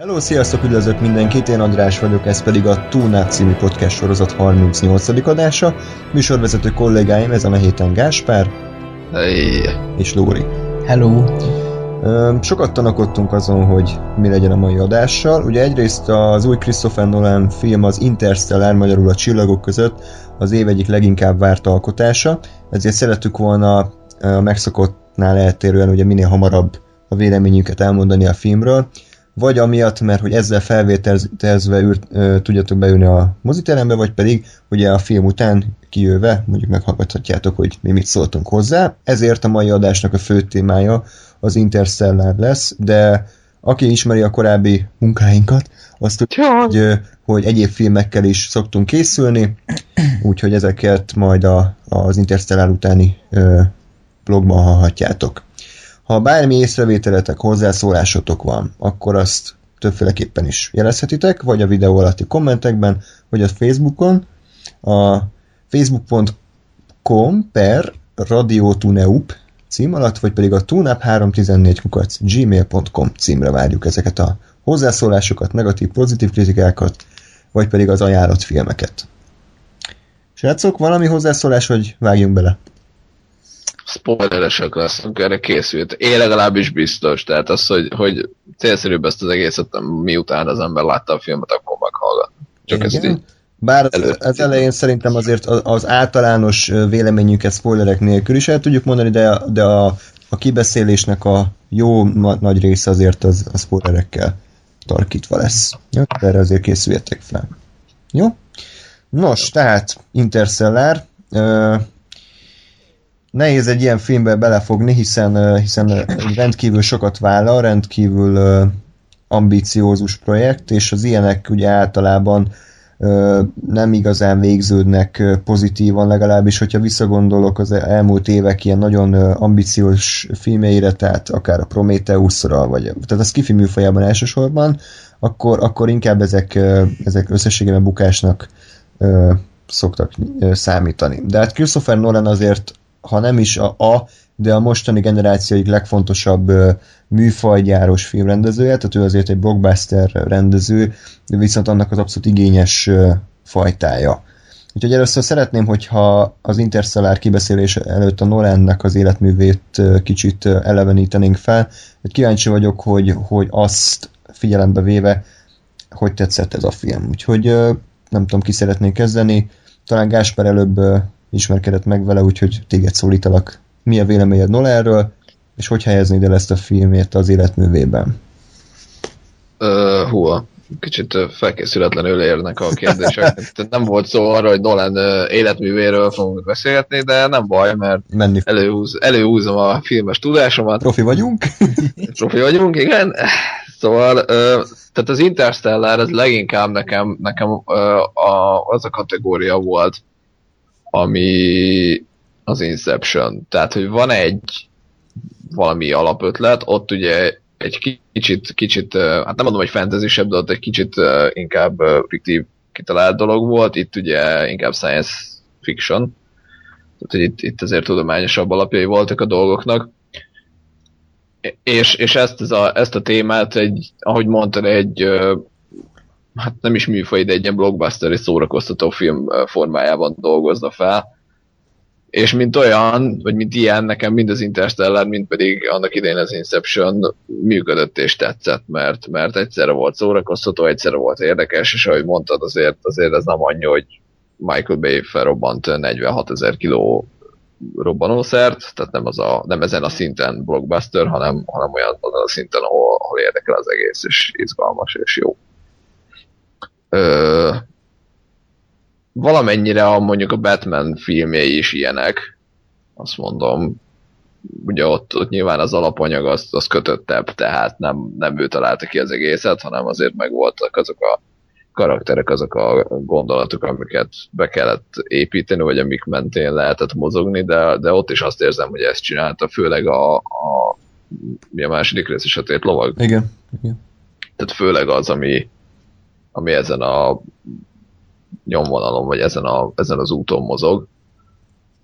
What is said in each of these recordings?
Hello, sziasztok, üdvözlök mindenkit, én András vagyok, ez pedig a Túnát című podcast sorozat 38. adása. Műsorvezető kollégáim ezen a héten Gáspár Hey. és Lóri. Hello! Sokat tanakodtunk azon, hogy mi legyen a mai adással. Ugye egyrészt az új Christopher Nolan film az Interstellar, magyarul a csillagok között az év egyik leginkább várt alkotása, ezért szerettük volna a megszokottnál eltérően ugye minél hamarabb a véleményünket elmondani a filmről, vagy amiatt, mert hogy ezzel felvételezve ült, ö, tudjatok beülni a moziterembe, vagy pedig ugye a film után kijöve, mondjuk meghallgathatjátok, hogy mi mit szóltunk hozzá. Ezért a mai adásnak a fő témája az Interstellar lesz, de aki ismeri a korábbi munkáinkat, azt tudja, hogy, hogy egyéb filmekkel is szoktunk készülni, úgyhogy ezeket majd a, az Interstellar utáni ö, blogban hallhatjátok. Ha bármi észrevételetek, hozzászólásotok van, akkor azt többféleképpen is jelezhetitek, vagy a videó alatti kommentekben, vagy a Facebookon. A facebook.com per radiotuneup cím alatt, vagy pedig a tunap314 kukac gmail.com címre várjuk ezeket a hozzászólásokat, negatív, pozitív kritikákat, vagy pedig az ajánlott filmeket. Srácok, valami hozzászólás, hogy vágjunk bele? Spoileresek leszünk, erre készült. Én legalábbis biztos, tehát az, hogy, hogy célszerűbb ezt az egészet, miután az ember látta a filmet, akkor meghallgat. Csak ezt így. Bár az elején szerintem azért az, általános véleményünket spoilerek nélkül is el tudjuk mondani, de, de a, a kibeszélésnek a jó na, nagy része azért az a spoilerekkel tarkítva lesz. Jó? Erre azért készüljetek fel. Jó? Nos, tehát Interstellar. Nehéz egy ilyen filmbe belefogni, hiszen, hiszen rendkívül sokat vállal, rendkívül ambiciózus projekt, és az ilyenek ugye általában nem igazán végződnek pozitívan, legalábbis, hogyha visszagondolok az elmúlt évek ilyen nagyon ambiciós filmjeire, tehát akár a Prometheusra, vagy tehát a skifi műfajában elsősorban, akkor, akkor inkább ezek, ezek összességében bukásnak szoktak számítani. De hát Christopher Nolan azért, ha nem is a, a de a mostani generáció egyik legfontosabb ö, műfajgyáros filmrendezője, tehát ő azért egy blockbuster rendező, viszont annak az abszolút igényes fajtája. Úgyhogy először szeretném, hogyha az Interstellar kibeszélés előtt a Nolannek az életművét kicsit elevenítenénk fel. Hogy kíváncsi vagyok, hogy, hogy azt figyelembe véve, hogy tetszett ez a film. Úgyhogy nem tudom, ki szeretnék kezdeni. Talán Gásper előbb ismerkedett meg vele, úgyhogy téged szólítalak. Mi a véleményed Nolanről, és hogy helyeznéd el ezt a filmét az életművében? Uh, húha, kicsit felkészületlenül érnek a kérdések. Nem volt szó arra, hogy Nolan életművéről fogunk beszélgetni, de nem baj, mert Menni előhúz, előhúzom a filmes tudásomat. profi vagyunk? Profi vagyunk, igen. Szóval, tehát az Interstellar, ez leginkább nekem, nekem a, az a kategória volt, ami az Inception. Tehát, hogy van egy valami alapötlet, ott ugye egy kicsit, kicsit, hát nem mondom, hogy fantasy de ott egy kicsit inkább fiktív kitalált dolog volt, itt ugye inkább science fiction, tehát hogy itt, itt azért tudományosabb alapjai voltak a dolgoknak, és, és ezt, ez a, ezt a témát egy, ahogy mondtad, egy hát nem is műfaj, de egy ilyen blockbuster, egy szórakoztató film formájában dolgozza fel. És mint olyan, vagy mint ilyen, nekem mind az Interstellar, mind pedig annak idején az Inception működött és tetszett, mert, mert egyszerre volt szórakoztató, egyszerre volt érdekes, és ahogy mondtad, azért, azért ez nem annyi, hogy Michael Bay felrobbant 46 ezer kiló robbanószert, tehát nem, az a, nem ezen a szinten blockbuster, hanem, hanem olyan azon a szinten, ahol, ahol érdekel az egész, és izgalmas, és jó. Ö, valamennyire a, mondjuk a Batman filmjei is ilyenek, azt mondom, ugye ott, ott nyilván az alapanyag az, az kötöttebb, tehát nem, nem ő találta ki az egészet, hanem azért megvoltak azok a karakterek, azok a gondolatok, amiket be kellett építeni, vagy amik mentén lehetett mozogni, de, de ott is azt érzem, hogy ezt csinálta, főleg a, a mi a második rész is a tét lovag. Igen. Igen. Tehát főleg az, ami, ami ezen a nyomvonalon, vagy ezen, a, ezen az úton mozog.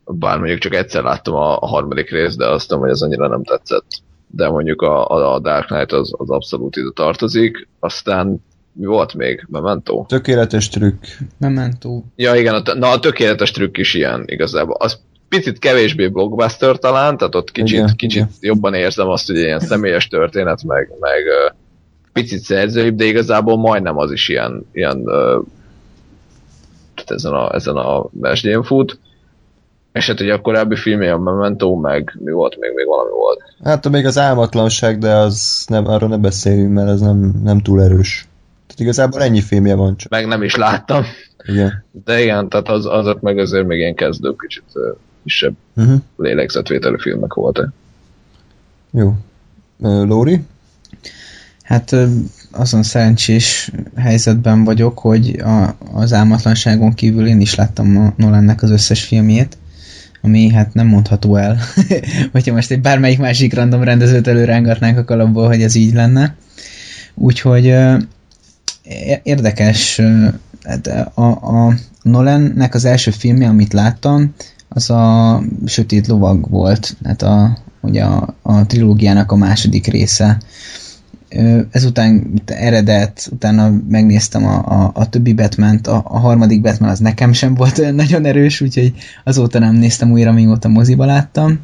Bár mondjuk csak egyszer láttam a, a harmadik részt, de azt mondom, hogy ez annyira nem tetszett. de mondjuk a, a Dark Knight az, az abszolút ide tartozik. Aztán mi volt még? Memento? Tökéletes trükk. Memento. Ja igen, a, na a tökéletes trükk is ilyen igazából. Az picit kevésbé blockbuster talán, tehát ott kicsit, igen, kicsit igen. jobban érzem azt, hogy ilyen személyes történet, meg, meg uh, picit szerzőibb, de igazából majdnem az is ilyen, ilyen uh, ezen a, ezen a mesdjén fut. És hát ugye a korábbi filmje a Memento, meg mi volt még, még valami volt. Hát még az álmatlanság, de az nem, arról ne beszéljünk, mert ez nem, nem túl erős. Tehát igazából ennyi filmje van csak. Meg nem is láttam. Igen. De igen, tehát az, azok meg azért még ilyen kezdő kicsit kisebb uh-huh. lélegzetvételű filmek voltak. Jó. Lóri? Hát azon szerencsés helyzetben vagyok, hogy a, az álmatlanságon kívül én is láttam a Nolannek az összes filmjét, ami hát nem mondható el, hogyha most egy bármelyik másik random rendezőt előrángatnánk a kalapból, hogy ez így lenne. Úgyhogy érdekes, hát a, a Nolannek az első filmje, amit láttam, az a Sötét Lovag volt, hát a, ugye a, a trilógiának a második része. Ezután eredet, utána megnéztem a, a, a többi batman a, a harmadik Batman az nekem sem volt olyan nagyon erős, úgyhogy azóta nem néztem újra, mióta moziba láttam.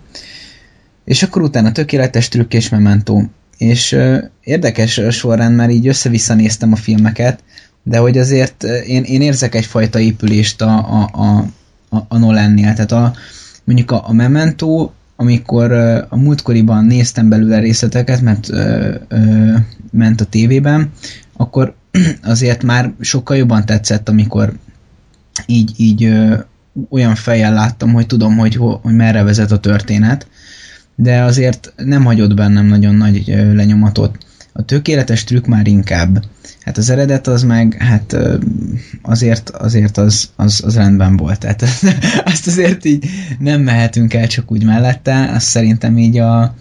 És akkor utána tökéletes trükk és memento. És uh, érdekes során már így össze-vissza néztem a filmeket, de hogy azért én, én érzek egyfajta épülést a, a, a, a, a Nolan-nél. Tehát a, mondjuk a, a Memento, amikor a múltkoriban néztem belőle részleteket, mert ment a tévében, akkor azért már sokkal jobban tetszett, amikor így, így olyan fejjel láttam, hogy tudom, hogy, hogy merre vezet a történet, de azért nem hagyott bennem nagyon nagy lenyomatot. A tökéletes trükk már inkább. Hát az eredet az meg, hát azért, azért az, az, az rendben volt. Tehát azt azért így nem mehetünk el csak úgy mellette. Azt szerintem így a,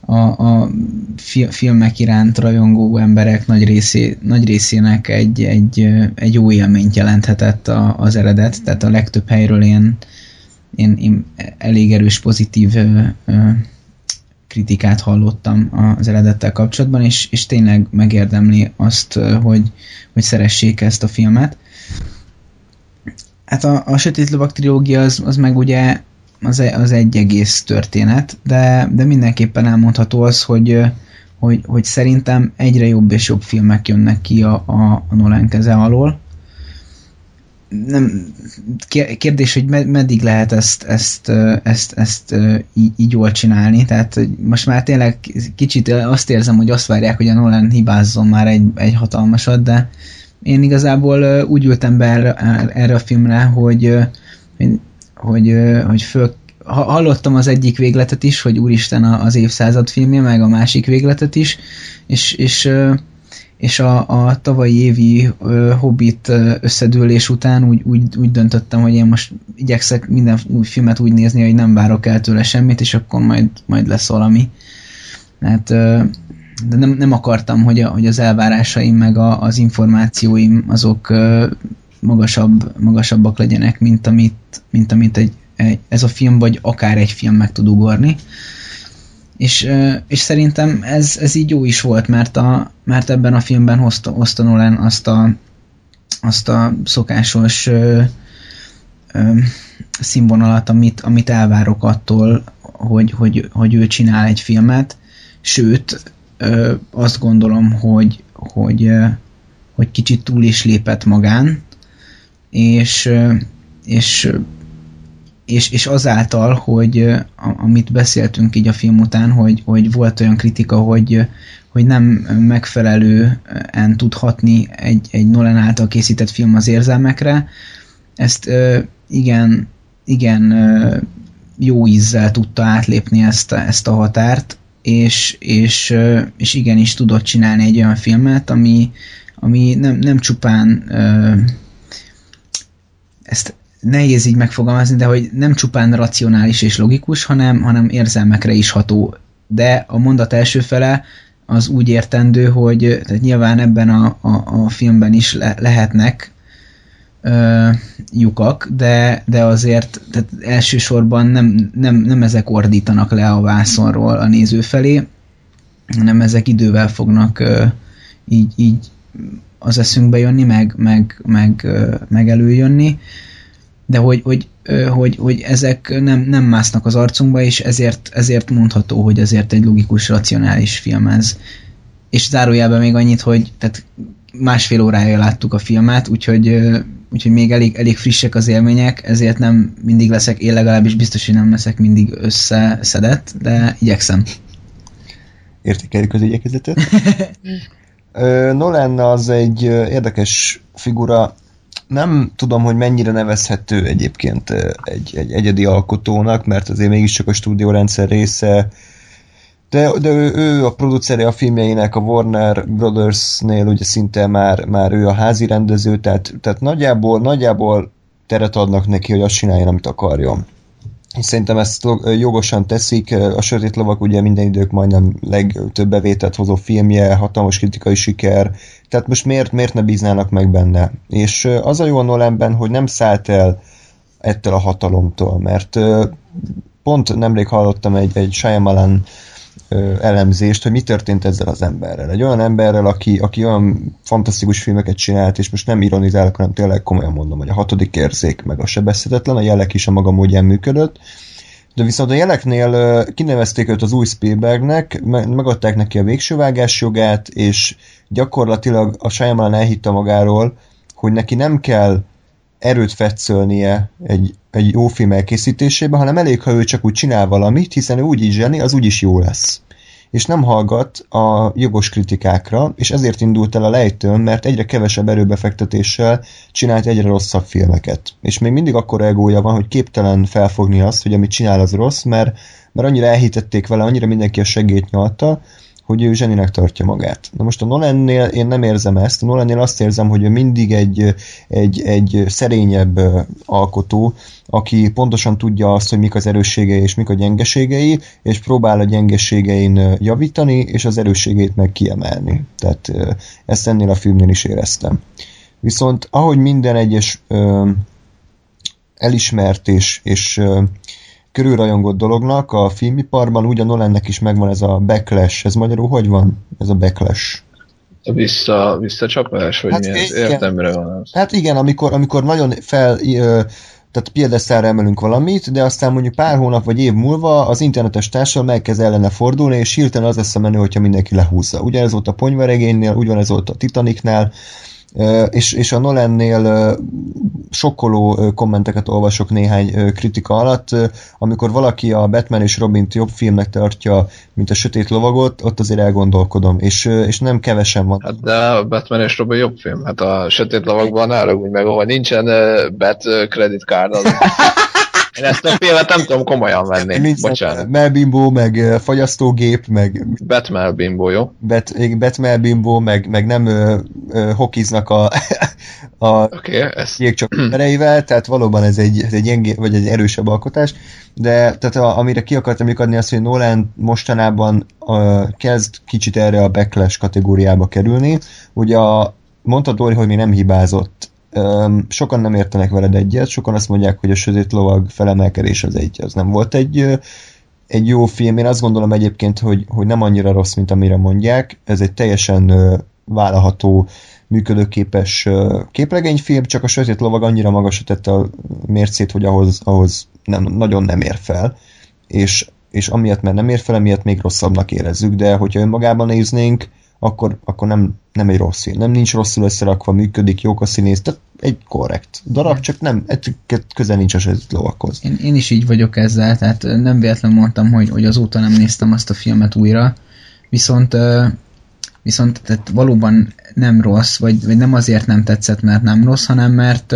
a, a filmek iránt rajongó emberek nagy, részé, nagy részének egy, egy, egy jó élményt jelenthetett a, az eredet, tehát a legtöbb helyről én, én, én elég erős pozitív kritikát hallottam az eredettel kapcsolatban, és, és tényleg megérdemli azt, hogy, hogy szeressék ezt a filmet. Hát a, a Sötét Lovak trilógia az, az meg ugye az, az egy egész történet, de, de mindenképpen elmondható az, hogy, hogy, hogy szerintem egyre jobb és jobb filmek jönnek ki a, a, a Nolan keze alól, nem, kérdés, hogy meddig lehet ezt, ezt, ezt, ezt így, így jól csinálni, tehát most már tényleg kicsit azt érzem, hogy azt várják, hogy a Nolan hibázzon már egy, egy hatalmasat, de én igazából úgy ültem be erre, erre a filmre, hogy, hogy, hogy, hogy föl, hallottam az egyik végletet is, hogy úristen az évszázad filmje, meg a másik végletet is, és, és és a, a tavalyi évi uh, Hobbit összedőlés után úgy, úgy, úgy döntöttem, hogy én most igyekszek minden új filmet úgy nézni, hogy nem várok el tőle semmit, és akkor majd, majd lesz valami. Hát, uh, de nem, nem akartam, hogy, a, hogy az elvárásaim meg a, az információim azok uh, magasabb, magasabbak legyenek, mint amit, mint amit egy, egy, ez a film, vagy akár egy film meg tud ugorni. És, és szerintem ez, ez így jó is volt, mert, a, mert ebben a filmben hozta, hozta Nolan azt a, azt a szokásos ö, ö, színvonalat, amit, amit elvárok attól, hogy, hogy, hogy ő csinál egy filmet, sőt, ö, azt gondolom, hogy, hogy, ö, hogy kicsit túl is lépett magán, és, ö, és és, és azáltal, hogy amit beszéltünk így a film után, hogy, hogy volt olyan kritika, hogy, hogy nem megfelelően tudhatni egy, egy Nolan által készített film az érzelmekre, ezt igen, igen jó ízzel tudta átlépni ezt, ezt a határt, és, és, és igenis tudott csinálni egy olyan filmet, ami, ami nem, nem csupán ezt nehéz így megfogalmazni, de hogy nem csupán racionális és logikus, hanem, hanem érzelmekre is ható. De a mondat első fele az úgy értendő, hogy tehát nyilván ebben a, a, a filmben is le, lehetnek ö, lyukak, de, de azért tehát elsősorban nem, nem, nem ezek ordítanak le a vászonról a néző felé, hanem ezek idővel fognak így, így az eszünkbe jönni, meg, meg, meg, meg előjönni, de hogy, hogy, hogy, hogy ezek nem, nem másznak az arcunkba, és ezért, ezért mondható, hogy ezért egy logikus, racionális film ez. És zárójelben még annyit, hogy tehát másfél órája láttuk a filmet, úgyhogy, úgyhogy még elég, elég frissek az élmények, ezért nem mindig leszek, én legalábbis biztos, hogy nem leszek mindig összeszedett, de igyekszem. Értékeljük az igyekezetet. Nolan az egy érdekes figura, nem tudom, hogy mennyire nevezhető egyébként egy, egy egyedi alkotónak, mert azért mégiscsak a stúdiórendszer része, de, de ő, ő a producere a filmjeinek, a Warner Brothers-nél ugye szinte már, már ő a házi rendező, tehát, tehát nagyjából, nagyjából teret adnak neki, hogy azt csináljon, amit akarjon. És szerintem ezt jogosan teszik. A Sötét Lovak ugye minden idők majdnem legtöbb bevételt hozó filmje, hatalmas kritikai siker, tehát most miért, miért ne bíznának meg benne? És az a jó a Nolanben, hogy nem szállt el ettől a hatalomtól, mert pont nemrég hallottam egy, egy Shyamalan elemzést, hogy mi történt ezzel az emberrel. Egy olyan emberrel, aki, aki olyan fantasztikus filmeket csinált, és most nem ironizálok, hanem tényleg komolyan mondom, hogy a hatodik érzék, meg a sebezhetetlen, a jelek is a maga módján működött, de viszont a jeleknél kinevezték őt az új Spielbergnek, megadták neki a végsővágás jogát, és gyakorlatilag a Shyamalan elhitte magáról, hogy neki nem kell erőt fetszölnie egy, egy jó film elkészítésébe, hanem elég, ha ő csak úgy csinál valamit, hiszen ő úgy is zseni, az úgyis jó lesz. És nem hallgat a jogos kritikákra, és ezért indult el a lejtőn, mert egyre kevesebb erőbefektetéssel csinált egyre rosszabb filmeket. És még mindig akkor egója van, hogy képtelen felfogni azt, hogy amit csinál az rossz, mert, mert annyira elhitették vele, annyira mindenki a segét nyalta, hogy ő zseninek tartja magát. Na most a Nolannél én nem érzem ezt, a Nolannél azt érzem, hogy ő mindig egy, egy, egy szerényebb alkotó, aki pontosan tudja azt, hogy mik az erősségei és mik a gyengeségei, és próbál a gyengeségein javítani, és az erősségét meg kiemelni. Tehát ezt ennél a filmnél is éreztem. Viszont ahogy minden egyes ö, elismert és, és ö, körülrajongott dolognak a filmiparban, ugyan Nolannek is megvan ez a backlash. Ez magyarul hogy van? Ez a backlash. Vissza, visszacsapás, vagy hát mi ez? Értem, mire van az. Hát igen, amikor, amikor nagyon fel, tehát piedesztára emelünk valamit, de aztán mondjuk pár hónap vagy év múlva az internetes társadalom elkezd ellene fordulni, és hirtelen az lesz a menő, hogyha mindenki lehúzza. Ugyanez volt a ponyvaregénynél, ugyanez volt a Titanicnál, és, és a Nolannél sokkoló kommenteket olvasok néhány kritika alatt, amikor valaki a Batman és Robin jobb filmnek tartja, mint a Sötét Lovagot, ott azért elgondolkodom, és, és nem kevesen van. Hát de a Batman és Robin jobb film, hát a Sötét Lovagban úgy meg, ahol nincsen Bat credit card, az Én ezt a filmet nem tudom komolyan venni. Nincs Bocsánat. Melbimbo, meg fagyasztógép, meg... Batman Bimbo, jó? Bet, Batman Bimbo, meg, meg nem ö, ö, hokiznak a, a okay, ez... jégcsok ereivel, tehát valóban ez egy, ez egy gyengé, vagy egy erősebb alkotás, de tehát a, amire ki akartam adni azt, hogy Nolan mostanában a, kezd kicsit erre a backlash kategóriába kerülni. Ugye a, mondta Dori, hogy még nem hibázott sokan nem értenek veled egyet, sokan azt mondják, hogy a Sötét Lovag felemelkedés az egy, az nem volt egy, egy jó film. Én azt gondolom egyébként, hogy, hogy nem annyira rossz, mint amire mondják. Ez egy teljesen vállalható, működőképes képregényfilm, csak a Sötét Lovag annyira magasra tette a mércét, hogy ahhoz, ahhoz nem, nagyon nem ér fel. És, és amiatt, mert nem ér fel, emiatt még rosszabbnak érezzük, de hogyha önmagában néznénk, akkor, akkor nem, nem egy rossz film. Nem nincs rosszul összerakva, működik, jók a színész, tehát egy korrekt darab, csak nem, közel nincs a sötét lovakhoz. Én, én is így vagyok ezzel, tehát nem véletlenül mondtam, hogy, hogy azóta nem néztem azt a filmet újra, viszont viszont tehát valóban nem rossz, vagy, vagy nem azért nem tetszett, mert nem rossz, hanem mert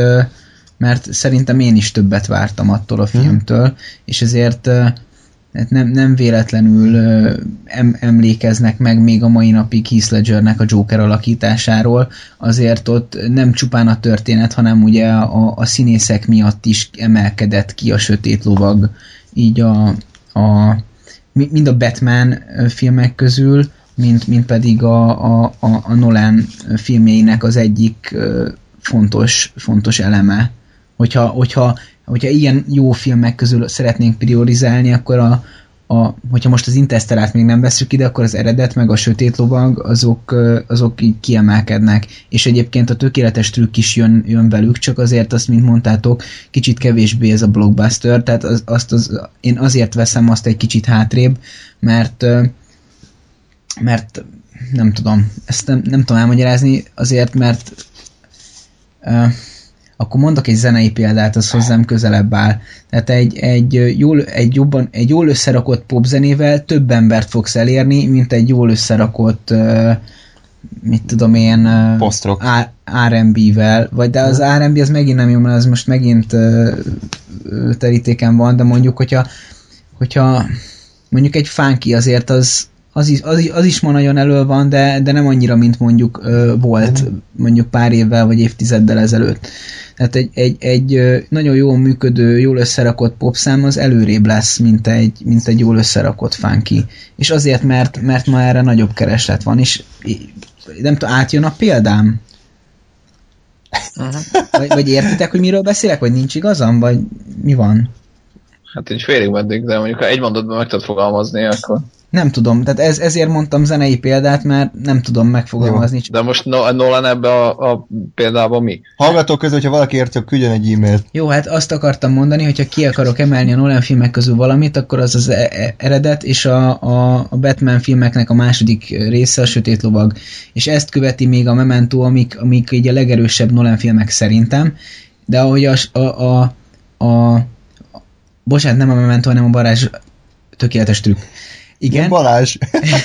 mert szerintem én is többet vártam attól a mhm. filmtől, hmm. és ezért tehát nem, nem véletlenül em, emlékeznek meg még a mai napig Heath Ledgernek a Joker alakításáról, azért ott nem csupán a történet, hanem ugye a, a színészek miatt is emelkedett ki a sötét lovag, így a, a mind a Batman filmek közül, mint, mint pedig a, a, a Nolan filmjeinek az egyik fontos, fontos eleme. Hogyha, hogyha hogyha ilyen jó filmek közül szeretnénk priorizálni, akkor a, a, hogyha most az Interstellát még nem veszük ide, akkor az eredet meg a sötét lovag, azok, azok így kiemelkednek, és egyébként a tökéletes trükk is jön, jön velük, csak azért azt, mint mondtátok, kicsit kevésbé ez a blockbuster, tehát az, azt az, én azért veszem azt egy kicsit hátrébb, mert mert nem tudom, ezt nem, nem tudom elmagyarázni, azért, mert uh, akkor mondok egy zenei példát, az hozzám közelebb áll. Tehát egy, egy, jól, egy, jobban, egy jól összerakott popzenével több embert fogsz elérni, mint egy jól összerakott uh, mit tudom én uh, R&B-vel, vagy de az R&B az megint nem jó, mert az most megint uh, terítéken van, de mondjuk, hogyha, hogyha mondjuk egy funky azért az, az is, az, is, az is ma nagyon elő van, de, de nem annyira, mint mondjuk ö, volt mondjuk pár évvel vagy évtizeddel ezelőtt. Tehát egy, egy, egy nagyon jól működő, jól összerakott popszám az előrébb lesz, mint egy, mint egy jól összerakott funky. És azért, mert, mert ma erre nagyobb kereslet van, és nem tudom, átjön a példám? Uh-huh. Vagy, vagy értitek, hogy miről beszélek, vagy nincs igazam, vagy mi van? Hát így félig meddig, de mondjuk ha egy mondatban meg tudod fogalmazni, akkor... Nem tudom, tehát ez, ezért mondtam zenei példát, mert nem tudom megfogalmazni. Jó. De most Nolan ebbe a, a példában mi? Hallgatók közül, hogyha valaki érti, küldjön egy e-mailt. Jó, hát azt akartam mondani, hogyha ki akarok emelni a Nolan filmek közül valamit, akkor az az e- e- eredet, és a, a, a Batman filmeknek a második része, a Sötét Lovag. És ezt követi még a Memento, amik, amik így a legerősebb Nolan filmek szerintem, de ahogy a, a, a, a bocsánat, nem a Memento, hanem a Barázs tökéletes trükk. Igen. Balázs.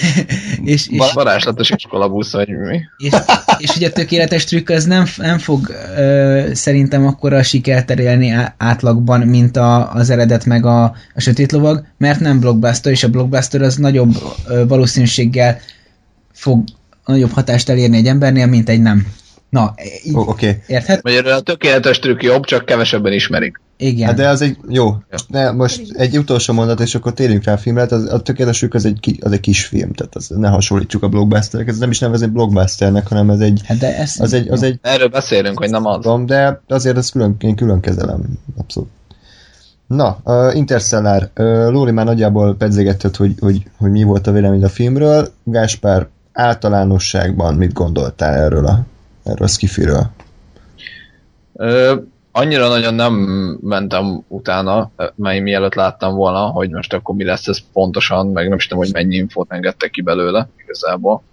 és, és, Varázslatos iskolabusz, vagy mi. És, és ugye a tökéletes trükk az nem, nem fog ö, szerintem akkora sikert elérni átlagban, mint a, az eredet meg a, a sötét lovag, mert nem blockbuster, és a blockbuster az nagyobb ö, valószínűséggel fog nagyobb hatást elérni egy embernél, mint egy nem. Na, így, oh, okay. érthet? Magyarul a tökéletes trükk jobb, csak kevesebben ismerik. Igen. Hát de az egy, jó, ja. de most egy utolsó mondat, és akkor térjünk rá a filmre, az, a tökéletes trükk az egy, az egy kis film, tehát az, ne hasonlítsuk a blockbusterek, ez nem is nevezett blockbusternek, hanem ez egy, hát de ez az egy, az egy... Erről beszélünk, hogy nem az. De azért ezt külön, én külön kezelem, abszolút. Na, uh, Interstellar, uh, Lóri már nagyjából pedzegetett, hogy, hogy, hogy mi volt a vélemény a filmről. Gáspár, általánosságban mit gondoltál erről a erről a skifiről? Ö, annyira nagyon nem mentem utána, mely mielőtt láttam volna, hogy most akkor mi lesz ez pontosan, meg nem is tudom, hogy mennyi infót engedtek ki belőle igazából.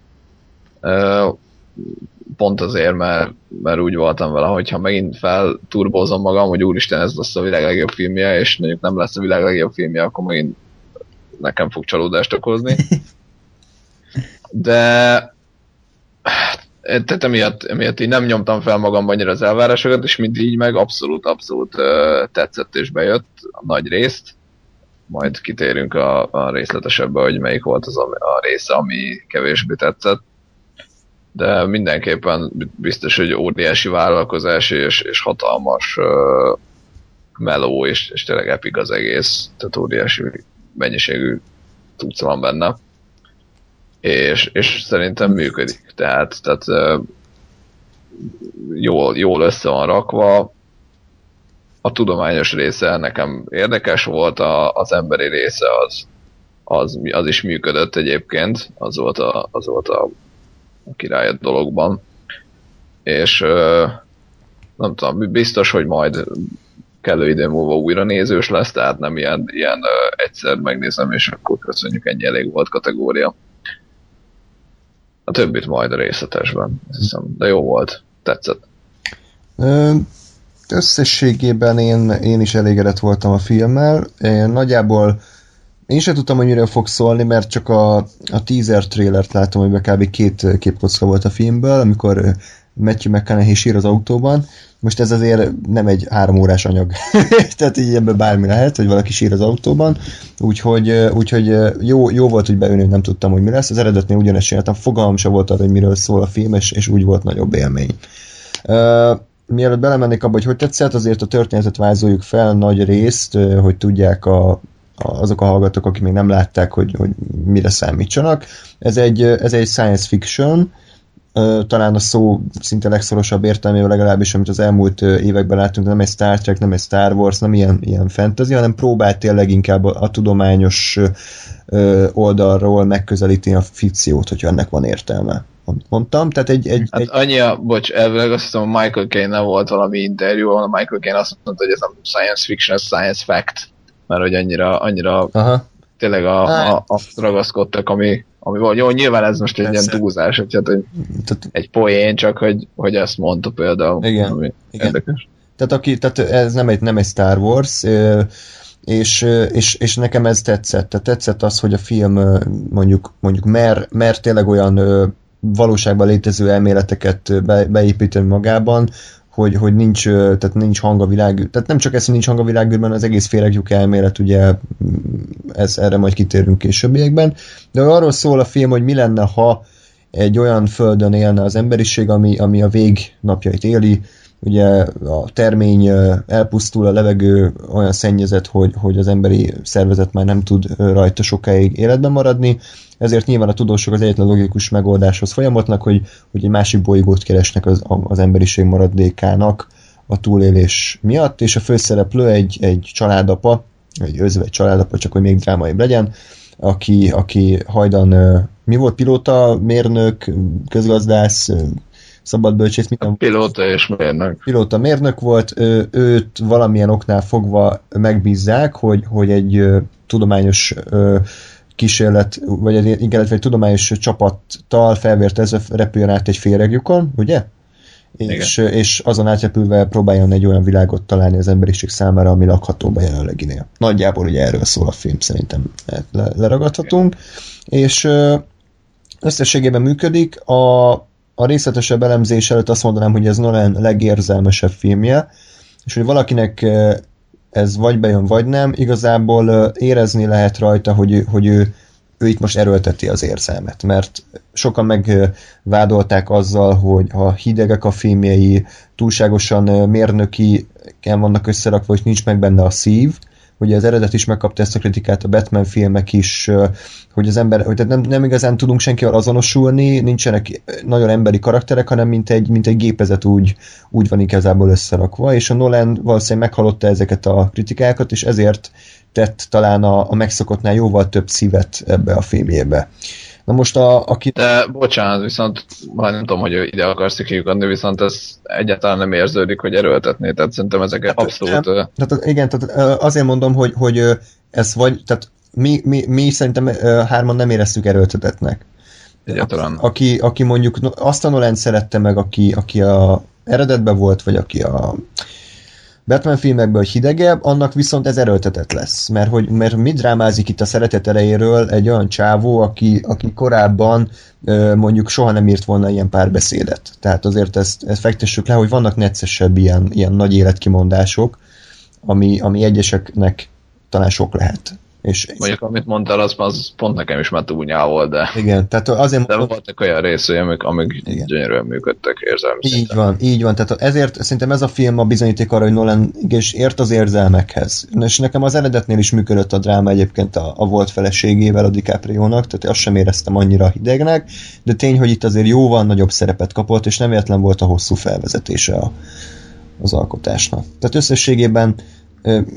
Ö, pont azért, mert, mert úgy voltam vele, hogy ha megint felturbózom magam, hogy úristen, ez lesz a világ legjobb filmje, és mondjuk nem lesz a világ legjobb filmje, akkor megint nekem fog csalódást okozni. De tehát emiatt, emiatt így nem nyomtam fel magam annyira az elvárásokat, és mint így meg abszolút, abszolút uh, tetszett és bejött a nagy részt. Majd kitérünk a, a részletesebbe, hogy melyik volt az a, a része, ami kevésbé tetszett. De mindenképpen biztos, hogy óriási vállalkozás és, és hatalmas uh, meló, és, és tényleg epik az egész, tehát óriási mennyiségű tudsz van benne és, és szerintem működik. Tehát, tehát jól, jól össze van rakva. A tudományos része nekem érdekes volt, a, az emberi része az, az, az is működött egyébként, az volt a, az volt a, a király a dologban. És nem tudom, biztos, hogy majd kellő idő múlva újra nézős lesz, tehát nem ilyen, ilyen egyszer megnézem, és akkor köszönjük, ennyi elég volt kategória. A többit majd a részletesben, hiszem. De jó volt. Tetszett. Összességében én, én is elégedett voltam a filmmel. Én nagyjából én sem tudtam, hogy miről fog szólni, mert csak a, a teaser trailert láttam, hogy kb. két képkocka volt a filmből, amikor Matthew McConaughey sír az autóban, most ez azért nem egy három órás anyag. Tehát így ebben bármi lehet, hogy valaki sír az autóban. Úgyhogy, úgyhogy jó, jó volt, hogy beülni, nem tudtam, hogy mi lesz. Az eredetnél ugyanezt csináltam, fogalmam sem volt arra, hogy miről szól a film, és, és úgy volt nagyobb élmény. Uh, mielőtt belemennék abba, hogy hogy tetszett, azért a történetet vázoljuk fel nagy részt, hogy tudják a, azok a hallgatók, akik még nem látták, hogy, hogy mire számítsanak. Ez egy, ez egy science fiction, talán a szó szinte legszorosabb értelmével legalábbis, amit az elmúlt években láttunk, nem egy Star Trek, nem egy Star Wars, nem ilyen, ilyen fantasy, hanem próbált tényleg inkább a, a tudományos oldalról megközelíteni a fikciót, hogyha ennek van értelme amit mondtam, tehát egy... egy, hát egy... annyi a, bocs, elvileg azt hiszem, a Michael Caine volt valami interjú, ahol a Michael Caine azt mondta, hogy ez nem science fiction, ez science fact, mert hogy annyira, annyira Aha. tényleg a, a, azt ragaszkodtak, ami, ami volt. Jó, nyilván ez most egy Persze. ilyen túlzás, hogy hát egy, egy poén, csak hogy, hogy ezt mondta például. Igen, ami igen. Érdekes. Tehát, aki, tehát ez nem egy, nem egy Star Wars, és, és, és nekem ez tetszett. Tehát tetszett az, hogy a film mondjuk, mondjuk mer, mer tényleg olyan valóságban létező elméleteket be, beépíteni magában, hogy, hogy nincs, tehát nincs hang a világ, tehát nem csak ez, hogy nincs hang a világűrben, az egész féregjük elmélet, ugye ez, erre majd kitérünk későbbiekben, de arról szól a film, hogy mi lenne, ha egy olyan földön élne az emberiség, ami, ami a végnapjait éli, ugye a termény elpusztul, a levegő olyan szennyezett, hogy, hogy az emberi szervezet már nem tud rajta sokáig életben maradni, ezért nyilván a tudósok az egyetlen logikus megoldáshoz folyamatnak, hogy, hogy egy másik bolygót keresnek az, az emberiség maradékának a túlélés miatt, és a főszereplő egy, egy családapa, egy özvegy családapa, csak hogy még drámaibb legyen, aki, aki hajdan mi volt pilóta, mérnök, közgazdász, szabadbölcsész, minden... Pilóta és mérnök. Pilóta mérnök volt, őt valamilyen oknál fogva megbízzák, hogy, hogy egy tudományos kísérlet, vagy egy, igen, egy tudományos csapattal felvértezve repüljön át egy féregjukon, ugye? És, és azon átjepülve próbáljon egy olyan világot találni az emberiség számára, ami lakhatóbb a jelenleginél. Nagyjából ugye erről szól a film, szerintem le, leragadhatunk. És összességében működik. A, a részletesebb elemzés előtt azt mondanám, hogy ez Nolan legérzelmesebb filmje, és hogy valakinek ez vagy bejön, vagy nem, igazából érezni lehet rajta, hogy, hogy ő, ő itt most erőlteti az érzelmet, mert sokan megvádolták azzal, hogy ha hidegek a filmjei, túlságosan mérnöki vannak összerakva, hogy nincs meg benne a szív, Ugye az eredet is megkapta ezt a kritikát, a Batman filmek is, hogy az ember, hogy nem, nem igazán tudunk senkivel azonosulni, nincsenek nagyon emberi karakterek, hanem mint egy, mint egy gépezet úgy, úgy van igazából összerakva, és a Nolan valószínűleg meghallotta ezeket a kritikákat, és ezért tett talán a, a megszokottnál jóval több szívet ebbe a filmjébe. Na most a, aki... De bocsánat, viszont már nem tudom, hogy ide akarsz kiukadni, viszont ez egyáltalán nem érződik, hogy erőltetné, tehát szerintem ezek hát, abszolút... Nem, tehát, igen, tehát azért mondom, hogy, hogy ez vagy, tehát mi, mi, mi szerintem hárman nem éreztük erőltetetnek. Egyáltalán. Aki, aki mondjuk azt a Nolan szerette meg, aki, aki a eredetben volt, vagy aki a Batman filmekből hidegebb, annak viszont ez erőltetett lesz. Mert, hogy, mert mi drámázik itt a szeretet elejéről egy olyan csávó, aki, aki korábban mondjuk soha nem írt volna ilyen párbeszédet. Tehát azért ezt, ezt fektessük le, hogy vannak neccesebb ilyen, ilyen nagy életkimondások, ami, ami egyeseknek talán sok lehet. És Mondjuk, amit mondtál, az, az pont nekem is már túl volt, de... Igen, tehát azért... De voltak olyan részei, amik, amik igen. gyönyörűen működtek érzelmi Így szinten. van, így van. Tehát ezért szerintem ez a film a bizonyíték arra, hogy Nolan és ért az érzelmekhez. És nekem az eredetnél is működött a dráma egyébként a, a volt feleségével, a DiCaprio-nak, tehát azt sem éreztem annyira hidegnek, de tény, hogy itt azért jóval nagyobb szerepet kapott, és nem véletlen volt a hosszú felvezetése a, az alkotásnak. Tehát összességében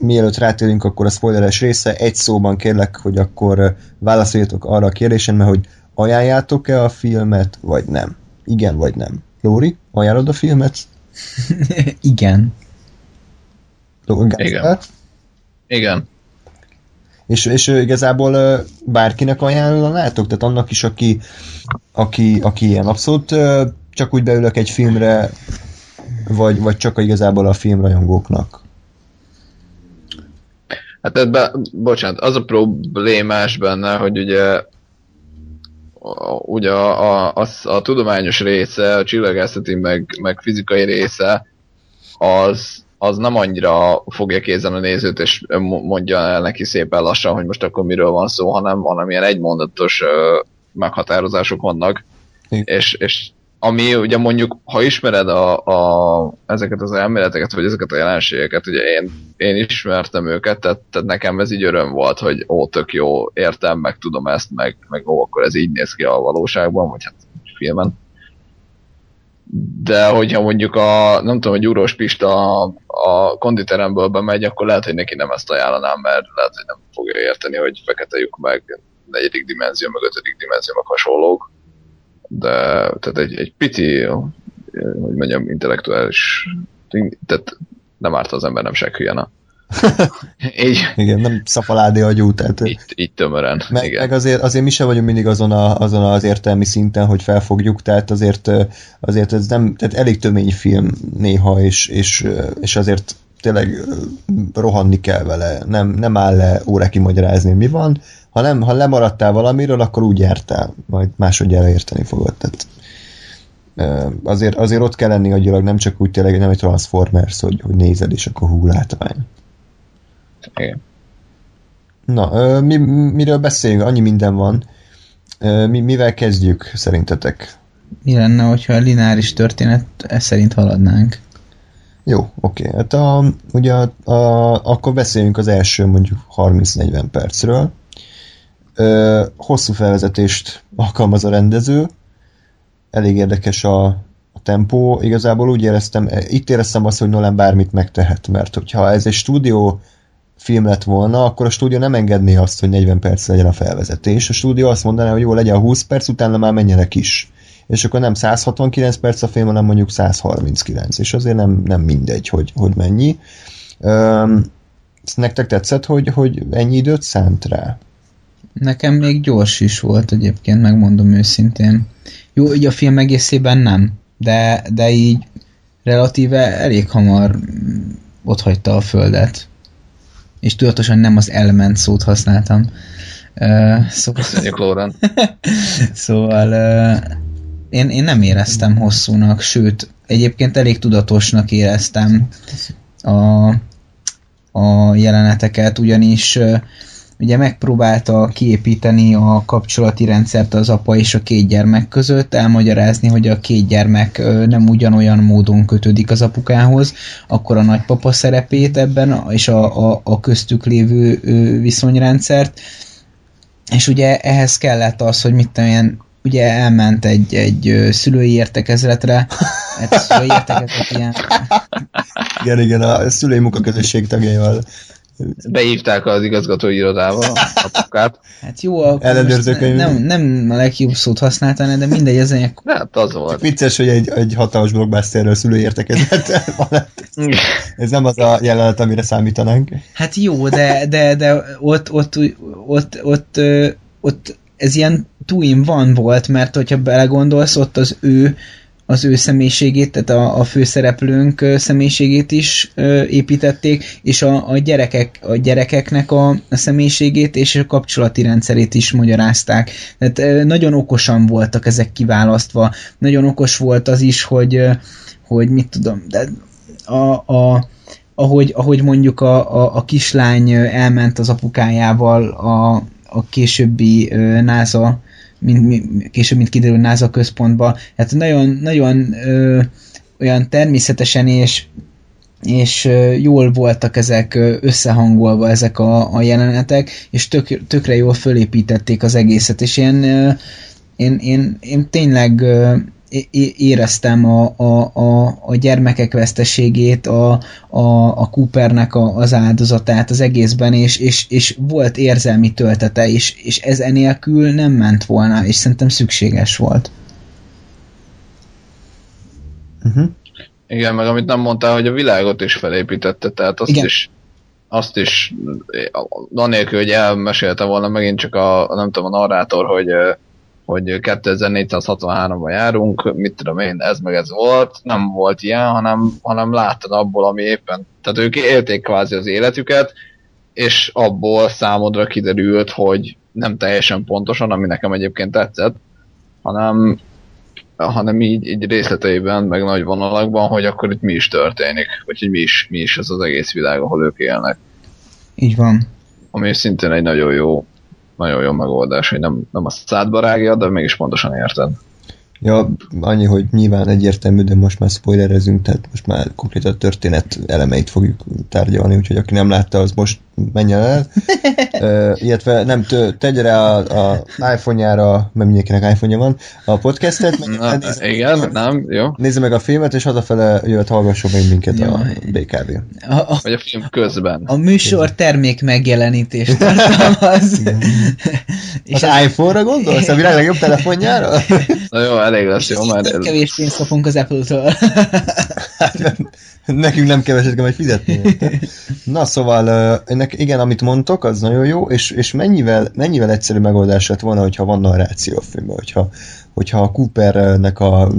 mielőtt rátérünk akkor a spoileres része, egy szóban kérlek, hogy akkor válaszoljatok arra a kérdésen, mert hogy ajánljátok-e a filmet, vagy nem? Igen, vagy nem? Lóri, ajánlod a filmet? Igen. Igen. Igen. És, és igazából bárkinek ajánlanátok? Tehát annak is, aki, aki, aki ilyen abszolút csak úgy beülök egy filmre, vagy, vagy csak igazából a filmrajongóknak? Hát ebben, bocsánat, az a problémás benne, hogy ugye ugye a, a, a, a tudományos része, a csillagászati meg, meg fizikai része, az, az nem annyira fogja kézen a nézőt, és mondja el neki szépen lassan, hogy most akkor miről van szó, hanem, hanem ilyen egymondatos meghatározások vannak, és, és ami ugye mondjuk, ha ismered a, a, ezeket az elméleteket, vagy ezeket a jelenségeket, ugye én, én ismertem őket, tehát, tehát nekem ez így öröm volt, hogy ó, tök jó, értem, meg tudom ezt, meg, meg ó, akkor ez így néz ki a valóságban, vagy hát filmen. de hogyha mondjuk a, nem tudom, hogy Úros Pista a, a konditeremből bemegy, akkor lehet, hogy neki nem ezt ajánlanám, mert lehet, hogy nem fogja érteni, hogy fekete lyuk meg negyedik dimenzió, meg ötödik dimenzió, meg hasonlók. De tehát egy, egy pici, hogy mondjam, intellektuális, tehát nem árt az ember, nem se hülyena. így. Igen, nem szapaládi agyú, tehát... Így, így tömören, meg, igen. Meg azért, azért mi sem vagyunk mindig azon, a, azon az értelmi szinten, hogy felfogjuk, tehát azért, azért ez nem, tehát elég tömény film néha, és, és, és azért tényleg rohanni kell vele, nem, nem áll le órákig magyarázni, mi van, ha, nem, ha lemaradtál valamiről, akkor úgy jártál, majd másodjára érteni fogod, tehát azért, azért ott kell lenni agyilag, nem csak úgy tényleg, nem egy Transformers, hogy, hogy nézed, és akkor hú, látvány. Igen. Na, mi, miről beszéljünk? Annyi minden van. Mi, mivel kezdjük, szerintetek? Mi lenne, hogyha a lineáris történet ez szerint haladnánk? Jó, oké. Hát a, ugye a, a, akkor beszéljünk az első mondjuk 30-40 percről. Ö, hosszú felvezetést alkalmaz a rendező. Elég érdekes a, a tempó. Igazából úgy éreztem, itt éreztem azt, hogy Nolan bármit megtehet, mert hogyha ez egy stúdió film lett volna, akkor a stúdió nem engedné azt, hogy 40 perc legyen a felvezetés. A stúdió azt mondaná, hogy jó, legyen a 20 perc, utána már menjenek is. És akkor nem 169 perc a film, hanem mondjuk 139, és azért nem, nem mindegy, hogy, hogy mennyi. Üm, nektek tetszett, hogy, hogy ennyi időt szánt rá? Nekem még gyors is volt egyébként, megmondom őszintén. Jó, így a film egészében nem, de, de így relatíve elég hamar ott hagyta a földet és tudatosan nem az element szót használtam. Uh, szóval... Köszönjük, Lauren. szóval uh, én, én nem éreztem hosszúnak, sőt, egyébként elég tudatosnak éreztem a, a jeleneteket, ugyanis uh, ugye megpróbálta kiépíteni a kapcsolati rendszert az apa és a két gyermek között, elmagyarázni, hogy a két gyermek nem ugyanolyan módon kötődik az apukához, akkor a nagypapa szerepét ebben, és a, a, a köztük lévő viszonyrendszert, és ugye ehhez kellett az, hogy mit tudom ugye elment egy, egy szülői értekezletre, hát szülői értekezlet ilyen... Igen, igen, a szülői munkaközösség tagjaival Beívták az igazgatói irodába a pukát. Hát jó, akkor nem, nem a legjobb szót használtál, de mindegy, ez egy... Hát az volt. Vicces, hogy egy, egy hatalmas blockbusterről szülő értekezett Ez nem az a jelenet, amire számítanánk. Hát jó, de, de, de ott, ott, ott, ott, ott, ott ez ilyen two in van volt, mert hogyha belegondolsz, ott az ő az ő személyiségét, tehát a, a főszereplőnk személyiségét is építették, és a, a, gyerekek, a gyerekeknek a, a személyiségét és a kapcsolati rendszerét is magyarázták. Tehát nagyon okosan voltak ezek kiválasztva. Nagyon okos volt az is, hogy, hogy mit tudom, de a, a ahogy, ahogy mondjuk a, a, a kislány elment az apukájával a, a későbbi NASA mint, később, mint kiderül NASA központba. Hát nagyon, nagyon ö, olyan természetesen és és jól voltak ezek összehangolva ezek a, a jelenetek, és tök, tökre jól fölépítették az egészet, és én, én, én, én tényleg éreztem a, a, a, a gyermekek veszteségét, a, a, a Coopernek a, az áldozatát az egészben, és, és, és volt érzelmi töltete, és, és ez enélkül nem ment volna, és szerintem szükséges volt. Uh-huh. Igen, meg amit nem mondtál, hogy a világot is felépítette, tehát azt Igen. is azt is, anélkül, hogy elmesélte volna megint csak a, nem tudom, a narrátor, hogy hogy 2463-ban járunk, mit tudom én, ez meg ez volt, nem volt ilyen, hanem, hanem láttad abból, ami éppen, tehát ők élték kvázi az életüket, és abból számodra kiderült, hogy nem teljesen pontosan, ami nekem egyébként tetszett, hanem, hanem így, így részleteiben, meg nagy vonalakban, hogy akkor itt mi is történik, vagy hogy mi is, mi is ez az egész világ, ahol ők élnek. Így van. Ami szintén egy nagyon jó nagyon jó megoldás, hogy nem, nem a szádba rágja, de mégis pontosan érted. Ja, annyi, hogy nyilván egyértelmű, de most már spoilerezünk, tehát most már konkrétan a történet elemeit fogjuk tárgyalni, úgyhogy aki nem látta, az most menjen el. uh, illetve nem, tő, tegye rá a, a iPhone-jára, mert mindenkinek iPhone-ja van, a podcastet. Na, nézze, igen, nem, jó. Nézze meg a filmet, és hazafele jöhet hallgasson meg minket jó. a BKV. A, a, Vagy a film közben. A műsor termék megjelenítést tartalmaz. és az, az iPhone-ra gondolsz? A világ legjobb telefonjára? Na jó, elég lesz, jó, már. Kevés pénzt kapunk az Apple-től. Nekünk nem keveset kell majd fizetni. Na szóval, ennek, igen, amit mondtok, az nagyon jó, és, és mennyivel, mennyivel egyszerű megoldás lett volna, hogyha van narráció a filmben, hogyha, hogyha a Coopernek a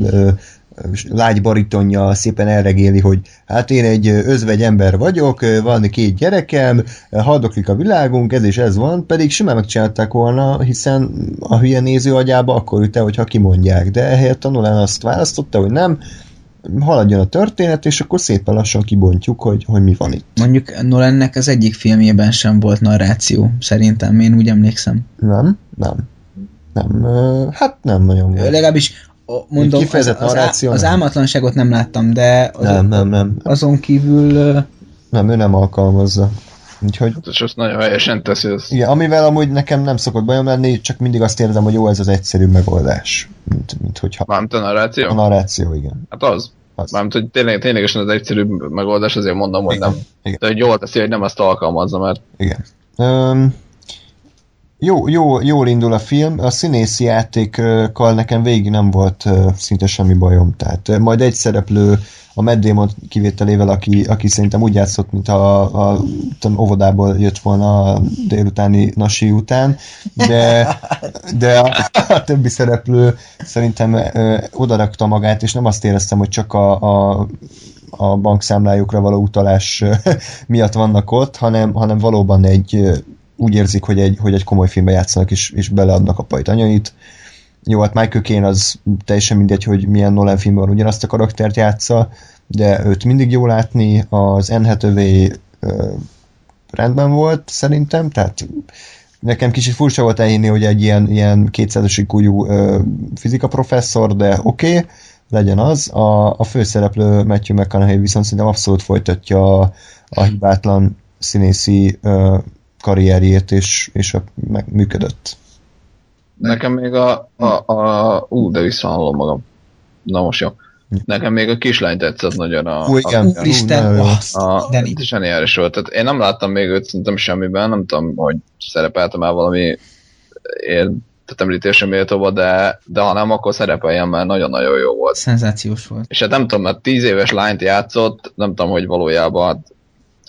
lágy baritonja szépen elregéli, hogy hát én egy özvegy ember vagyok, van két gyerekem, haldoklik a világunk, ez és ez van, pedig simán megcsinálták volna, hiszen a hülye néző agyába akkor üte, hogyha kimondják, de ehelyett a Nolan azt választotta, hogy nem, haladjon a történet, és akkor szépen lassan kibontjuk, hogy, hogy mi van itt. Mondjuk Nolannek az egyik filmjében sem volt narráció, szerintem, én úgy emlékszem. Nem, nem. Nem, hát nem nagyon volt. Legalábbis mondom, az, az, az, az álmatlanságot nem láttam, de az, nem, nem, nem. azon kívül... Nem, ő nem alkalmazza. Úgyhogy... Hát, és azt nagyon helyesen teszi. Ezt. Igen, amivel amúgy nekem nem szokott bajom lenni, csak mindig azt érzem, hogy jó, ez az egyszerű megoldás. Mint, mint hogyha... Mármint a narráció? A narráció, igen. Hát az. az. Mármint, hogy tényleg, ténylegesen az egyszerű megoldás, azért mondom, hogy igen. nem. Igen. De hogy jól teszi, hogy nem azt alkalmazza, mert... Igen. Um, jó, jó, jól indul a film, a színészi játékkal nekem végig nem volt szinte semmi bajom, tehát majd egy szereplő a Matt Damon kivételével, aki, aki szerintem úgy játszott, mint a, a tudom, óvodából jött volna a délutáni nasi után, de, de a, a többi szereplő szerintem ö, odarakta magát, és nem azt éreztem, hogy csak a, a a bankszámlájukra való utalás miatt vannak ott, hanem, hanem valóban egy úgy érzik, hogy egy, hogy egy komoly filmbe játszanak, és, és beleadnak a pajtanyait. Jó, hát Michael Caine az teljesen mindegy, hogy milyen Nolan filmben ugyanazt a karaktert játsza, de őt mindig jó látni, az Anne Hathaway rendben volt szerintem, tehát nekem kicsit furcsa volt elhinni, hogy egy ilyen, ilyen 200-as fizika professzor, de oké, okay, legyen az. A, a főszereplő Matthew McConaughey viszont szerintem abszolút folytatja a, a hibátlan színészi ö, karrierjét, és, és a, meg, működött. Nekem még a, a, a ú, de visszahallom magam. Na most jó. Nekem még a kislány tetszett nagyon a... Ú, igen. A, Isten, a, a, a zseniális volt. Tehát én nem láttam még őt szerintem semmiben, nem tudom, hogy szerepeltem el valami ér, tehát említésre méltóba, de, de ha nem, akkor szerepeljen, mert nagyon-nagyon jó volt. Szenzációs volt. És hát nem tudom, mert tíz éves lányt játszott, nem tudom, hogy valójában hát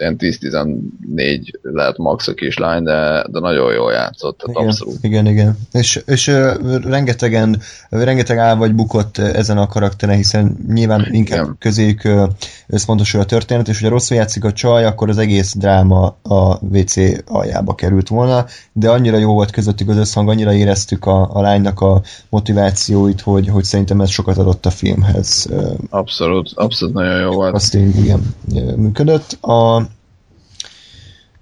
ilyen 10-14 lehet max a kislány, de, de nagyon jól játszott, tehát igen, abszolút. Igen, igen. És, és uh, rengetegen, rengeteg áll vagy bukott ezen a karakteren, hiszen nyilván inkább igen. közéjük uh, összpontosul a történet, és hogyha rosszul játszik a csaj, akkor az egész dráma a WC aljába került volna, de annyira jó volt közöttük az összhang, annyira éreztük a, a lánynak a motivációit, hogy, hogy szerintem ez sokat adott a filmhez. Abszolút, abszolút nagyon jó volt. Azt én, igen, működött. A,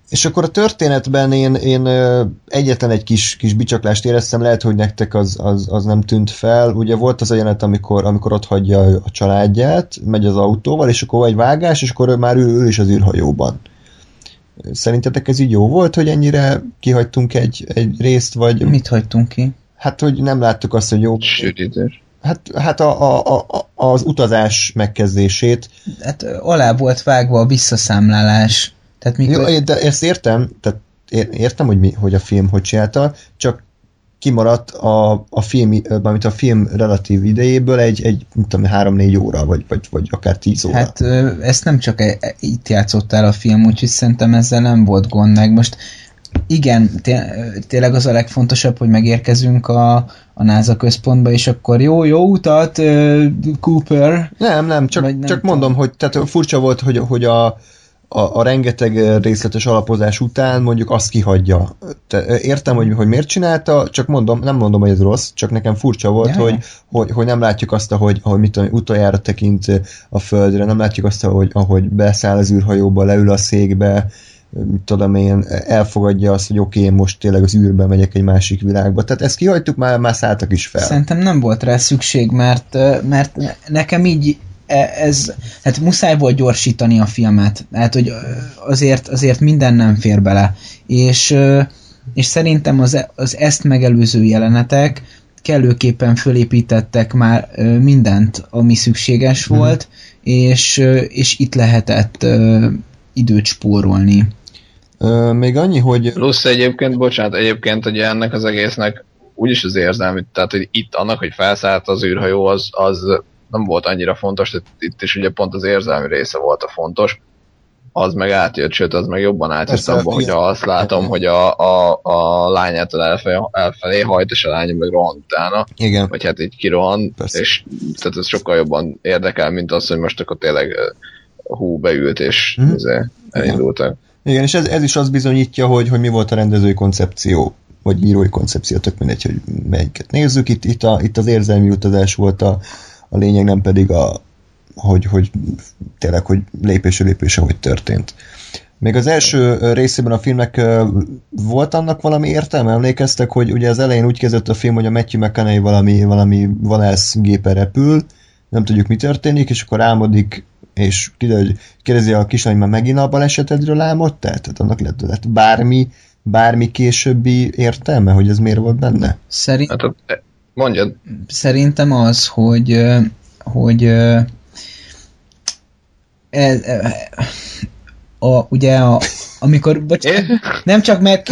és akkor a történetben én, én egyetlen egy kis, kis bicsaklást éreztem, lehet, hogy nektek az, az, az nem tűnt fel. Ugye volt az a jelenet, amikor, amikor ott hagyja a családját, megy az autóval, és akkor egy vágás, és akkor ő már ül, ül is az űrhajóban. Szerintetek ez így jó volt, hogy ennyire kihagytunk egy, egy részt, vagy... Mit hagytunk ki? Hát, hogy nem láttuk azt, hogy jó... Sűrítés. Hát, hát a, a, a, az utazás megkezdését. Hát alá volt vágva a visszaszámlálás tehát mikor... Jó, de ezt értem, tehát értem, hogy, mi, hogy a film hogy csinálta, csak kimaradt a, a film, amit a film relatív idejéből egy, egy tudom, három-négy óra, vagy, vagy, vagy akár tíz óra. Hát ezt nem csak e, e, itt játszott el a film, úgyhogy szerintem ezzel nem volt gond meg. Most igen, tényleg az a legfontosabb, hogy megérkezünk a, a NASA központba, és akkor jó, jó utat, Cooper. Nem, nem, csak, csak nem mondom, hogy tehát furcsa volt, hogy, hogy a, a, a rengeteg részletes alapozás után mondjuk azt kihagyja. Te, értem, hogy, hogy miért csinálta, csak mondom, nem mondom, hogy ez rossz, csak nekem furcsa volt, ja, hogy, ja. hogy, hogy nem látjuk azt, ahogy, ahogy mit tudom, utoljára tekint a földre, nem látjuk azt, ahogy, ahogy beszáll az űrhajóba, leül a székbe, mit tudom én, elfogadja azt, hogy oké, okay, most tényleg az űrbe megyek egy másik világba. Tehát ezt kihagytuk, már, már szálltak is fel. Szerintem nem volt rá szükség, mert, mert nekem így ez, hát muszáj volt gyorsítani a filmet, hát hogy azért, azért minden nem fér bele, és, és szerintem az, e- az ezt megelőző jelenetek kellőképpen fölépítettek már mindent, ami szükséges Mhm. volt, és, ö, és itt lehetett időt spórolni. Ö, még annyi, hogy Plusz egyébként, bocsánat, egyébként ugye ennek az egésznek úgyis az érzelmi, tehát hogy itt annak, hogy felszállt az űrhajó, az, az nem volt annyira fontos, tehát itt is ugye pont az érzelmi része volt a fontos, az meg átjött, sőt, az meg jobban átjött abban, igen. hogyha azt látom, hogy a, a, a lányától elfelé, elfelé hajt, és a lány meg rohan utána, igen, vagy hát így kirohan, Persze. és tehát ez sokkal jobban érdekel, mint az, hogy most akkor tényleg hú beült, és Mhm. mm. elindultak. igen, és ez, ez is azt bizonyítja, hogy, hogy mi volt a rendezői koncepció, vagy írói koncepció, tök mindegy, hogy melyiket nézzük. Itt, itt, a, itt az érzelmi utazás volt a, a lényeg, nem pedig a, hogy, hogy tényleg, hogy lépésről lépésre, hogy történt. Még az első részében a filmnek volt annak valami értelme? Emlékeztek, hogy ugye az elején úgy kezdett a film, hogy a Matthew McConaughey valami, valami valászgépen repül, nem tudjuk mi történik, és akkor álmodik, és kiderül, hogy kérdezi a kislány, már megint a balesetedről álmodtál? Tehát annak lett, lett bármi, bármi későbbi értelme, hogy ez miért volt benne? Szerint, Hát, mondjad, szerintem az, hogy, hogy ez, a, ugye a, amikor, bocsánat, nem csak meg,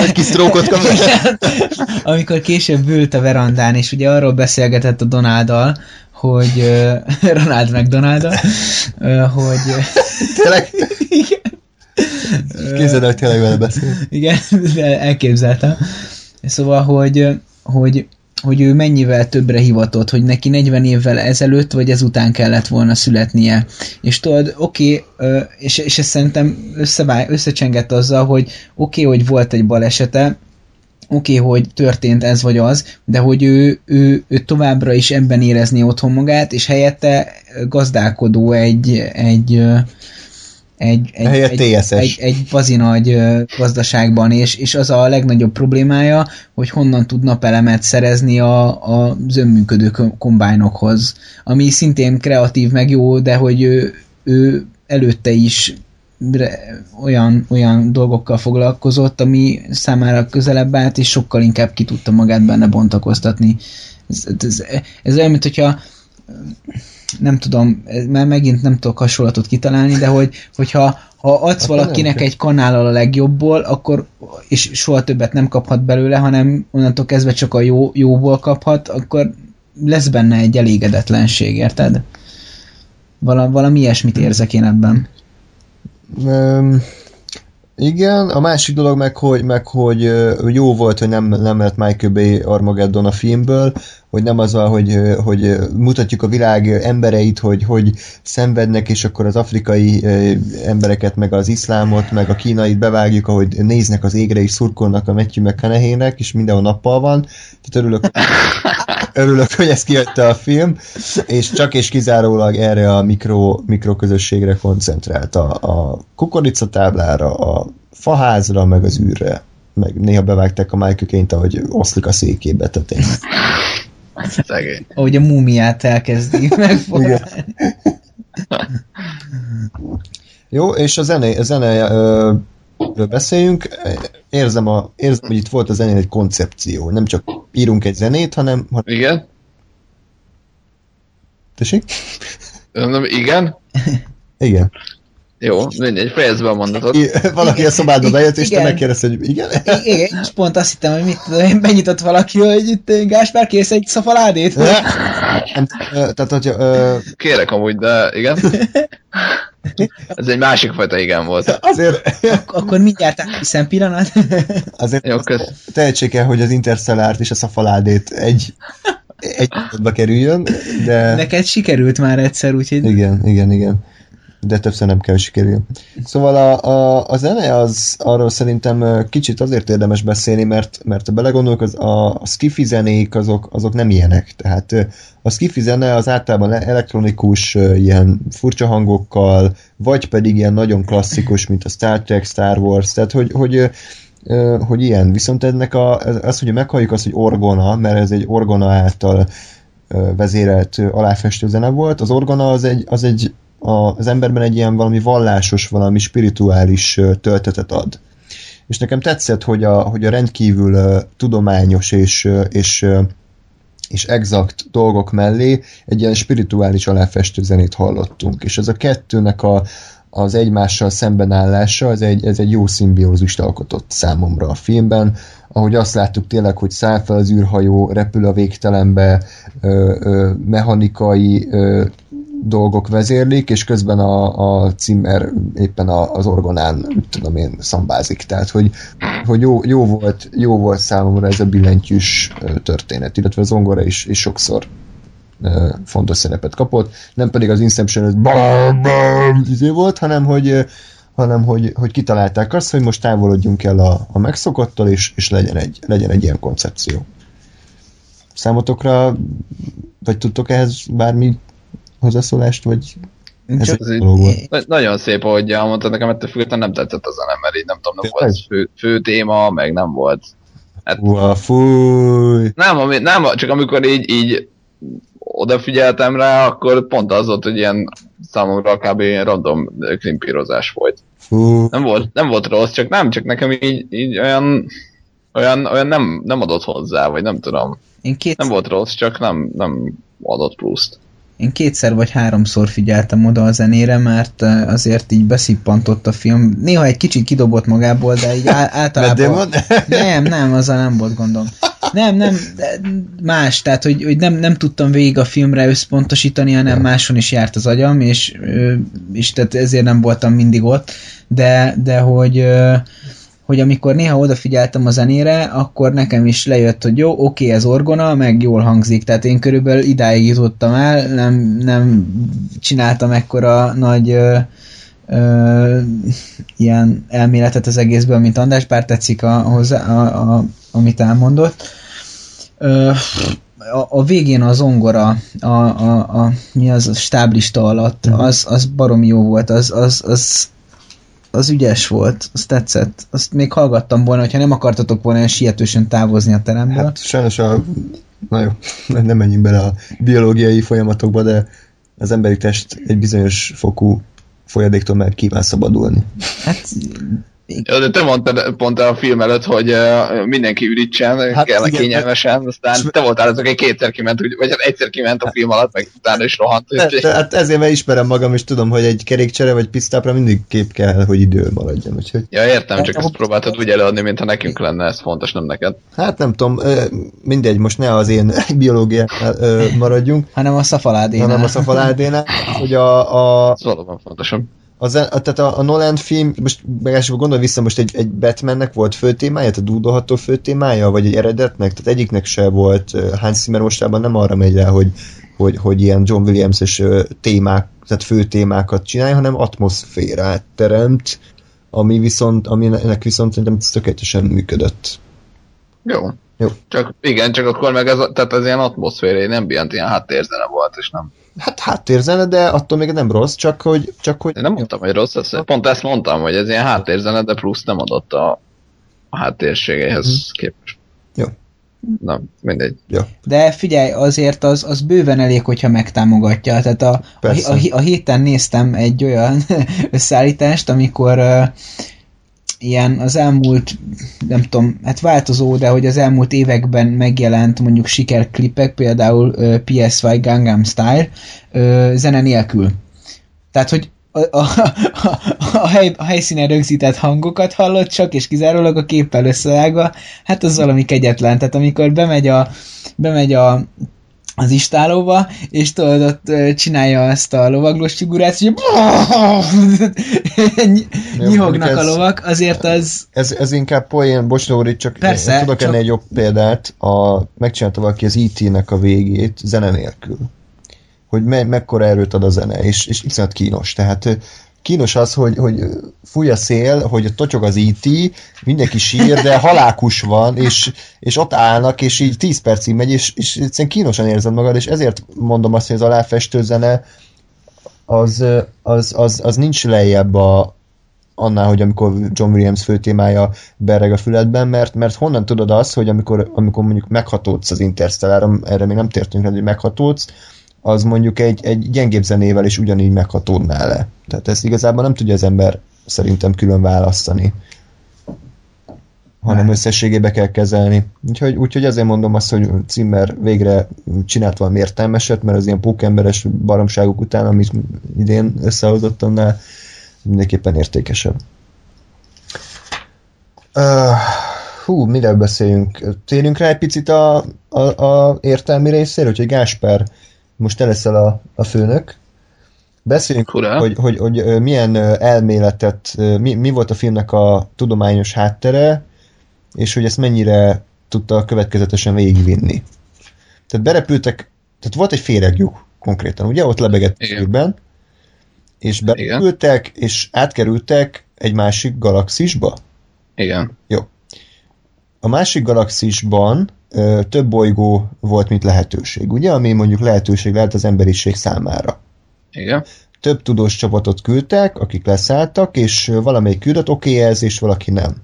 Egy kis sztrókot amikor később ült a verandán, és ugye arról beszélgetett a Donáldal, hogy uh, Ronald mcdonald uh, hogy Tényleg, igen, képzeld el, hogy tényleg vele beszél. igen, de elképzeltem. Szóval, hogy, hogy, hogy ő mennyivel többre hivatott, hogy neki 40 évvel ezelőtt vagy ezután kellett volna születnie. És tudod, oké, okay, és, és ezt szerintem összevág, összecsengett azzal, hogy oké, okay, hogy volt egy balesete, oké, okay, hogy történt ez vagy az, de hogy ő, ő, ő továbbra is ebben érezni otthon magát, és helyette gazdálkodó egy, egy, egy, egy, Helyett egy, TSS. egy, egy bazi nagy gazdaságban, és, és az a legnagyobb problémája, hogy honnan tud napelemet szerezni a, a önműködő kom- kombájnokhoz, ami szintén kreatív meg jó, de hogy ő, ő előtte is olyan, olyan dolgokkal foglalkozott, ami számára közelebb állt, és sokkal inkább ki tudta magát benne bontakoztatni. Ez, ez, ez olyan, mint hogyha nem tudom, már megint nem tudok hasonlatot kitalálni, de hogy, hogyha ha adsz Akkor valakinek egy kanállal a legjobbból, akkor és soha többet nem kaphat belőle, hanem onnantól kezdve csak a jó, jóból kaphat, akkor lesz benne egy elégedetlenség, érted? Vala, valami ilyesmit érzek én ebben. Um, igen, a másik dolog meg, hogy, meg, hogy jó volt, hogy nem, nem lett Michael Bay Armageddon a filmből, hogy nem az van, hogy, hogy mutatjuk a világ embereit, hogy hogy szenvednek, és akkor az afrikai embereket, meg az iszlámot, meg a kínait bevágjuk, ahogy néznek az égre, és szurkolnak a Matthew McConaughey-nek, és mindenhol nappal van. Tehát örülök, örülök, hogy ezt kiadta a film, és csak és kizárólag erre a mikro, mikroközösségre koncentrált a, a kukoricatáblára, a faházra, meg az űrre. Meg néha bevágták a Caine-t, ahogy oszlik a székébe, tehát én. Szegény. Ahogy a múmiát elkezdi megfogni. Jó, és a zene, a zene ö, beszéljünk. Érzem, a, érzem, hogy itt volt a zenén egy koncepció. Nem csak írunk egy zenét, hanem... Ha, Igen? tessék? Nem, igen? Igen. Jó, mindegy, fejezd be a mondatot. I, valaki a szobádba bejött, és te Igen. megkérdezte, hogy igen? Igen, és pont azt hittem, hogy mit tudom én, benyitott valaki, hogy itt eh, Gáspár kész egy szafaládét. Nem, Tehát, hogy ö, Kérek amúgy, de igen. Ez egy másik fajta igen volt. azért, Ak- Akkor mindjárt átviszem pillanat. azért Jó, kösz. tehetség kell, hogy az Interstellárt és a szafaládét egy egy kerüljön, de... Neked sikerült már egyszer, úgyhogy Igen, igen, igen. De többször nem kell sikerüljön. Szóval a, a, a zene az arról szerintem kicsit azért érdemes beszélni, mert, mert ha belegondolok, az, a, a skifi zenék azok, azok nem ilyenek. Tehát a skifi zene az általában elektronikus, ilyen furcsa hangokkal, vagy pedig ilyen nagyon klasszikus, mint a Star Trek, Star Wars, tehát hogy, hogy hogy ilyen. Viszont ennek a, az, hogy meghalljuk azt, hogy orgona, mert ez egy orgona által vezérelt aláfestő zene volt, az orgona az egy, az egy az emberben egy ilyen valami vallásos, valami spirituális töltetet ad. És nekem tetszett, hogy a, hogy a rendkívül tudományos és, és, és exakt dolgok mellé egy ilyen spirituális aláfestő zenét hallottunk. És ez a kettőnek a, az egymással szembenállása, ez egy, ez egy jó szimbiózust alkotott számomra a filmben, ahogy azt láttuk tényleg, hogy száll fel az űrhajó, repül a végtelenbe, ö, ö, mechanikai ö, dolgok vezérlik, és közben a, a címer éppen a, az orgonán, tudom én, szambázik. Tehát, hogy, hogy jó, jó, volt, jó volt számomra ez a billentyűs történet, illetve az zongora is, is sokszor fontos szerepet kapott, nem pedig az Inception ez izé volt, hanem hogy hanem hogy, hogy kitalálták azt, hogy most távolodjunk el a, a megszokottal, és, és legyen, egy, legyen egy ilyen koncepció. Számotokra, vagy tudtok ehhez bármi hozzászólást, vagy ez Csak egy volt? Nagyon szép, ahogy elmondtad, nekem ettől függetlenül nem tetszett az a mert így nem tudom, nem volt fő, fő téma, meg nem volt. Hát, Ua, fúj. Nem, ami, nem, csak amikor így, így odafigyeltem rá, akkor pont az volt, hogy ilyen számomra kb. ilyen random krimpírozás volt. Fú. Nem volt, nem volt rossz, csak nem, csak nekem így, így olyan, olyan, olyan nem, nem adott hozzá, vagy nem tudom. Én két... Nem volt rossz, csak nem, nem adott pluszt. Én kétszer vagy háromszor figyeltem oda a zenére, mert azért így beszippantott a film. Néha egy kicsit kidobott magából, de így általában... nem, nem, azzal nem volt gondom. Nem, nem, más, tehát hogy, hogy nem, nem tudtam végig a filmre összpontosítani, hanem máson is járt az agyam, és, és tehát ezért nem voltam mindig ott, de, de hogy hogy amikor néha odafigyeltem a zenére, akkor nekem is lejött, hogy jó, oké, ez orgona, meg jól hangzik, tehát én körülbelül idáig jutottam el, nem, nem csináltam ekkora nagy ö, ö, ilyen elméletet az egészből, mint András, bár tetszik a, hozzá, a, a, amit elmondott. Ö, a, a végén az ongora, a, a, a, mi az a stáblista alatt, mhm. az, az baromi jó volt, az, az, az az ügyes volt, az tetszett. Azt még hallgattam volna, hogyha nem akartatok volna olyan sietősen távozni a teremből. Hát sajnos a... Na jó, nem menjünk bele a biológiai folyamatokba, de az emberi test egy bizonyos fokú folyadéktól már kíván szabadulni. Hát Ja, de te mondtad pont a film előtt, hogy mindenki ürítsen, hát kell igen, kényelmesen, aztán te voltál az, aki kétszer kiment, vagy hát egyszer kiment a film alatt, meg utána is rohant. De, de, hát ezért mert ismerem magam, és tudom, hogy egy kerékcsere vagy pisztápra mindig kép kell, hogy idő maradjon. Úgyhogy... Ja, értem, csak ezt próbáltad úgy előadni, mintha nekünk lenne ez fontos, nem neked. Hát nem tudom, mindegy, most ne az én biológiánál maradjunk. hanem a szafaládénál. Hanem a szafaládénál, hogy a... a... Ez valóban fontosabb az, a, tehát a, a Nolan film, most megállásban gondolj vissza, most egy, egy Batmannek volt főtémája, tehát dúdolható főtémája, vagy egy eredetnek, tehát egyiknek se volt, Hans Zimmer mostában nem arra megy rá, hogy, hogy, hogy ilyen John Williams-es témák, tehát fő témákat csinálja, hanem atmoszférát teremt, ami viszont, aminek viszont szerintem tökéletesen működött. Jó. Jó. Csak, igen, csak akkor meg ez, tehát az ilyen atmoszférai, nem ilyen, ilyen háttérzene volt, és nem Hát háttérzene, de attól még nem rossz, csak hogy... Csak hogy... Én nem mondtam, hogy rossz, ezt, pont ezt mondtam, hogy ez ilyen háttérzene, de plusz nem adott a, a háttérségéhez hmm. képest. Jó. Na, mindegy. Jó. De figyelj, azért az, az bőven elég, hogyha megtámogatja. Tehát a, a, a, a héten néztem egy olyan összeállítást, amikor uh, ilyen az elmúlt, nem tudom, hát változó, de hogy az elmúlt években megjelent mondjuk sikerklipek, például uh, PSY Gangnam Style uh, zene nélkül. Tehát, hogy a, a, a, a, hely, a helyszínen rögzített hangokat hallott csak, és kizárólag a képpel összeállva, hát az valami kegyetlen. Tehát amikor bemegy a, bemegy a az istálóba, és tudod, ott csinálja ezt a lovaglós figurát, és nyihognak a lovak, azért az... Ez, ez inkább poén, bocs Lóri, csak Persze, tudok csak... ennél egy jobb példát, a, megcsinálta valaki az IT-nek a végét zene nélkül. Hogy me, mekkora erőt ad a zene, és, és iszonyat kínos. Tehát kínos az, hogy, hogy fúj a szél, hogy tocsog az IT, e mindenki sír, de halálkus van, és, és ott állnak, és így 10 percig megy, és, és egyszerűen kínosan érzed magad, és ezért mondom azt, hogy az aláfestő zene az, az, az, az nincs lejjebb a, annál, hogy amikor John Williams főtémája bereg a füledben, mert, mert honnan tudod azt, hogy amikor, amikor mondjuk meghatódsz az Interstellar, erre még nem tértünk rá, hogy meghatódsz, az mondjuk egy, egy gyengébb zenével is ugyanígy meghatódná le. Tehát ezt igazából nem tudja az ember szerintem külön választani hanem összességébe kell kezelni. Úgyhogy, úgyhogy azért mondom azt, hogy Zimmer végre csinált valami értelmeset, mert az ilyen pókemberes baromságok után, amit idén összehozott annál, mindenképpen értékesebb. Uh, hú, miről beszéljünk? Térjünk rá egy picit a, a, a értelmi részére, hogy Gásper, most te leszel a, a főnök. Beszéljünk, hogy, hogy, hogy, hogy milyen elméletet, mi, mi volt a filmnek a tudományos háttere, és hogy ezt mennyire tudta következetesen végigvinni. Tehát berepültek, tehát volt egy féregjuk konkrétan, ugye? Ott lebegett a és berepültek, Igen. és átkerültek egy másik galaxisba? Igen. Jó. A másik galaxisban több bolygó volt, mint lehetőség, ugye? Ami mondjuk lehetőség lehet az emberiség számára. Igen. Több tudós csapatot küldtek, akik leszálltak, és valamelyik küldött oké és valaki nem.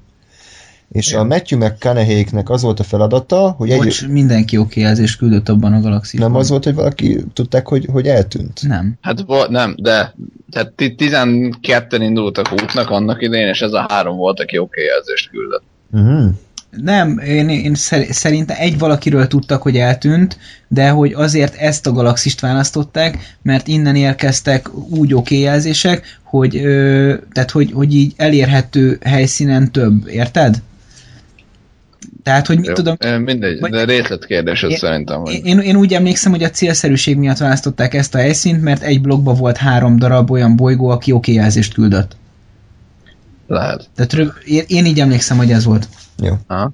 És ja. a Matthew McConaughey-nek az volt a feladata, hogy Bocs, egy... mindenki oké és küldött abban a galaxisban. Nem az volt, hogy valaki tudták, hogy, hogy eltűnt? Nem. Hát nem, de tehát 12-en indultak útnak annak idején, és ez a három volt, aki oké jelzést küldött. Uh-huh. Nem, én, én szerintem egy valakiről tudtak, hogy eltűnt, de hogy azért ezt a galaxist választották, mert innen érkeztek úgy oké jelzések, hogy, ö, tehát hogy, hogy így elérhető helyszínen több, érted? Tehát, hogy mit Jó, tudom... Mindegy, vagy, de részletkérdés ez szerintem. Hogy... Én, én úgy emlékszem, hogy a célszerűség miatt választották ezt a helyszínt, mert egy blogban volt három darab olyan bolygó, aki oké jelzést küldött. Lehet. Tehát én így emlékszem, hogy ez volt. Jó. Aha.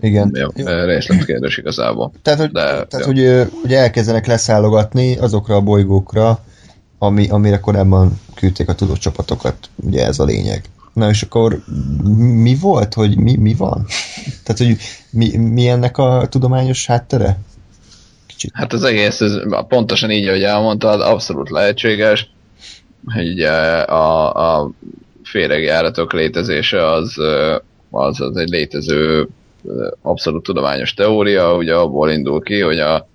Igen. Jó, Jó. részletkérdés igazából. Tehát, hogy, De, tehát hogy, hogy elkezdenek leszállogatni azokra a bolygókra, ami, amire korábban küldték a tudós csapatokat. Ugye ez a lényeg. Na és akkor mi volt, hogy mi, mi van? Tehát, hogy mi, mi ennek a tudományos háttere? Kicsit. Hát az egész, ez pontosan így, ahogy elmondtad, abszolút lehetséges, hogy a, a féregjáratok létezése az, az, az egy létező abszolút tudományos teória, ugye abból indul ki, hogy a,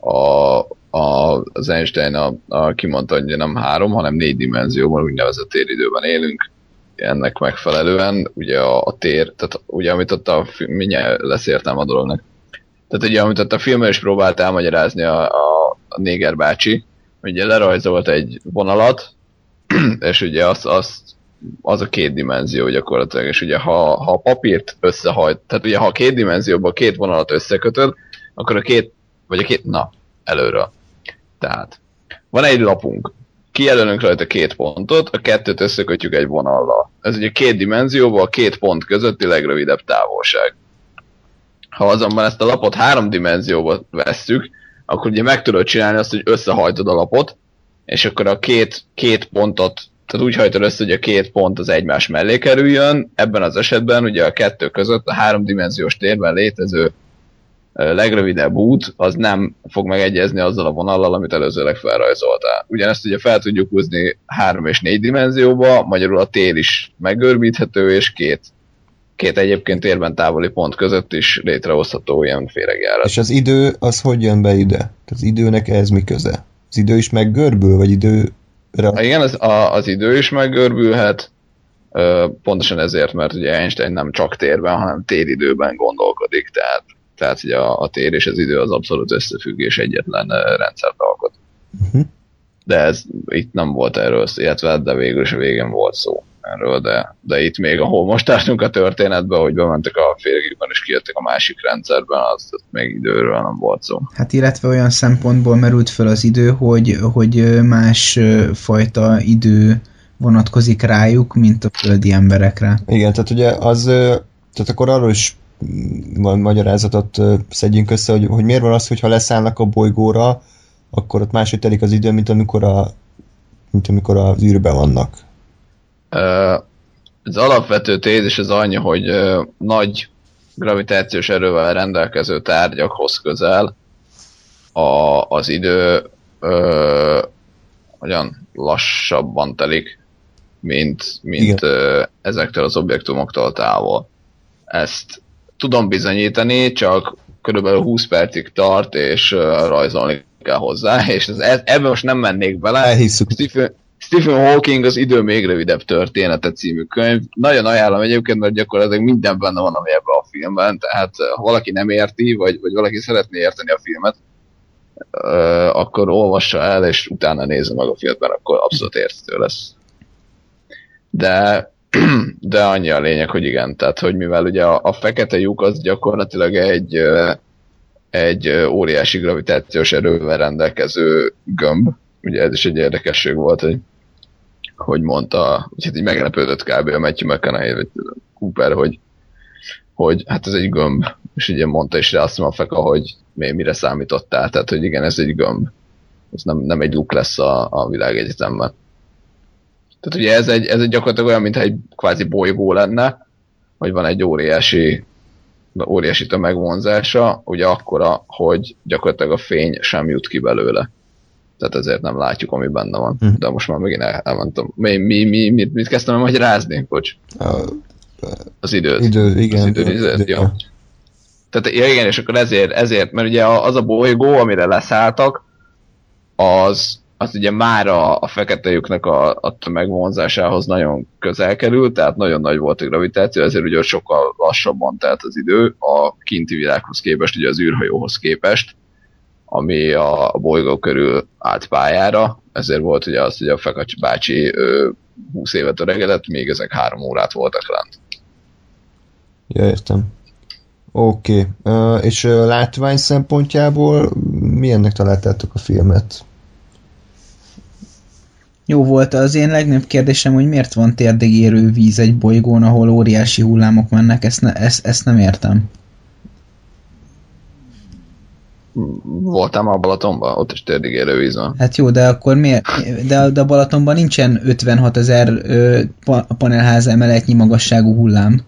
a, a, az Einstein a, a kimondta, hogy nem három, hanem négy dimenzióban úgynevezett téridőben élünk, ennek megfelelően ugye a, a tér, tehát ugye amit ott a mindjárt lesz értelme a dolognak. Tehát ugye amit ott a filmben is próbált elmagyarázni a, a, a Néger bácsi, ugye lerajzolt egy vonalat, és ugye azt, azt az a két dimenzió gyakorlatilag, és ugye ha, ha a papírt összehajt, tehát ugye ha a két dimenzióban két vonalat összekötöd, akkor a két, vagy a két, na, előről. Tehát, van egy lapunk, kijelölünk rajta két pontot, a kettőt összekötjük egy vonallal. Ez ugye két dimenzióban a két pont közötti legrövidebb távolság. Ha azonban ezt a lapot három dimenzióba vesszük, akkor ugye meg tudod csinálni azt, hogy összehajtod a lapot, és akkor a két, két pontot, tehát úgy hajtod össze, hogy a két pont az egymás mellé kerüljön, ebben az esetben ugye a kettő között a háromdimenziós térben létező legrövidebb út, az nem fog megegyezni azzal a vonallal, amit előzőleg felrajzoltál. Ugyanezt ugye fel tudjuk húzni három és négy dimenzióba, magyarul a tér is meggörbíthető, és két, két egyébként térben távoli pont között is létrehozható ilyen féregjárat. És az idő, az hogy jön be ide? Az időnek ez mi köze? Az idő is meggörbül, vagy idő Ha igen, az, a, az idő is meggörbülhet, pontosan ezért, mert ugye Einstein nem csak térben, hanem téridőben gondolkodik, tehát tehát hogy a, a tér és az idő az abszolút összefüggés egyetlen rendszert alkot. Uh-huh. De ez itt nem volt erről, illetve de végül is a végén volt szó erről, de, de itt még ahol most tartunk a történetben, hogy bementek a félgében és kijöttek a másik rendszerben, az, az még időről nem volt szó. Hát illetve olyan szempontból merült fel az idő, hogy, hogy más fajta idő vonatkozik rájuk, mint a földi emberekre. Igen, tehát ugye az, tehát akkor arról is magyarázatot szedjünk össze, hogy, hogy miért van az, hogyha leszállnak a bolygóra, akkor ott máshogy telik az idő, mint amikor, a, mint amikor az űrben vannak. Az alapvető tézis az annyi, hogy nagy gravitációs erővel rendelkező tárgyakhoz közel a, az idő ö, olyan lassabban telik, mint, mint ö, ezektől az objektumoktól távol. Ezt tudom bizonyítani, csak körülbelül 20 percig tart, és uh, rajzolni kell hozzá, és ez, ebben most nem mennék bele. Elhisszük. Stephen, Stephen Hawking az idő még rövidebb története című könyv. Nagyon ajánlom egyébként, mert gyakorlatilag minden benne van, ami ebben a filmben, tehát ha valaki nem érti, vagy, vagy valaki szeretné érteni a filmet, akkor olvassa el, és utána nézze meg a filmet, mert akkor abszolút érthető lesz. De de annyi a lényeg, hogy igen, tehát hogy mivel ugye a, a fekete lyuk az gyakorlatilag egy, egy óriási gravitációs erővel rendelkező gömb, ugye ez is egy érdekesség volt, hogy, hogy mondta, hogy hát így meglepődött kb. a Matthew McConaughey, vagy Cooper, hogy, hogy hát ez egy gömb, és ugye mondta is rá azt a feka, hogy mire számítottál, tehát hogy igen, ez egy gömb. Ez nem, nem egy luk lesz a, a világegyetemben. Tehát ugye ez egy, ez egy gyakorlatilag olyan, mintha egy kvázi bolygó lenne, hogy van egy óriási, óriási tömegvonzása, ugye akkora, hogy gyakorlatilag a fény sem jut ki belőle. Tehát ezért nem látjuk, ami benne van. Hm. De most már megint el, elmondtam. Mi, mi, mi, mit, mit kezdtem magyarázni? Bocs. Az időt. Idő, igen. Az időt, idő, idő, ja. Tehát ja, igen, és akkor ezért, ezért, mert ugye az a bolygó, amire leszálltak, az, az ugye már a, a fekete lyuknak a, a tömegvonzásához nagyon közel került, tehát nagyon nagy volt a gravitáció, ezért ugye sokkal lassabban telt az idő a kinti világhoz képest, ugye az űrhajóhoz képest, ami a, bolygó körül állt pályára, ezért volt ugye az, hogy a Fekacs bácsi ő, 20 évet öregedett, még ezek három órát voltak lent. Ja, értem. Oké, okay. uh, és uh, látvány szempontjából milyennek találtátok a filmet? Jó volt az én legnagyobb kérdésem, hogy miért van térdig érő víz egy bolygón, ahol óriási hullámok mennek, ezt, ne, ezt, ezt nem értem. Voltam a Balatonban, ott is térdig érő víz van. Hát jó, de akkor miért? De, de a Balatonban nincsen 56 ezer panelház emeletnyi magasságú hullám.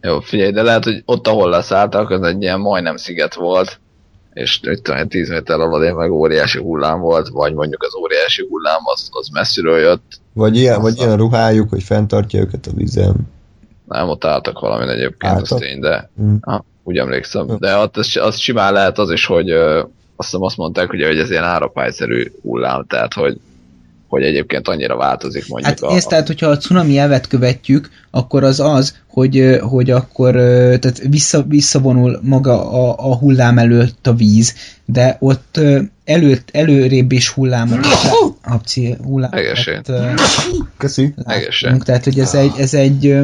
Jó, figyelj, de lehet, hogy ott, ahol leszálltak, az egy ilyen majdnem sziget volt, és tudom, 10 méter alatt meg óriási hullám volt, vagy mondjuk az óriási hullám az, az messziről jött. Vagy ilyen, vagy ilyen ruhájuk, hogy fenntartja őket a vízen. Nem, ott álltak valamin egyébként, álltak? az tény, de mm. ha, úgy emlékszem. De ott az, az simán lehet az is, hogy ö, azt hiszem azt mondták, ugye, hogy ez ilyen árapályszerű hullám, tehát hogy hogy egyébként annyira változik mondjuk hát a... Ez tehát, hogyha a cunami elvet követjük, akkor az az, hogy, hogy akkor tehát vissza, visszavonul maga a, a hullám előtt a víz, de ott előtt, előrébb is hullámok abci, hullámokat Köszi. Látunk, tehát, hogy ez egy, ez egy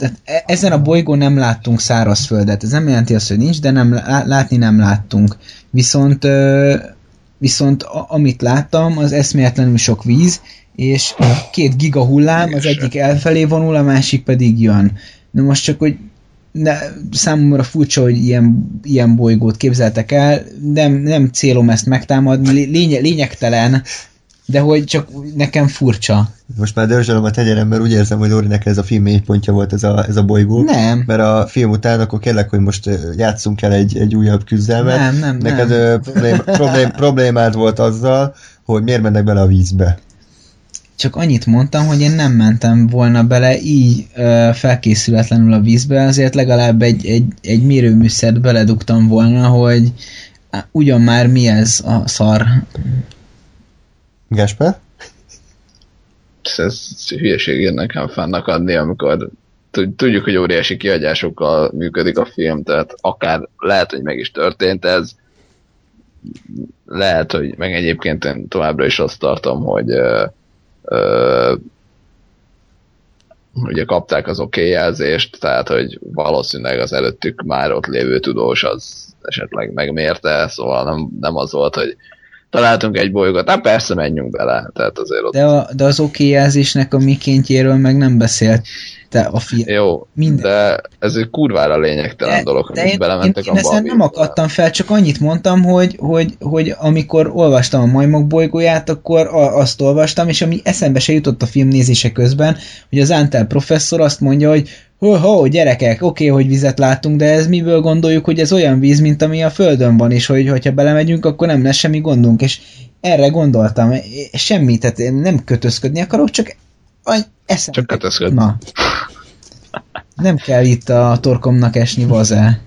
tehát e, ezen a bolygón nem láttunk szárazföldet. Ez nem jelenti azt, hogy nincs, de nem, látni nem láttunk. Viszont viszont a, amit láttam, az eszméletlenül sok víz, és két giga hullám, az egyik elfelé vonul, a másik pedig jön. Na most csak, hogy ne, számomra furcsa, hogy ilyen, ilyen bolygót képzeltek el, nem, nem célom ezt megtámadni, lény, lényegtelen, de hogy csak nekem furcsa. Most már dörzsölöm a tegyerem, mert úgy érzem, hogy Lórinek ez a film mélypontja volt ez a, ez a bolygó. Nem. Mert a film után akkor kérlek, hogy most játszunk el egy, egy újabb küzdelmet. Nem, nem, Neked nem. Problém, problém, problémád volt azzal, hogy miért mennek bele a vízbe. Csak annyit mondtam, hogy én nem mentem volna bele így ö, felkészületlenül a vízbe, azért legalább egy, egy, egy mérőműszert beledugtam volna, hogy ugyan már mi ez a szar. Gásper? Ez hülyeség nekem fennak adni, amikor tudjuk, hogy óriási kiadásokkal működik a film, tehát akár lehet, hogy meg is történt ez, lehet, hogy meg egyébként én továbbra is azt tartom, hogy ö, ö, ugye kapták az oké jelzést, tehát hogy valószínűleg az előttük már ott lévő tudós az esetleg megmérte, szóval nem, nem az volt, hogy találtunk egy bolygót, hát persze menjünk bele. Tehát azért ott... de, a, de az oké jelzésnek a mikéntjéről meg nem beszélt te a film. Jó, Minden. de ez egy kurvára lényegtelen de, dolog, de én, belementek én, én ezen nem akadtam fel, csak annyit mondtam, hogy, hogy, hogy amikor olvastam a majmok bolygóját, akkor a, azt olvastam, és ami eszembe se jutott a film nézése közben, hogy az Antel professzor azt mondja, hogy ho, ho gyerekek, oké, okay, hogy vizet látunk, de ez miből gondoljuk, hogy ez olyan víz, mint ami a Földön van, és hogy hogyha belemegyünk, akkor nem lesz semmi gondunk, és erre gondoltam, semmi, tehát én nem kötözködni akarok, csak eszem. Csak kötözködni. Na. Nem kell itt a torkomnak esni, vaze.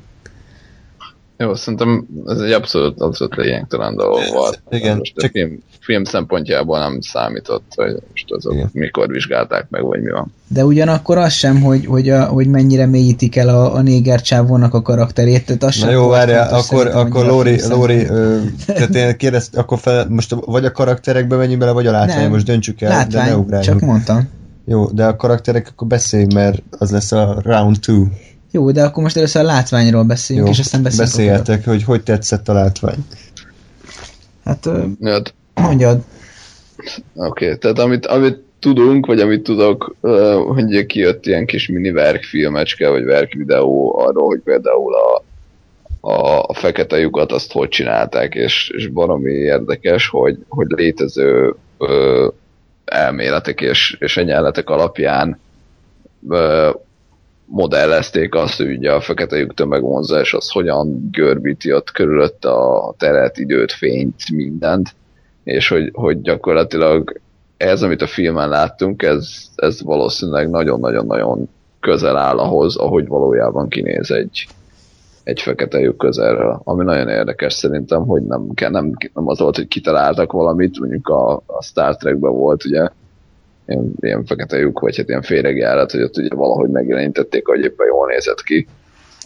Jó, szerintem ez egy abszolút, abszolút lényegtelen dolog volt. Igen, most csak... film, film szempontjából nem számított, hogy most azok Igen. mikor vizsgálták meg, vagy mi van. De ugyanakkor az sem, hogy, hogy, a, hogy mennyire mélyítik el a, a néger csávónak a karakterét. Tehát az Na jó, várjál, akkor, akkor Lóri, Lóri tehát én kérdezt, akkor fel, most vagy a karakterekbe menjünk bele, vagy a látvány, most döntsük el, látvány, de ne ugráljunk. csak mondtam. Jó, de a karakterek akkor beszélj, mert az lesz a round two. Jó, de akkor most először a látványról beszéljünk, Jó, és aztán beszéljünk. Beszéljetek, hogy hogy tetszett a látvány. Hát, Jad. mondjad. Oké, okay, tehát amit, amit tudunk, vagy amit tudok, hogy kijött ilyen kis mini verkfilmecske, vagy verkvideó arról, hogy például a, a, a fekete lyukat azt hogy csinálták, és, és baromi érdekes, hogy, hogy létező ö, elméletek és, és egyenletek alapján ö, modellezték azt, hogy ugye a fekete lyuk tömegvonzás az hogyan görbíti ott körülött a teret, időt, fényt, mindent, és hogy, hogy gyakorlatilag ez, amit a filmen láttunk, ez, ez valószínűleg nagyon-nagyon-nagyon közel áll ahhoz, ahogy valójában kinéz egy, egy fekete lyuk közelről, ami nagyon érdekes szerintem, hogy nem, nem, nem az volt, hogy kitaláltak valamit, mondjuk a, a Star Trekben volt ugye ilyen, ilyen fekete lyuk, vagy hát ilyen féregjárat, hogy ott ugye valahogy megjelenítették, hogy éppen jól nézett ki,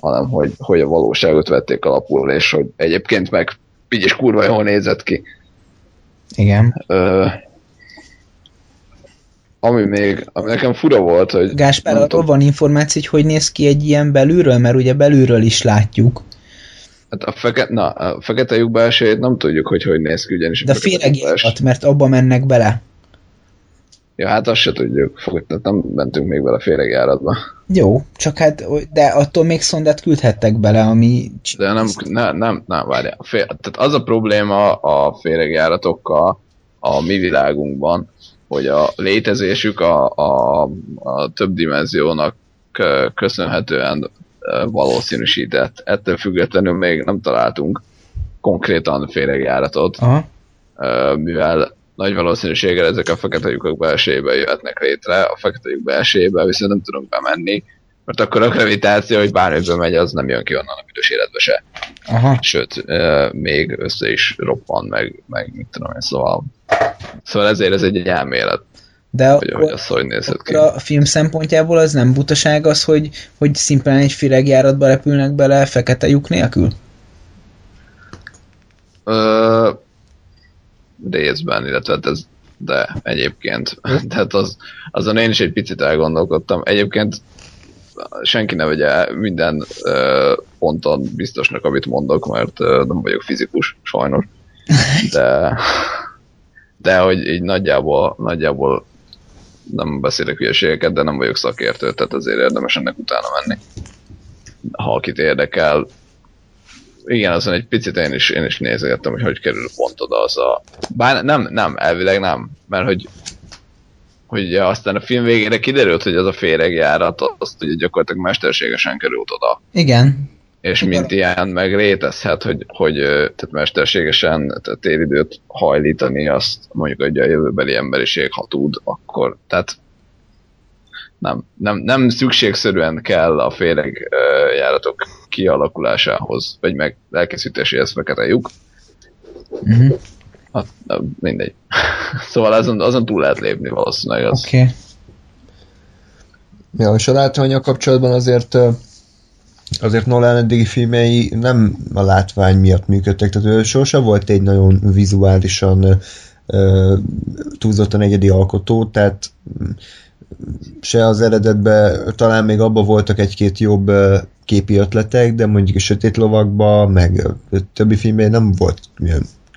hanem hogy, hogy a valóságot vették alapul, és hogy egyébként meg így is kurva jól nézett ki. Igen. Ö, ami még, ami nekem fura volt, hogy... Gáspár, arról van információ, hogy hogy néz ki egy ilyen belülről, mert ugye belülről is látjuk. Hát a, feke, na, a fekete lyuk belsejét nem tudjuk, hogy hogy néz ki, ugyanis De féregjárat, mert abba mennek bele. Ja, hát azt se tudjuk, tehát nem mentünk még bele féregjáratba. Jó, csak hát, de attól még szondát küldhettek bele, ami... De nem, nem, nem, nem várjál. Fél, tehát az a probléma a féregjáratokkal a mi világunkban, hogy a létezésük a, a, a több dimenziónak köszönhetően valószínűsített. Ettől függetlenül még nem találtunk konkrétan féregjáratot, Aha. mivel nagy valószínűséggel ezek a fekete lyukak belsejébe jöhetnek létre, a fekete lyuk belsejébe viszont nem tudunk bemenni, mert akkor a gravitáció, hogy bármiből megy, az nem jön ki onnan a büdös életbe se. Aha. Sőt, még össze is roppan, meg, meg mit tudom én, szóval, szóval ezért ez egy, elmélet. De hogy, akkor, hogy az hogy nézhet ki. a film szempontjából az nem butaság az, hogy, hogy szimplán egy firegjáratba repülnek bele fekete lyuk nélkül? Ö, részben, illetve hát ez, de egyébként. Tehát az, azon én is egy picit elgondolkodtam. Egyébként senki ne vegye minden uh, ponton biztosnak, amit mondok, mert uh, nem vagyok fizikus, sajnos. De, de hogy így nagyjából, nagyjából nem beszélek hülyeségeket, de nem vagyok szakértő, tehát azért érdemes ennek utána menni. Ha akit érdekel, igen, azon egy picit én is, én is nézegettem, hogy hogy kerül pont oda az a... Bár nem, nem, elvileg nem, mert hogy hogy aztán a film végére kiderült, hogy az a féregjárat, azt ugye gyakorlatilag mesterségesen került oda. Igen. És Igen. mint ilyen meg létezhet, hogy, hogy tehát mesterségesen tehát téridőt hajlítani, azt mondjuk, hogy a jövőbeli emberiség, ha tud, akkor, tehát nem, nem, nem szükségszerűen kell a féregjáratok kialakulásához, vagy meg elkészítéséhez fekete lyuk. Uh-huh. Hát, mindegy. szóval azon, azon túl lehet lépni valószínűleg. Az. Oké. Okay. Ja, és a látványok kapcsolatban azért azért Nolan eddigi filmjei nem a látvány miatt működtek, tehát ő sosem volt egy nagyon vizuálisan túlzottan egyedi alkotó, tehát se az eredetben, talán még abban voltak egy-két jobb képi ötletek, de mondjuk a Sötét Lovakban, meg a többi filmben nem volt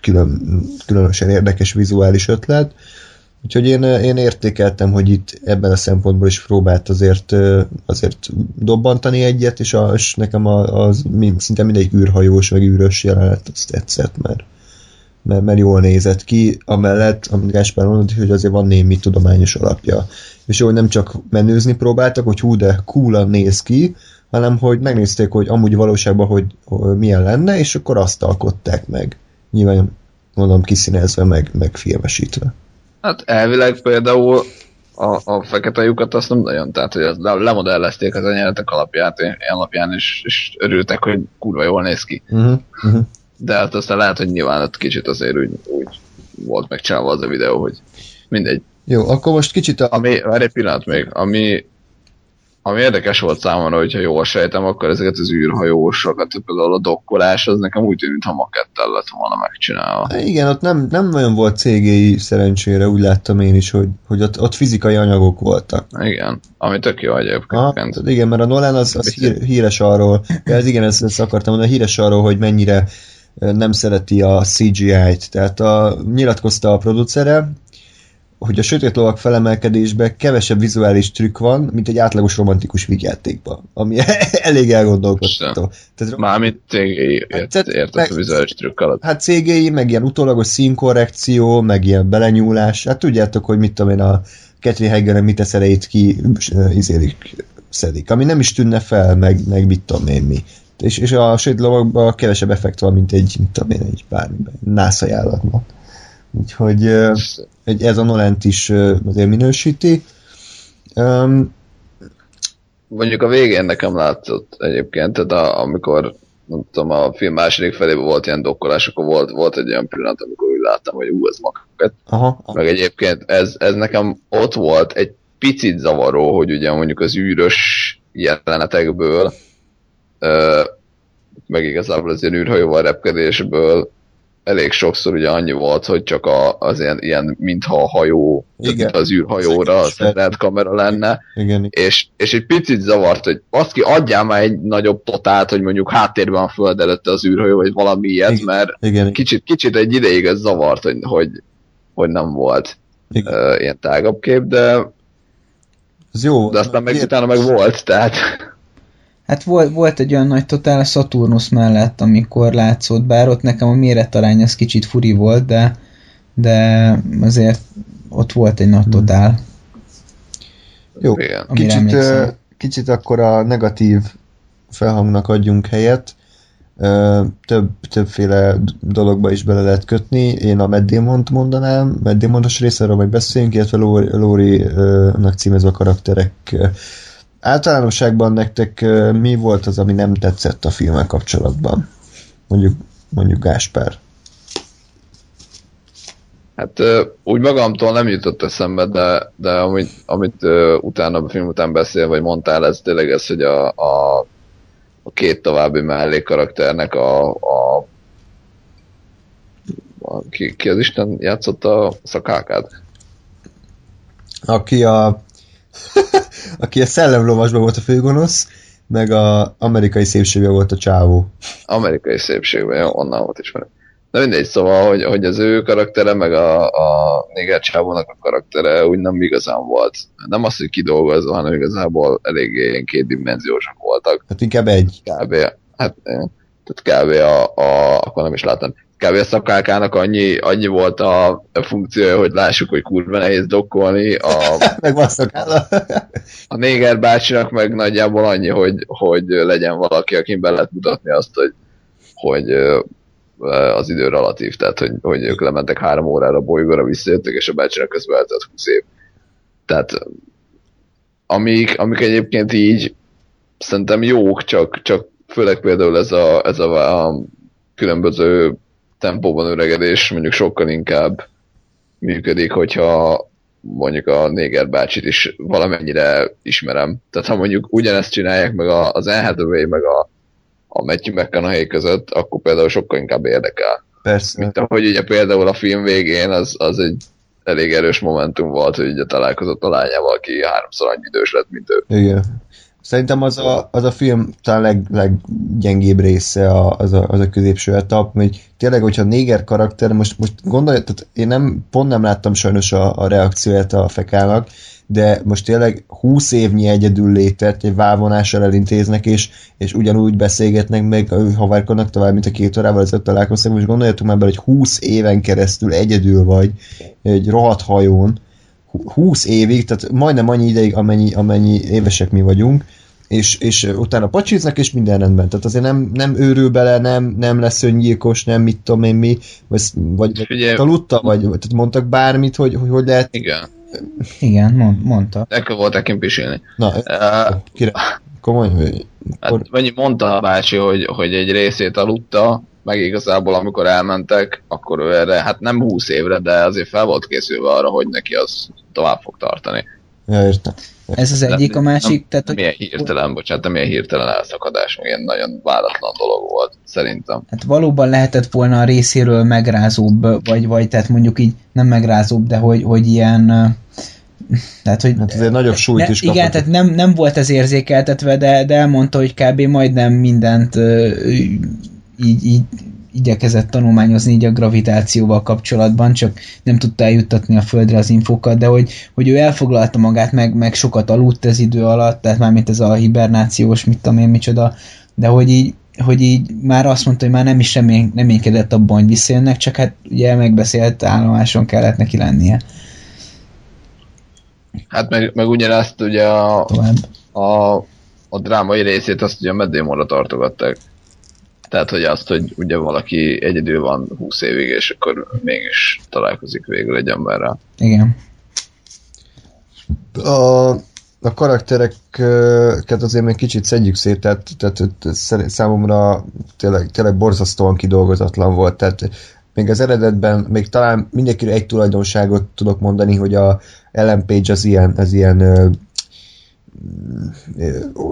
külön, különösen érdekes vizuális ötlet. Úgyhogy én, én értékeltem, hogy itt ebben a szempontból is próbált azért, azért dobbantani egyet, és, a, és nekem az, az szinte mindegyik űrhajós, meg űrös jelenet azt tetszett, mert, mert, mert jól nézett ki, amellett, amit Gáspár mondott, hogy azért van némi tudományos alapja. És hogy nem csak menőzni próbáltak, hogy hú, de coolan néz ki, hanem hogy megnézték, hogy amúgy valóságban, hogy, hogy milyen lenne, és akkor azt alkották meg. Nyilván mondom kiszínezve, meg, meg filmesítve. Hát elvileg például a, a fekete lyukat azt nem nagyon, tehát hogy le, lemodellezték az enyeletek alapját, alapján, és, és örültek, hogy kurva jól néz ki. Uh-huh, uh-huh. De hát aztán lehet, hogy nyilván ott kicsit azért úgy, úgy volt megcsinálva az a videó, hogy mindegy. Jó, akkor most kicsit a... Ami, várj egy pillanat még, ami, ami érdekes volt számomra, hogyha jól sejtem, akkor ezeket az űrhajósokat, például a dokkolás, az nekem úgy tűnt, mintha makettel lett volna megcsinálva. Igen, ott nem, nem nagyon volt CGI szerencsére, úgy láttam én is, hogy, hogy ott, ott fizikai anyagok voltak. Igen, ami tök jó egyébként. Aha, igen, mert a Nolan az, az hír, híres arról, ez igen, ezt, ezt akartam mondani, híres arról, hogy mennyire nem szereti a CGI-t. Tehát a, nyilatkozta a producere, hogy a sötét lovak felemelkedésben kevesebb vizuális trükk van, mint egy átlagos romantikus vigyátékban, ami elég elgondolkodható. Mármint CGI, ért, hát, ért a vizuális trükk alatt. Hát CGI, meg ilyen utólagos színkorrekció, meg ilyen belenyúlás. Hát tudjátok, hogy mit tudom én, a Catherine Hegel mit tesz erejét ki izélik, szedik, ami nem is tűnne fel, meg, meg mit tudom én mi. És, és a sötét lovakban kevesebb effekt van, mint egy, mit tudom én, egy bármiben, nász ajánlatban. Úgyhogy ez a Nolent is azért minősíti. Um, Mondjuk a végén nekem látszott egyébként, tehát a, amikor nem tudom, a film második felében volt ilyen dokkolás, akkor volt, volt egy olyan pillanat, amikor úgy láttam, hogy ú, ez makket. Aha. Meg egyébként ez, ez nekem ott volt egy picit zavaró, hogy ugye mondjuk az űrös jelenetekből, ö, meg igazából az ilyen űrhajóval repkedésből elég sokszor ugye annyi volt, hogy csak a, az ilyen, ilyen mintha a hajó, Igen. az űrhajóra az szerelt kamera lenne, Igen. És, és egy picit zavart, hogy azt ki adjál már egy nagyobb totált, hogy mondjuk háttérben a föld előtte az űrhajó, vagy valami ilyet, Igen. mert Igen. Kicsit, kicsit egy ideig ez zavart, hogy, hogy, hogy nem volt Igen. Uh, ilyen tágabb kép, de ez jó. De aztán meg utána meg volt, tehát Hát volt, volt egy olyan nagy totál a Saturnus mellett, amikor látszott, bár ott nekem a méretarány az kicsit furi volt, de, de azért ott volt egy nagy hmm. totál. Jó, kicsit, kicsit akkor a negatív felhangnak adjunk helyet. Több, többféle dologba is bele lehet kötni. Én a Matt Damon-t mondanám, Matt Damon-os részéről majd beszéljünk, illetve Lori-nak címező a karakterek Általánosságban nektek mi volt az, ami nem tetszett a filmmel kapcsolatban? Mondjuk, mondjuk Gáspár. Hát úgy magamtól nem jutott eszembe, de, de amit, amit utána a film után beszél, vagy mondtál, ez tényleg ez, hogy a, a, a két további mellékkarakternek a, a, a ki, ki az Isten játszotta a szakákát? Aki a aki a szellemlovasban volt a főgonosz, meg a amerikai szépségben volt a csávó. Amerikai szépségben, jó, onnan volt ismerő. De mindegy, szóval, hogy, hogy az ő karaktere, meg a, a néger csávónak a karaktere úgy nem igazán volt. Nem az, hogy kidolgozva, hanem igazából eléggé ilyen kétdimenziósak voltak. Hát inkább egy. Kb. Hát, tehát kb. A, a, akkor nem is láttam kb. a szakákának annyi, annyi volt a, a funkciója, hogy lássuk, hogy kurva nehéz dokkolni. A, meg van szakála. a néger bácsinak meg nagyjából annyi, hogy, hogy legyen valaki, akin be lehet mutatni azt, hogy, hogy az idő relatív, tehát hogy, hogy ők lementek három órára a bolygóra, visszajöttek, és a bácsinak közben eltelt 20 év. Tehát amik, amik egyébként így szerintem jók, csak, csak főleg például ez a, ez a, a különböző tempóban öregedés mondjuk sokkal inkább működik, hogyha mondjuk a Néger bácsit is valamennyire ismerem. Tehát ha mondjuk ugyanezt csinálják meg az Anne meg a, a Matthew McConaughey között, akkor például sokkal inkább érdekel. Persze. Mint ahogy ugye például a film végén az, az egy elég erős momentum volt, hogy ugye találkozott a lányával, aki háromszor annyi idős lett, mint ő. Igen. Szerintem az a, az a film talán leg, leggyengébb része a, az, a, az a középső etap, hogy tényleg, hogyha néger karakter, most, most gondolj, tehát én nem, pont nem láttam sajnos a, a reakcióját a fekának, de most tényleg 20 évnyi egyedül létet egy válvonással elintéznek, és, és ugyanúgy beszélgetnek meg, havárkodnak tovább, mint a két órával ezelőtt találkoztak, most gondoljatok már bele, hogy 20 éven keresztül egyedül vagy egy rohadt hajón, 20 évig, tehát majdnem annyi ideig, amennyi, amennyi évesek mi vagyunk, és, és utána pacsiznak, és minden rendben. Tehát azért nem, nem őrül bele, nem, nem lesz öngyilkos, nem mit tudom én mi, vagy, vagy Figyelj. aludta, vagy tehát mondtak bármit, hogy hogy, hogy lehet. Igen. Igen, mond, mondta. Ekkor voltak kint pisilni. Na, Uh, kire, komoly, hogy hát, mennyi mondta a bácsi, hogy, hogy egy részét aludta, meg igazából amikor elmentek, akkor ő erre, hát nem 20 évre, de azért fel volt készülve arra, hogy neki az tovább fog tartani. ja, értem. Ez az egyik, a másik, nem, tehát nem hogy ilyen hirtelen, bocsánat, nem ilyen hirtelen elszakadás, ilyen nagyon váratlan dolog volt, szerintem. hát valóban lehetett volna a részéről megrázóbb, vagy, vagy tehát mondjuk így nem megrázóbb, de hogy, hogy ilyen tehát, hogy Hát azért nagyobb súlyt ne, is Igen, kapott. tehát nem, nem volt ez érzékeltetve, de, de elmondta, hogy kb. majdnem mindent így, így igyekezett tanulmányozni így a gravitációval kapcsolatban, csak nem tudta eljuttatni a Földre az infókat, de hogy, hogy ő elfoglalta magát, meg, meg sokat aludt ez idő alatt, tehát mármint ez a hibernációs, mit tudom én, micsoda, de hogy így, hogy így már azt mondta, hogy már nem is remény, reménykedett abban, hogy visszajönnek, csak hát ugye megbeszélt állomáson kellett neki lennie Hát meg, meg ugyanezt ugye a, tovább. a, a drámai részét azt ugye a Meddémorra tartogatták. Tehát, hogy azt, hogy ugye valaki egyedül van 20 évig, és akkor mégis találkozik végül egy emberrel. Igen. a, a karaktereket azért még kicsit szedjük szét, tehát, tehát, számomra tényleg, tényleg borzasztóan kidolgozatlan volt, tehát még az eredetben, még talán mindenkire egy tulajdonságot tudok mondani, hogy a Ellen Page az ilyen, az ilyen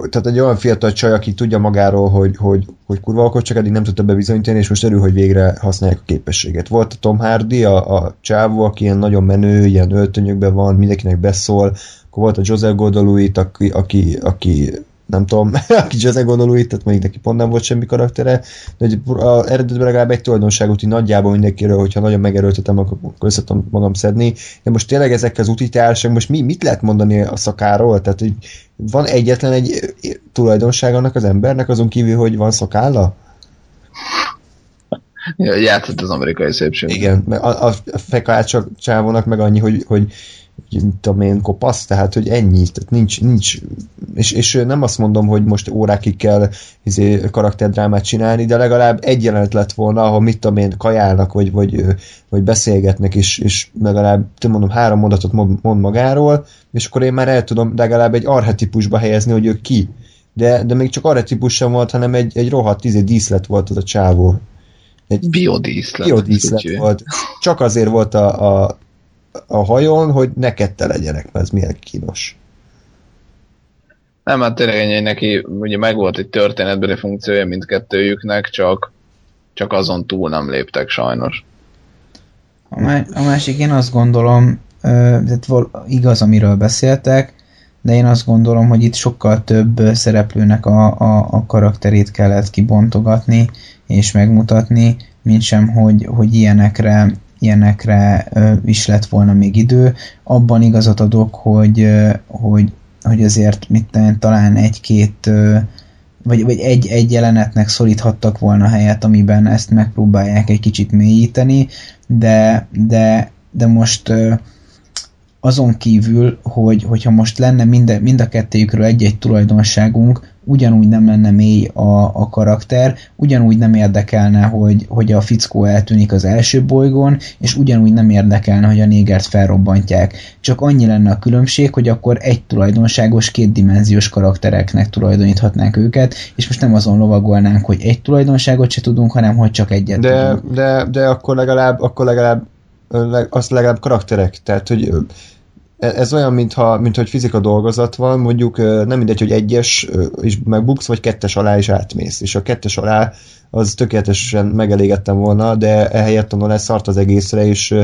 tehát egy olyan fiatal csaj, aki tudja magáról, hogy, hogy, hogy kurva okos, csak eddig nem tudta bebizonyítani, és most örül, hogy végre használják a képességet. Volt a Tom Hardy, a, a csávó, aki ilyen nagyon menő, ilyen öltönyökben van, mindenkinek beszól, akkor volt a Joseph Gordon-Levitt, aki, aki, aki nem tudom, aki Joseph Gordon-Levitt, tehát még neki pont nem volt semmi karaktere, de hogy az eredetben legalább egy tulajdonságot így nagyjából mindenkiről, hogyha nagyon megerőltetem, akkor össze tudom magam szedni. De most tényleg ezek az utitársak, most mi, mit lehet mondani a szakáról? Tehát, hogy van egyetlen egy tulajdonság annak az embernek, azon kívül, hogy van szakálla? Játszott az amerikai szépség. Igen, a, a fekács csávónak meg annyi, hogy, hogy mit tudom én, kopasz, tehát hogy ennyi, tehát nincs, nincs és, és nem azt mondom, hogy most órákig kell izé, karakterdrámát csinálni, de legalább egy jelenet lett volna, ahol mit tudom én, kajálnak, vagy, vagy, vagy beszélgetnek, és, és legalább, te mondom, három mondatot mond, magáról, és akkor én már el tudom legalább egy arhetipusba helyezni, hogy ő ki. De, de még csak arhetipus sem volt, hanem egy, egy rohadt izé, díszlet volt az a csávó. Egy Biodíszlet. biodíszlet volt. Csak azért volt a, a, a hajón, hogy ne kette legyenek, mert ez milyen kínos. Nem, hát tényleg ennyi, neki ugye megvolt egy történetbeli funkciója mindkettőjüknek, csak, csak azon túl nem léptek sajnos. A, má- a másik, én azt gondolom, ö, tehát igaz, amiről beszéltek, de én azt gondolom, hogy itt sokkal több szereplőnek a, a, a karakterét kellett kibontogatni és megmutatni, mint sem, hogy, hogy ilyenekre, ilyenekre is lett volna még idő. Abban igazat adok, hogy, hogy, hogy azért mit én, talán egy-két vagy, vagy egy, egy jelenetnek szoríthattak volna helyet, amiben ezt megpróbálják egy kicsit mélyíteni, de, de, de most azon kívül, hogy, hogyha most lenne mind, mind a kettőjükről egy-egy tulajdonságunk, ugyanúgy nem lenne mély a, a karakter, ugyanúgy nem érdekelne, hogy, hogy a fickó eltűnik az első bolygón, és ugyanúgy nem érdekelne, hogy a négert felrobbantják. Csak annyi lenne a különbség, hogy akkor egy tulajdonságos, kétdimenziós karaktereknek tulajdoníthatnánk őket, és most nem azon lovagolnánk, hogy egy tulajdonságot se tudunk, hanem hogy csak egyet De, tudunk. de, de akkor legalább, akkor legalább ö, leg- az legalább karakterek. Tehát, hogy ez olyan, mintha, mint hogy fizika dolgozat van, mondjuk nem mindegy, hogy egyes is megbuksz, vagy kettes alá is átmész. És a kettes alá az tökéletesen megelégettem volna, de ehelyett onnan leszart az egészre, és,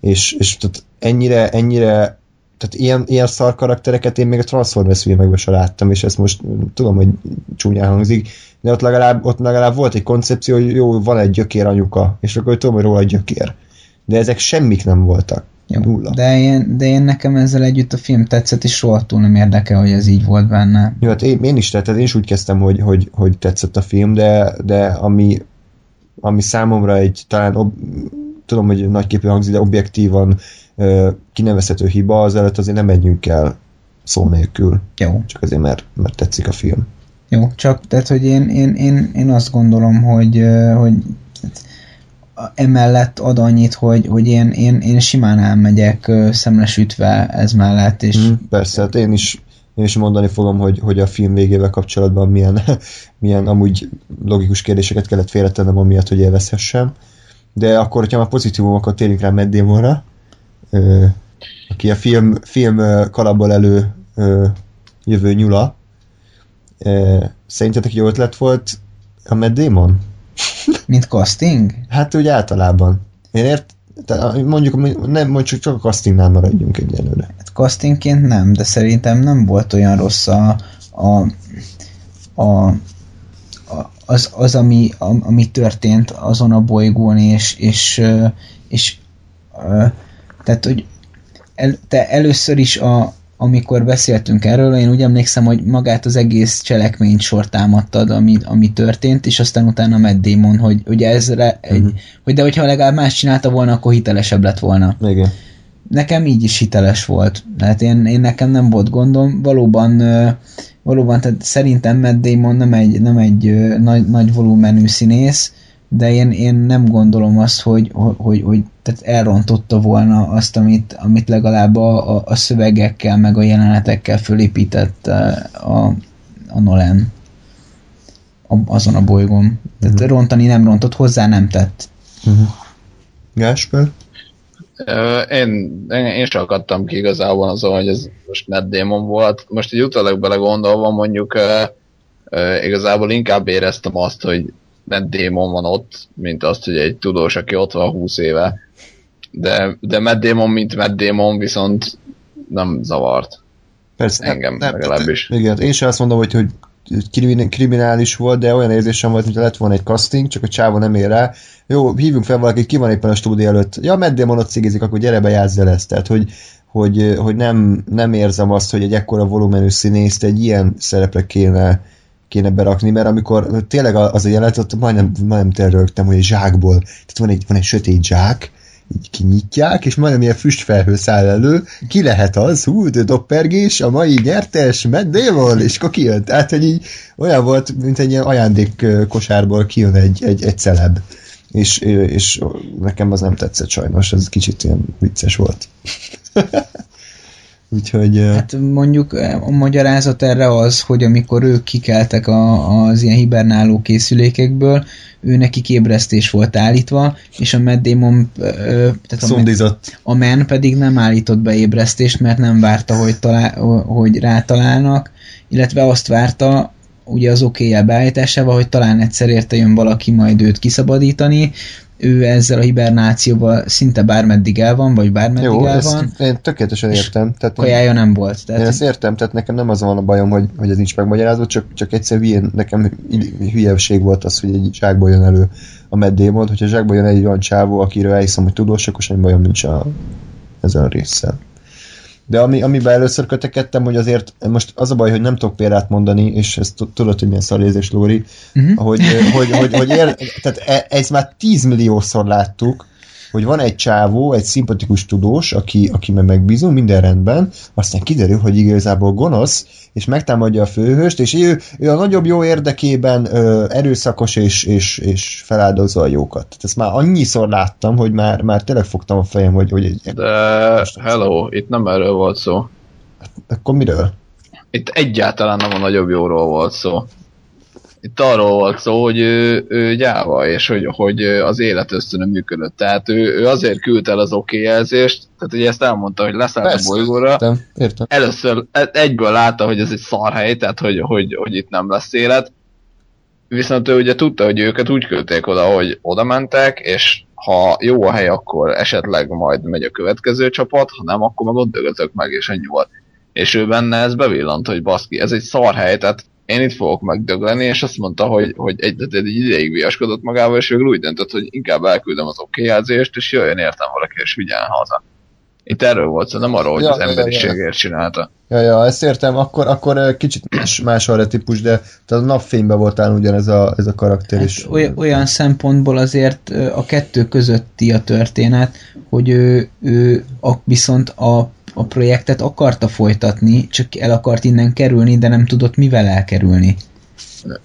és, és tehát ennyire, ennyire tehát ilyen, ilyen szar karaktereket én még a Transformers filmekben sem láttam, és ezt most tudom, hogy csúnyán hangzik, de ott legalább, ott legalább volt egy koncepció, hogy jó, van egy gyökér anyuka, és akkor tudom, hogy róla egy gyökér. De ezek semmik nem voltak. Jó, Nulla. de én, de én nekem ezzel együtt a film tetszett, és rohadtul nem érdekel, hogy ez így volt benne. Jó, hát én, én is, tehát én is úgy kezdtem, hogy, hogy, hogy tetszett a film, de, de ami, ami számomra egy talán, ob, tudom, hogy nagyképű hangzik, de objektívan ö, kinevezhető hiba, az előtt azért nem menjünk el szó nélkül. Jó. Csak azért, mert, mert tetszik a film. Jó, csak tehát, hogy én, én, én, én azt gondolom, hogy, hogy emellett ad annyit, hogy, hogy én, én, én simán elmegyek szemlesütve ez mellett, és Mm, persze, hát én is, én is mondani fogom, hogy, hogy a film végével kapcsolatban milyen, milyen amúgy logikus kérdéseket kellett félretennem, amiatt, hogy élvezhessem. De akkor, hogyha már pozitívumokat térünk rá Matt aki a film, film kalapból elő jövő nyula. Szerintetek jó ötlet volt a Matt Damon? Mint casting? Hát úgy általában. Én ért, tehát mondjuk, nem, mondjuk csak a castingnál maradjunk egyelőre. Hát castingként nem, de szerintem nem volt olyan rossz a, a, a, az, az ami, ami történt azon a bolygón, és, és, és ö, tehát, hogy el, te először is a, amikor beszéltünk erről, én úgy emlékszem, hogy magát az egész cselekményt sor támadtad, ami, ami történt, és aztán utána Matt Damon, hogy ugye ezre, egy, Mhm. hogy de hogyha legalább más csinálta volna, akkor hitelesebb lett volna Igen. nekem így is hiteles volt. Tehát én, én nekem nem volt gondom. Valóban, valóban tehát szerintem Matt Damon nem egy, nem egy nagy, nagy volumenű színész, de én, én nem gondolom azt, hogy, hogy, hogy, hogy tehát elrontotta volna azt, amit, amit legalább a, a, a szövegekkel, meg a jelenetekkel fölépített ö, a, a Nolan a, azon a bolygón. Tehát Mhm. rontani nem rontott, hozzá nem tett. Uh-huh. Gásper? Ö, Én, én, én sem akadtam ki igazából azon, hogy ez most Matt Damon volt. Most egy utólag belegondolva mondjuk ö, ö, igazából inkább éreztem azt, hogy Matt Damon van ott, mint azt, hogy egy tudós, aki ott van 20 éve. De, de Matt Damon, mint Matt Damon viszont nem zavart. Persze. Engem legalábbis. Igen, én sem azt mondom, hogy, hogy krimin- kriminális volt, de olyan érzésem volt, mintha lett volna egy casting, csak a csávó nem ér rá. Jó, hívjunk fel valakit, ki van éppen a stúdió előtt. Ja, Damon ott cigizik, akkor gyere be, el ezt. Tehát, hogy, hogy, hogy nem, nem érzem azt, hogy egy ekkora volumenű színészt egy ilyen szerepre kéne, kéne berakni, mert amikor tényleg az a jelenet, ott majdnem, majdnem tényleg rögtem, hogy egy zsákból, tehát van egy, van egy sötét zsák, így kinyitják, és majdnem ilyen füstfelhő száll elő, ki lehet az, hú, de doppergés, a mai nyertes, Matt Damon, és akkor kijön. Tehát, hogy így olyan volt, mint egy ilyen ajándék kosárból kijön egy, egy, egy celeb. És, és nekem az nem tetszett sajnos, ez kicsit ilyen vicces volt. Úgyhogy... Hát mondjuk a magyarázat erre az, hogy amikor ők kikeltek a, az ilyen hibernáló készülékekből, ő neki kébresztés volt állítva, és a Matt Damon, tehát a, Men pedig nem állított be ébresztést, mert nem várta, hogy, talál, hogy rátalálnak, illetve azt várta, ugye az oké beállításával, hogy talán egyszer érte jön valaki majd őt kiszabadítani, ő ezzel a hibernációval szinte bármeddig el van, vagy bármeddig Jó, el ezt van, én tökéletesen értem. Tehát én- kajája nem volt. Tehát, Én ezt értem, tehát nekem nem az van a bajom, hogy, hogy ez nincs megmagyarázva, csak, csak egyszer hülyén, nekem hü- hülyeség volt az, hogy egy zsákból jön elő a Matt Damon, hogyha zsákból jön egy olyan csávó, akiről elhiszem, hogy tudós, akkor semmi bajom nincs a, ezzel a résszel. De ami, amiben először kötekedtem, hogy azért most az a baj, hogy nem tudok példát mondani, és ezt tud- tudod, hogy milyen szarézés, Lóri, Mhm. hogy, hogy, hogy, hogy ér, tehát e- ez már 10 milliószor láttuk, hogy van egy csávó, egy szimpatikus tudós, aki, aki meg megbízunk, minden rendben, aztán kiderül, hogy igazából gonosz, és megtámadja a főhőst, és ő, ő a nagyobb jó érdekében ö, erőszakos és, és, és feláldozza a jókat. Tehát ezt már annyiszor láttam, hogy már, már tényleg fogtam a fejem, hogy, hogy De hello, itt nem erről volt szó. akkor miről? Itt egyáltalán nem a nagyobb jóról volt szó. Itt arról volt szó, hogy ő, ő gyáva, és hogy, hogy az élet ösztönö működött. Tehát ő, ő azért küldte el az oké jelzést, tehát ugye ezt elmondta, hogy leszállt a Persze. bolygóra, Értem, értem. először e- egyből látta, hogy ez egy szarhely, tehát hogy, hogy, hogy itt nem lesz élet. Viszont ő ugye tudta, hogy őket úgy küldték oda, hogy oda mentek, és ha jó a hely, akkor esetleg majd megy a következő csapat, ha nem, akkor meg ott dögötök meg, és ennyi volt. És ő benne ez bevillant, hogy baszki, ez egy szarhely, tehát én itt fogok megdögleni, és azt mondta, hogy, hogy egy, egy, egy ideig viaskodott magával, és végül úgy döntött, hogy inkább elküldöm az oké jelzést, és jöjjön értem valaki, és vigyeljen haza. Itt erről volt szó, nem arról, hogy Ja, az ja, ja, ja. emberiségért csinálta. Ja, ja, ezt értem, akkor, akkor kicsit más, más arra típus, de tehát a napfényben voltál ugyanez a, ez a karakter Hát is. olyan, olyan szempontból azért a kettő közötti a történet, hogy ő, ő a, viszont a a projektet akarta folytatni, csak el akart innen kerülni, de nem tudott mivel elkerülni.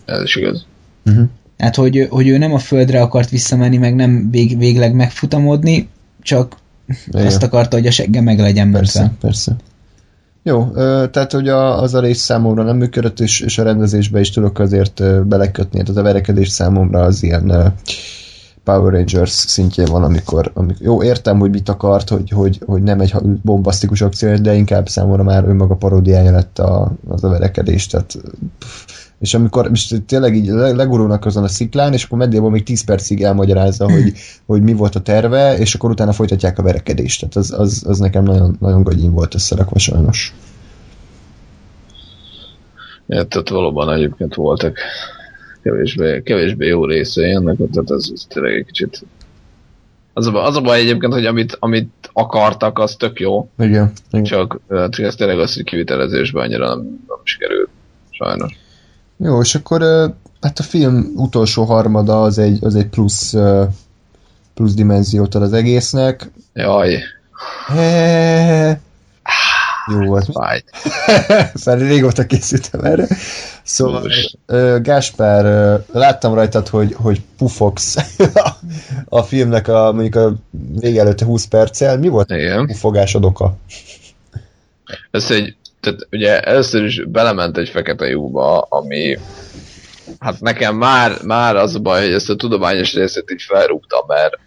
Ez is igaz. Uh-huh. Hát, hogy, hogy ő nem a földre akart visszamenni, meg nem vég, végleg megfutamodni, csak Igen. azt akarta, hogy a segge meg legyen Persze, mentve. persze. Jó, tehát hogy a, az a rész számomra nem működött, és, és a rendezésbe is tudok azért belekötni, tehát a verekedés számomra az ilyen Power Rangers szintjén van, amikor, amikor jó, értem, hogy mit akart, hogy, hogy, hogy nem egy bombasztikus akció, de inkább számomra már önmaga paródiája lett a, az a verekedés, tehát pff, és amikor és tényleg így le- legurulnak azon a sziklán, és akkor Medéból még 10 percig elmagyarázza, hogy, hogy mi volt a terve, és akkor utána folytatják a verekedést. Tehát az, az, az nekem nagyon, nagyon gagyin volt összerakva sajnos. Ja, tehát valóban egyébként voltak kevésbé, kevésbé jó részei ennek, tehát ez, ez tényleg egy kicsit... Az a, baj- az a baj egyébként, hogy amit, amit akartak, az tök jó, Igen. igen. csak, ö, csak ez tényleg az, hogy kivitelezésben annyira nem, nem sikerült, sajnos. Jó, és akkor hát a film utolsó harmada az egy, az egy plusz, plusz dimenziót ad az egésznek. Jaj, He- Jó volt. fáj. Már régóta készültem erre. Szóval, ö, Gáspár, láttam rajtad, hogy, hogy pufogsz a filmnek a, mondjuk a vége előtte 20 perccel. Mi volt a Igen. pufogásod oka? Ez egy, tehát ugye először is belement egy fekete lyukba, ami hát nekem már, már az a baj, hogy ezt a tudományos részét így felrúgtam, mert,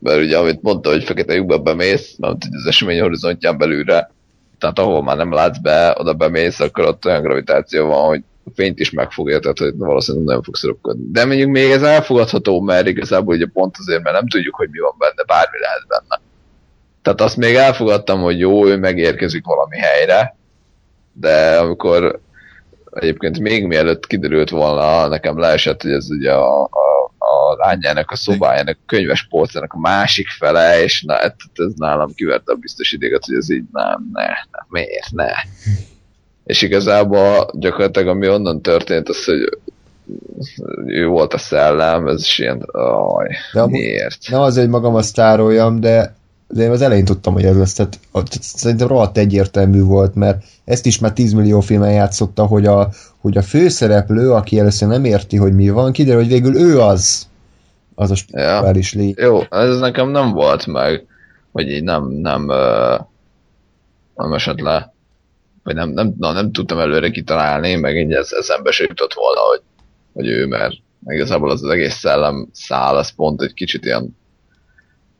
mert ugye amit mondta, hogy fekete lyukba bemész, mert az esemény horizontján belülre, tehát ahol már nem látsz be, oda bemész, akkor ott olyan gravitáció van, hogy a fényt is megfogja, tehát hogy valószínűleg nem fogsz röpködni. De mondjuk még ez elfogadható, mert igazából ugye pont azért, mert nem tudjuk, hogy mi van benne, bármi lehet benne. Tehát azt még elfogadtam, hogy jó, ő megérkezik valami helyre, de amikor egyébként még mielőtt kiderült volna, nekem leesett, hogy ez ugye a, a, a lányának, a szobájának, a könyves polcának a másik fele, és na, ez, ez nálam kiverte a biztos idéget, hogy ez így nem, ne, ne, miért, ne. És igazából gyakorlatilag ami onnan történt, az, hogy ő volt a szellem, ez is ilyen, aj, De amúgy- miért? Nem azért, magam azt tároljam, de, de én az elején tudtam, hogy ez lesz. Tehát, szerintem rohadt egyértelmű volt, mert ezt is már 10 millió filmen játszotta, hogy a, hogy a főszereplő, aki először nem érti, hogy mi van, kiderül, hogy végül ő az, az a spirituális lény. Jó, ez nekem nem volt meg, hogy így nem, nem, ö, nem esett le, vagy nem, nem, na, nem tudtam előre kitalálni, meg így ez eszembe se jutott volna, hogy, hogy ő, mert igazából az, az egész szellem szál, az pont egy kicsit ilyen,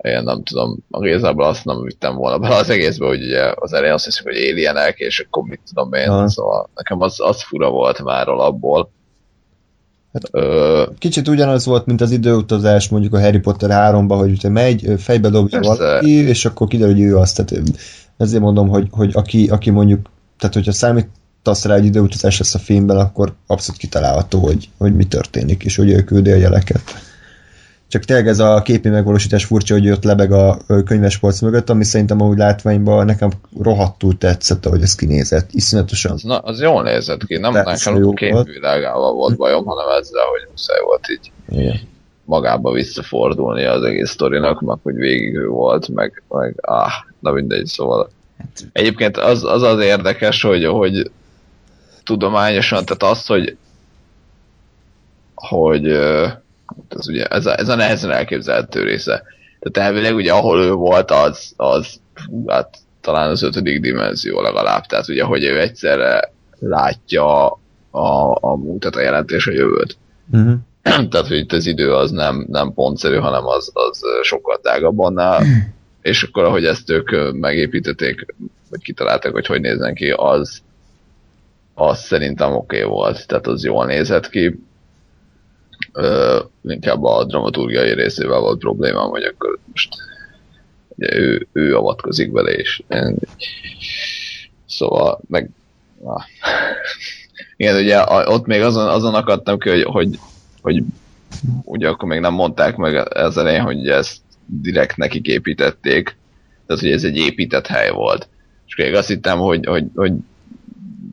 ilyen nem tudom, igazából azt nem vittem volna bele az egészbe, hogy ugye az elején azt hiszem, hogy alienek, és akkor mit tudom én, Aha. szóval nekem az, az fura volt már alapból. Hát- Ö, Kicsit ugyanaz volt, mint az időutazás mondjuk a Harry Potter 3-ban, hogy ugye megy, fejbe dobja Persze. valaki, és akkor kiderül, hogy ő az. Tehát ezért mondom, hogy, hogy aki, aki mondjuk, tehát hogyha számítasz rá, hogy időutazás lesz a filmben, akkor abszolút kitalálható, hogy, hogy mi történik, és hogy ő küldi a jeleket. Csak tényleg ez a képi megvalósítás furcsa, hogy ott lebeg a ö, könyvespolc mögött, ami szerintem ahogy látványban nekem rohadtul tetszett, ahogy ez kinézett. Iszonyatosan. Na, az jól nézett ki, nem nekem a képvilágával volt bajom, hanem ezzel, hogy muszáj volt így Igen. magába visszafordulni az egész sztorinak, meg hogy végig ő volt, meg, meg áh, na mindegy, szóval. Hát- Egyébként az az, az érdekes, hogy, hogy tudományosan, tehát az, hogy hogy ö, ez ugye ez a, ez a nehezen elképzelhető része. Tehát elvileg ugye ahol ő volt, az, az hát talán az ötödik dimenzió legalább, tehát ugye, hogy ő egyszerre látja a, a múltat, a jelentés, a jövőt. Uh-huh. Tehát, hogy itt az idő az nem, nem pontszerű, hanem az, az sokkal tágabb annál, és akkor ahogy ezt ők megépítették, vagy kitalálták, hogy hogy nézzen ki, az, az szerintem oké okay volt, tehát az jól nézett ki. Ö, inkább a dramaturgiai részével volt problémám, hogy akkor most ugye ő, ő avatkozik bele, és szóval meg ah. igen, ugye ott még azon, azon akadtam ki, hogy, hogy, hogy ugye akkor még nem mondták meg az elején, hogy ezt direkt nekik építették, tehát hogy ez egy épített hely volt. És még azt hittem, hogy, hogy, hogy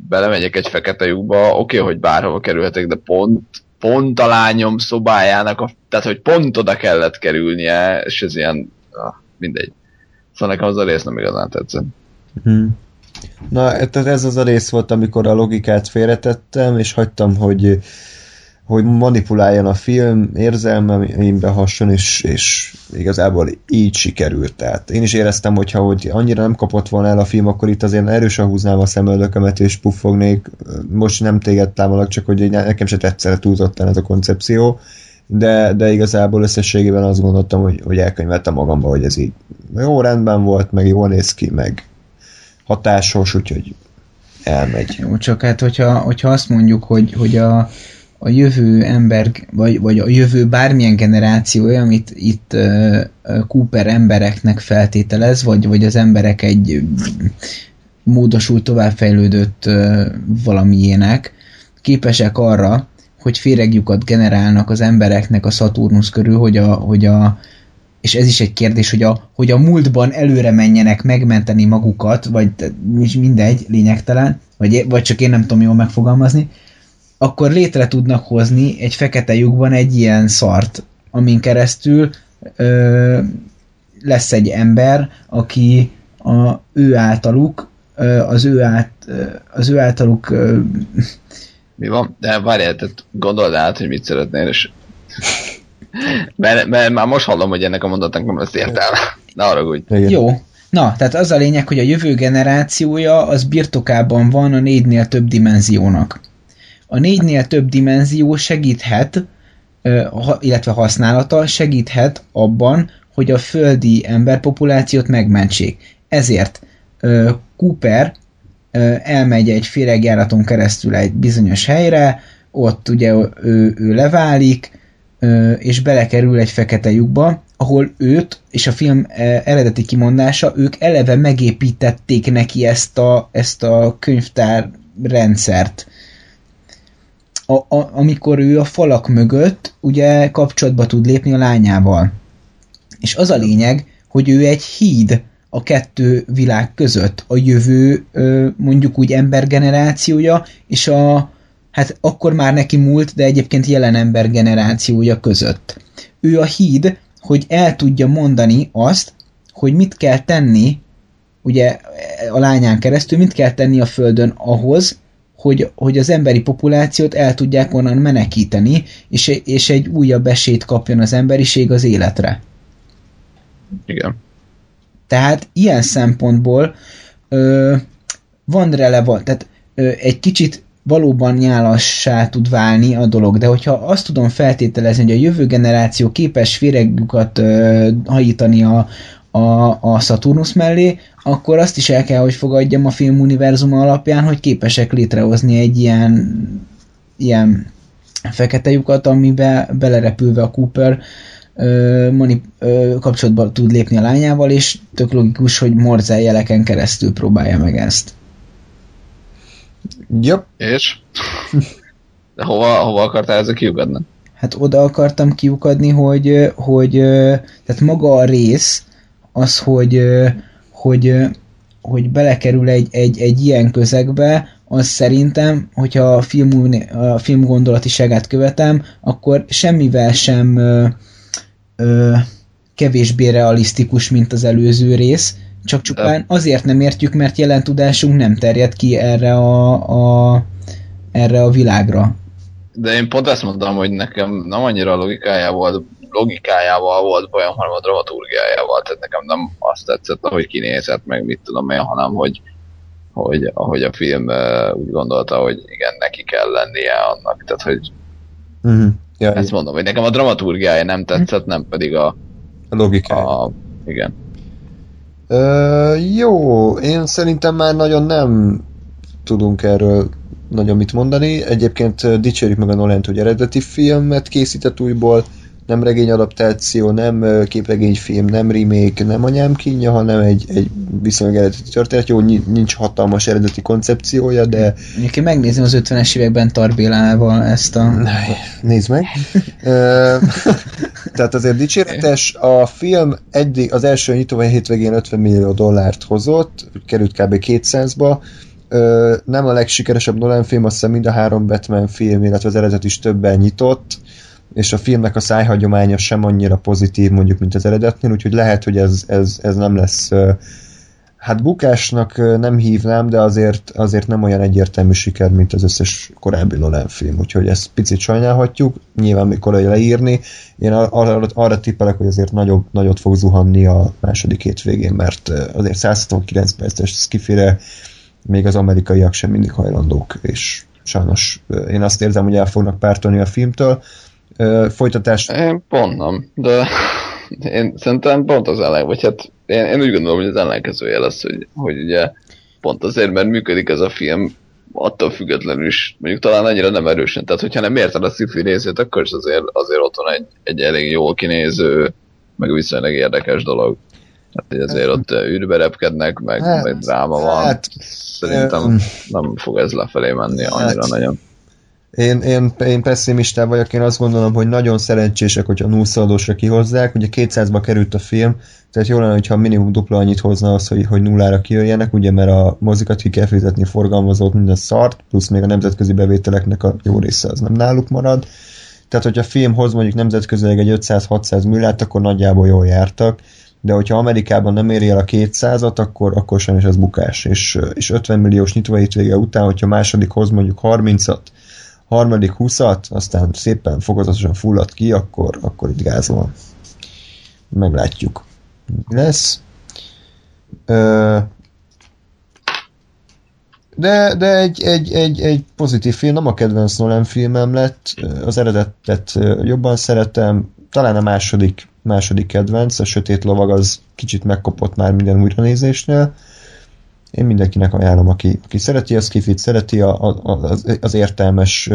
belemegyek egy fekete lyukba, oké, hogy bárhova kerülhetek, de pont, pont a lányom szobájának, a, tehát hogy pont oda kellett kerülnie, és ez ilyen, ah, mindegy. Szóval nekem az a rész nem igazán tetszett. Hmm. Na, tehát ez az a rész volt, amikor a logikát félretettem, és hagytam, hogy hogy manipuláljon a film, érzelmeimbe hasson, és, és igazából így sikerült. Tehát én is éreztem, hogyha hogy annyira nem kapott volna el a film, akkor itt azért erősen húznám a szemöldökömet, és puffognék. Most nem téged támadok, csak hogy nekem se tetszett túlzottan ez a koncepció, de, de igazából összességében azt gondoltam, hogy, hogy elkönyveltem magamba, hogy ez így jó rendben volt, meg jól néz ki, meg hatásos, úgyhogy elmegy. Jó, csak hát hogyha, hogyha azt mondjuk, hogy, hogy a, a jövő ember, vagy, vagy a jövő bármilyen generációja, amit itt uh, Cooper embereknek feltételez, vagy, vagy az emberek egy módosult, továbbfejlődött uh, valamiének, képesek arra, hogy féregjukat generálnak az embereknek a Saturnus körül, hogy a, hogy a és ez is egy kérdés, hogy a, hogy a múltban előre menjenek megmenteni magukat, vagy mindegy, lényegtelen, vagy, vagy csak én nem tudom jól megfogalmazni, akkor létre tudnak hozni egy fekete lyukban egy ilyen szart, amin keresztül ö, lesz egy ember, aki a, ő általuk, ö, az ő, át, az ő általuk ö, mi van? De várjál, tehát gondold át, hogy mit szeretnél, és mert, mert már most hallom, hogy ennek a mondatnak nem lesz értelme. Ne arra úgy. Jó. Na, tehát az a lényeg, hogy a jövő generációja az birtokában van a négynél több dimenziónak a négynél több dimenzió segíthet, illetve használata segíthet abban, hogy a földi emberpopulációt megmentsék. Ezért Cooper elmegy egy féregjáraton keresztül egy bizonyos helyre, ott ugye ő, ő leválik, és belekerül egy fekete lyukba, ahol őt, és a film eredeti kimondása, ők eleve megépítették neki ezt a, ezt a könyvtár rendszert a, a, amikor ő a falak mögött ugye kapcsolatba tud lépni a lányával. És az a lényeg, hogy ő egy híd a kettő világ között, a jövő mondjuk úgy embergenerációja, és a, hát akkor már neki múlt, de egyébként jelen ember generációja között. Ő a híd, hogy el tudja mondani azt, hogy mit kell tenni, ugye a lányán keresztül, mit kell tenni a Földön ahhoz, hogy, hogy az emberi populációt el tudják onnan menekíteni, és, és egy újabb esélyt kapjon az emberiség az életre. Igen. Tehát ilyen szempontból ö, van relevant, tehát ö, egy kicsit valóban nyálassá tud válni a dolog, de hogyha azt tudom feltételezni, hogy a jövő generáció képes féregjukat ö, hajítani a, a, a Saturnus mellé, akkor azt is el kell, hogy fogadjam a filmuniverzum alapján, hogy képesek létrehozni egy ilyen, ilyen fekete lyukat, amibe belerepülve a Cooper ö, mani, ö, kapcsolatba tud lépni a lányával, és tök logikus, hogy Morze jeleken keresztül próbálja meg ezt. Yep. És? De hova, hova akartál ezzel kiukadni? Hát oda akartam kiukadni, hogy, hogy tehát maga a rész, az, hogy, hogy, hogy belekerül egy, egy, egy ilyen közegbe, az szerintem, hogyha a film, a film gondolatiságát követem, akkor semmivel sem ö, ö, kevésbé realisztikus, mint az előző rész, csak csupán azért nem értjük, mert jelen tudásunk nem terjed ki erre a, a, erre a világra. De én pont ezt mondtam, hogy nekem nem annyira logikájával logikájával volt bajom, hanem a dramaturgiájával, tehát nekem nem azt tetszett, ahogy kinézett, meg mit tudom én, hanem hogy, hogy ahogy a film úgy gondolta, hogy igen, neki kell lennie annak, tehát hogy uh-huh. ja, ezt mondom, hogy nekem a dramaturgiája nem tetszett, nem pedig a, a logikája. A, igen. Ö, jó, én szerintem már nagyon nem tudunk erről nagyon mit mondani. Egyébként dicsérjük meg a Nolent, hogy eredeti filmet készített újból, nem regény adaptáció, nem képregényfilm, nem remake, nem anyám kínja, hanem egy, egy viszonylag eredeti történet. Jó, nincs hatalmas eredeti koncepciója, de... Én megnézem az 50-es években Tarbélával ezt a... Nézd meg. Tehát azért dicséretes. A film eddig, az első nyitóvai hétvégén 50 millió dollárt hozott, került kb. 200-ba, nem a legsikeresebb Nolan film, azt hiszem mind a három Batman film, illetve az eredet is többen nyitott, és a filmnek a szájhagyománya sem annyira pozitív mondjuk, mint az eredetnél, úgyhogy lehet, hogy ez, ez, ez nem lesz Hát bukásnak nem hívnám, de azért, azért nem olyan egyértelmű siker, mint az összes korábbi Nolan film, úgyhogy ezt picit sajnálhatjuk, nyilván mikor leírni. Én arra, arra tippelek, hogy azért nagyobb, nagyot fog zuhanni a második hétvégén, mert azért 169 perces skifire még az amerikaiak sem mindig hajlandók, és sajnos én azt érzem, hogy el fognak pártolni a filmtől. Folytatás... Én pont nem, de én szerintem pont az ellen, vagy hát én, én úgy gondolom, hogy az ellenkezője lesz, hogy, hogy ugye pont azért, mert működik ez a film, attól függetlenül is, mondjuk talán annyira nem erősen, tehát hogyha nem érted a sci részét, akkor is azért, azért ott van egy, egy elég jól kinéző, meg viszonylag érdekes dolog. Hát, hogy azért ott űrbe repkednek, meg, hát, meg dráma van. Hát, Szerintem nem fog ez lefelé menni annyira hát, nagyon. Én, én, én pessimista vagyok, én azt gondolom, hogy nagyon szerencsések, hogyha nullszaldósra kihozzák. Ugye 200-ba került a film, tehát jó lenne, hogyha minimum dupla annyit hozna az, hogy, hogy nullára kijöjjenek, ugye mert a mozikat ki kell fizetni, forgalmazót, minden szart, plusz még a nemzetközi bevételeknek a jó része az nem náluk marad. Tehát, hogyha a film hoz mondjuk nemzetközileg egy 500-600 milliárd, akkor nagyjából jól jártak de hogyha Amerikában nem éri el a 200-at, akkor, akkor sajnos ez bukás, és, és 50 milliós vége után, hogyha második hoz mondjuk 30-at, harmadik 20-at, aztán szépen fokozatosan fullad ki, akkor, akkor itt gáz van. Meglátjuk. Lesz? Ö, de, de egy, egy, egy, egy pozitív film, nem a kedvenc Nolan filmem lett, az eredetet jobban szeretem, talán a második második kedvenc, a Sötét Lovag az kicsit megkopott már minden újranézésnél. Én mindenkinek ajánlom, aki, aki szereti a skifit, szereti a, a, az, az értelmes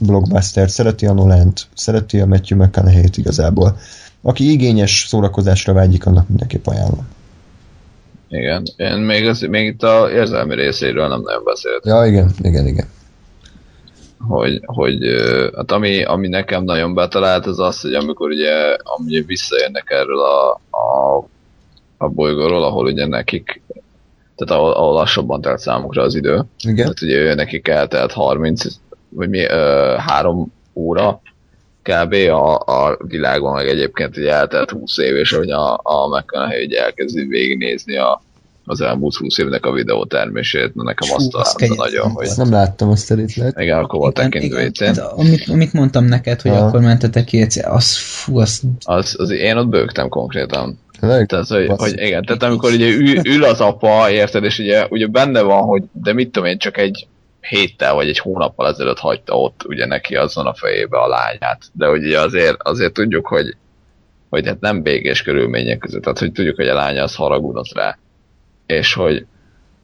blockbuster, szereti a Nolant, szereti a Matthew McConaughey-t igazából. Aki igényes szórakozásra vágyik, annak mindenképp ajánlom. Igen, én még, az, még itt a érzelmi részéről nem nagyon beszéltem. Ja, igen, igen, igen hogy, hogy hát ami, ami nekem nagyon betalált, az az, hogy amikor ugye, ugye visszajönnek erről a, a, a bolygóról, ahol ugye nekik tehát ahol, ahol lassabban telt számukra az idő. Igen. Tehát ugye ő nekik eltelt 30, vagy mi, ö, 3 óra kb. A, a világon, meg egyébként ugye eltelt 20 év, és hogy a, a McConaughey ugye elkezdi végignézni a, az elmúlt 20 évnek a videótermését, nekem Hú, azt találta nagyon, hogy... Nem láttam azt a részlet. Igen, akkor volt tekintő hát, amit, amit mondtam neked, hogy ah. akkor mentetek ki, az fú, az... az, az... én ott bőgtem konkrétan. Tehát, hogy, hogy, igen, tehát amikor ugye ül, ül az apa, érted, és ugye, ugye benne van, hogy de mit tudom én, csak egy héttel vagy egy hónappal ezelőtt hagyta ott ugye neki azon a fejébe a lányát. De ugye azért, azért tudjuk, hogy, hogy hát nem békés körülmények között, tehát hogy tudjuk, hogy a lánya az haragudott rá. És hogy,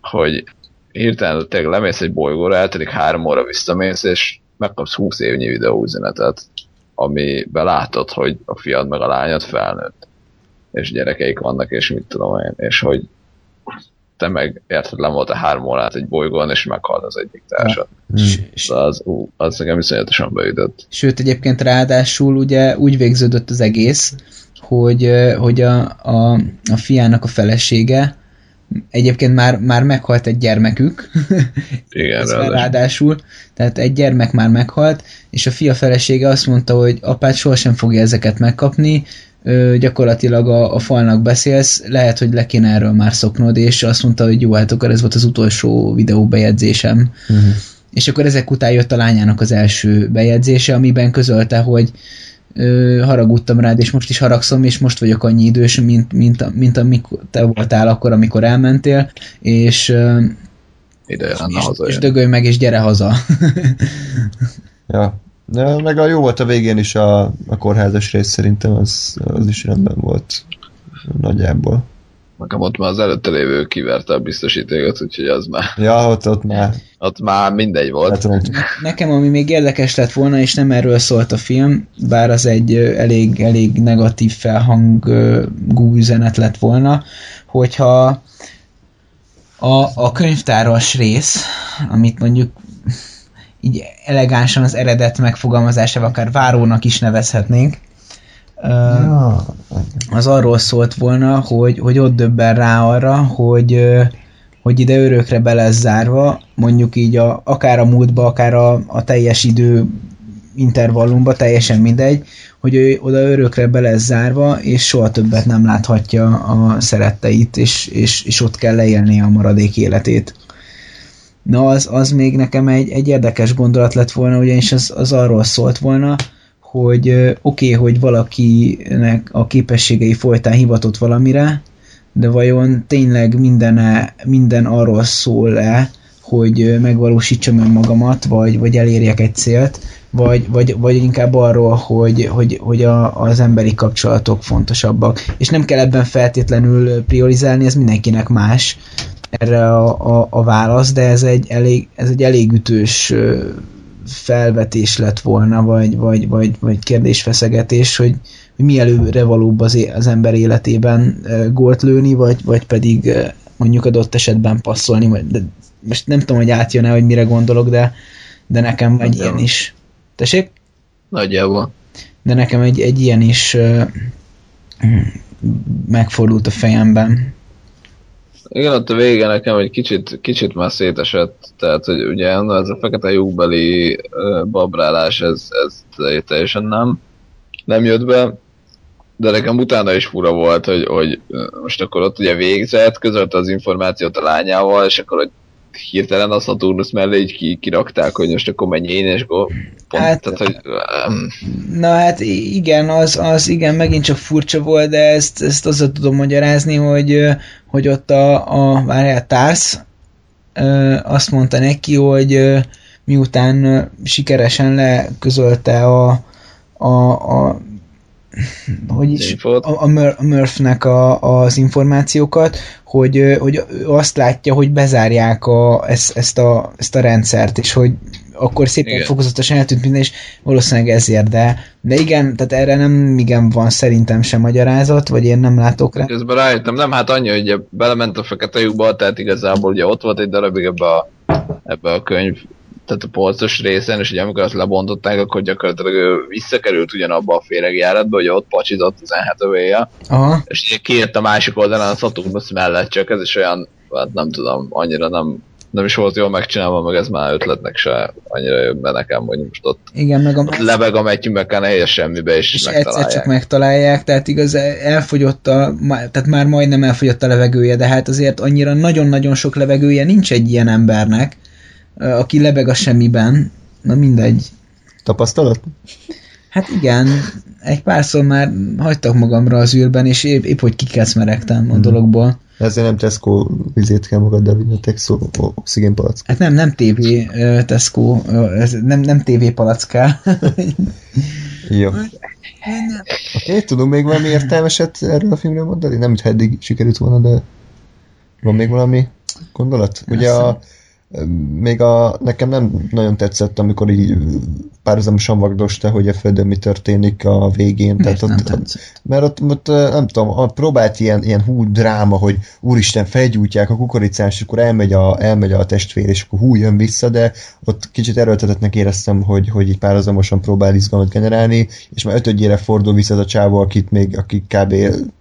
hogy hirtelen tényleg lemész egy bolygóra, eltelik három óra visszamész, és megkapsz 20 évnyi videóüzenetet, amiben látod, hogy a fiad meg a lányod felnőtt, és gyerekeik vannak, és mit tudom én, és hogy te meg érted, nem volt a három órát egy bolygón, és meghalt az egyik társad. Mm. Az, ú, az nekem viszonyatosan beütött. Sőt, egyébként ráadásul ugye úgy végződött az egész, hogy, hogy a, a, a fiának a felesége Egyébként már, már meghalt egy gyermekük. Igen, ráadásul. ráadásul. Tehát egy gyermek már meghalt, és a fia felesége azt mondta, hogy apát sohasem fogja ezeket megkapni, ö, gyakorlatilag a, a falnak beszélsz, lehet, hogy le kéne erről már szoknod, és azt mondta, hogy jó, hát akkor ez volt az utolsó videó bejegyzésem. Uh-huh. És akkor ezek után jött a lányának az első bejegyzése, amiben közölte, hogy ö, haragudtam rád, és most is haragszom, és most vagyok annyi idős, mint, mint, mint amikor te voltál akkor, amikor elmentél, és ö, Ide és, haza és dögölj meg, és gyere haza. ja. De meg a jó volt a végén is a, a kórházas rész szerintem, az, az is rendben volt nagyjából. Nekem ott már az előtte lévő kiverte a biztosítékot, úgyhogy az már... Ja, ott, ott már... Ott már mindegy volt. Hát, nekem, ami még érdekes lett volna, és nem erről szólt a film, bár az egy elég, elég negatív felhangú üzenet lett volna, hogyha a, a könyvtáros rész, amit mondjuk így elegánsan az eredet megfogalmazásával akár várónak is nevezhetnénk, ja. az arról szólt volna, hogy, hogy ott döbben rá arra, hogy, hogy ide örökre be lesz zárva, mondjuk így a, akár a múltba, akár a, a teljes idő intervallumba, teljesen mindegy, hogy ő oda örökre be lesz zárva, és soha többet nem láthatja a szeretteit, és, és, és ott kell leélni a maradék életét. Na, az, az még nekem egy, egy érdekes gondolat lett volna, ugyanis az, az arról szólt volna, hogy oké, okay, hogy valakinek a képességei folytán hivatott valamire, de vajon tényleg minden, minden arról szól-e, hogy megvalósítsam meg magamat, vagy, vagy elérjek egy célt, vagy, vagy, vagy inkább arról, hogy, hogy, hogy a, az emberi kapcsolatok fontosabbak. És nem kell ebben feltétlenül priorizálni, ez mindenkinek más erre a, a, a válasz, de ez egy elég, ez egy elég ütős felvetés lett volna, vagy, vagy, vagy, vagy kérdésfeszegetés, hogy, hogy mi előre valóbb az, az ember életében gólt lőni, vagy, vagy pedig mondjuk adott esetben passzolni, vagy, de most nem tudom, hogy átjön-e, hogy mire gondolok, de, de nekem egy ilyen is. Tessék? Nagyjából. De nekem egy, egy ilyen is megfordult a fejemben. Igen, ott a vége nekem egy kicsit, kicsit már szétesett, tehát hogy ugye ez a fekete lyukbeli babrálás, ez, ez teljesen nem, nem jött be, de nekem utána is fura volt, hogy, hogy most akkor ott ugye végzett, közölte az információt a lányával, és akkor hogy hirtelen a Saturnus mellé így ki, kirakták, hogy most akkor menj én, és akkor pont, hát, tehát, hogy... Um... Na hát igen, az, az igen, megint csak furcsa volt, de ezt, ezt azzal tudom magyarázni, hogy, hogy ott a, a várjál, Társz azt mondta neki, hogy miután sikeresen leközölte a, a, a hogy is, a, a, a Murphnek a, az információkat, hogy, hogy azt látja, hogy bezárják a, ezt, ezt, a, ezt a rendszert, és hogy akkor szépen igen. fokozatosan eltűnt minden, és valószínűleg ezért, de, de igen, tehát erre nem igen van szerintem sem magyarázat, vagy én nem látok rá. Közben rájöttem, nem, hát annyi, hogy belement a fekete lyukba, tehát igazából ugye ott volt egy darabig ebbe a, ebbe a könyv tehát a polcos részen, és ugye amikor azt lebontották, akkor gyakorlatilag ő visszakerült ugyanabba a féregjáratba, hogy ott pacsizott az Hathaway-ja, és ugye kijött a másik oldalán a Saturnus mellett, csak ez is olyan, hát nem tudom, annyira nem, nem is volt jól megcsinálva, meg ez már ötletnek se annyira jön be nekem, hogy most ott, Igen, meg a ott lebeg a Matthew McConaughey semmibe, és, és egyszer csak megtalálják, tehát igaz, elfogyott a, tehát már majdnem elfogyott a levegője, de hát azért annyira nagyon-nagyon sok levegője nincs egy ilyen embernek, aki lebeg a semmiben, na mindegy. Tapasztalat? Hát igen, egy párszor már hagytak magamra az űrben, és épp, épp hogy kikecmeregtem a hmm. dologból. Ezért nem Tesco vizét kell magad vinni, a Tesco oxigénpalack. Hát nem, nem TV Tesco, nem, nem TV palacká. Jó. Oké, okay, tudunk még valami értelmeset erről a filmről mondani? Nem, hogy eddig sikerült volna, de van még valami gondolat? Ugye a, még a, nekem nem nagyon tetszett, amikor így párhuzamosan vagdosta, hogy a Földön mi történik a végén. Miért Tehát ott, ott, mert ott, ott, nem tudom, próbált ilyen, ilyen hú dráma, hogy úristen, felgyújtják a kukoricát, és akkor elmegy a, elmegy a testvér, és akkor hú, jön vissza, de ott kicsit erőltetetnek éreztem, hogy, hogy így párhuzamosan próbál izgalmat generálni, és már ötödjére fordul vissza az a csávó, akit még, aki kb.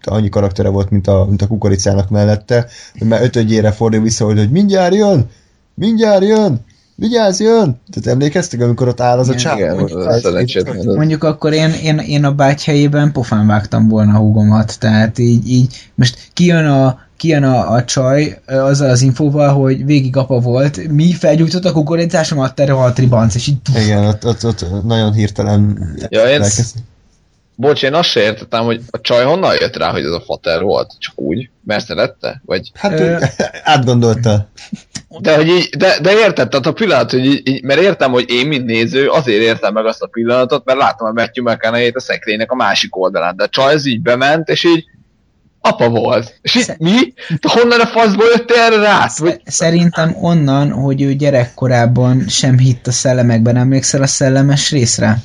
annyi karaktere volt, mint a, mint a kukoricának mellette, hogy már ötödjére fordul vissza, hogy, hogy mindjárt jön, mindjárt jön, vigyázz, jön! Tehát emlékeztek, amikor ott áll az igen, a csávó? Mondjuk, mondjuk akkor én, én, én a báty helyében pofán vágtam volna a húgomat, tehát így, így most kijön a, kijön a, a csaj azzal az infóval, hogy végig apa volt, mi felgyújtott a kukoricásomat, te a tribanc, és így... Igen, ott, ott, ott nagyon hirtelen ja, én, Bocs, én azt se értettem, hogy a csaj honnan jött rá, hogy ez a fater volt? Csak úgy? Mert szerette? Vagy... Hát Ö... átgondolta. De, hogy így, de, de érted, tehát a pillanat, hogy így, így, mert értem, hogy én, mint néző, azért értem meg azt a pillanatot, mert látom a Matthew mcconaughey a szekrénynek a másik oldalán, de a csaj ez így bement, és így apa volt. És így, mi? De honnan a faszból jött erre rá? Vagy... Szerintem onnan, hogy ő gyerekkorában sem hitt a szellemekben. Emlékszel a szellemes részre?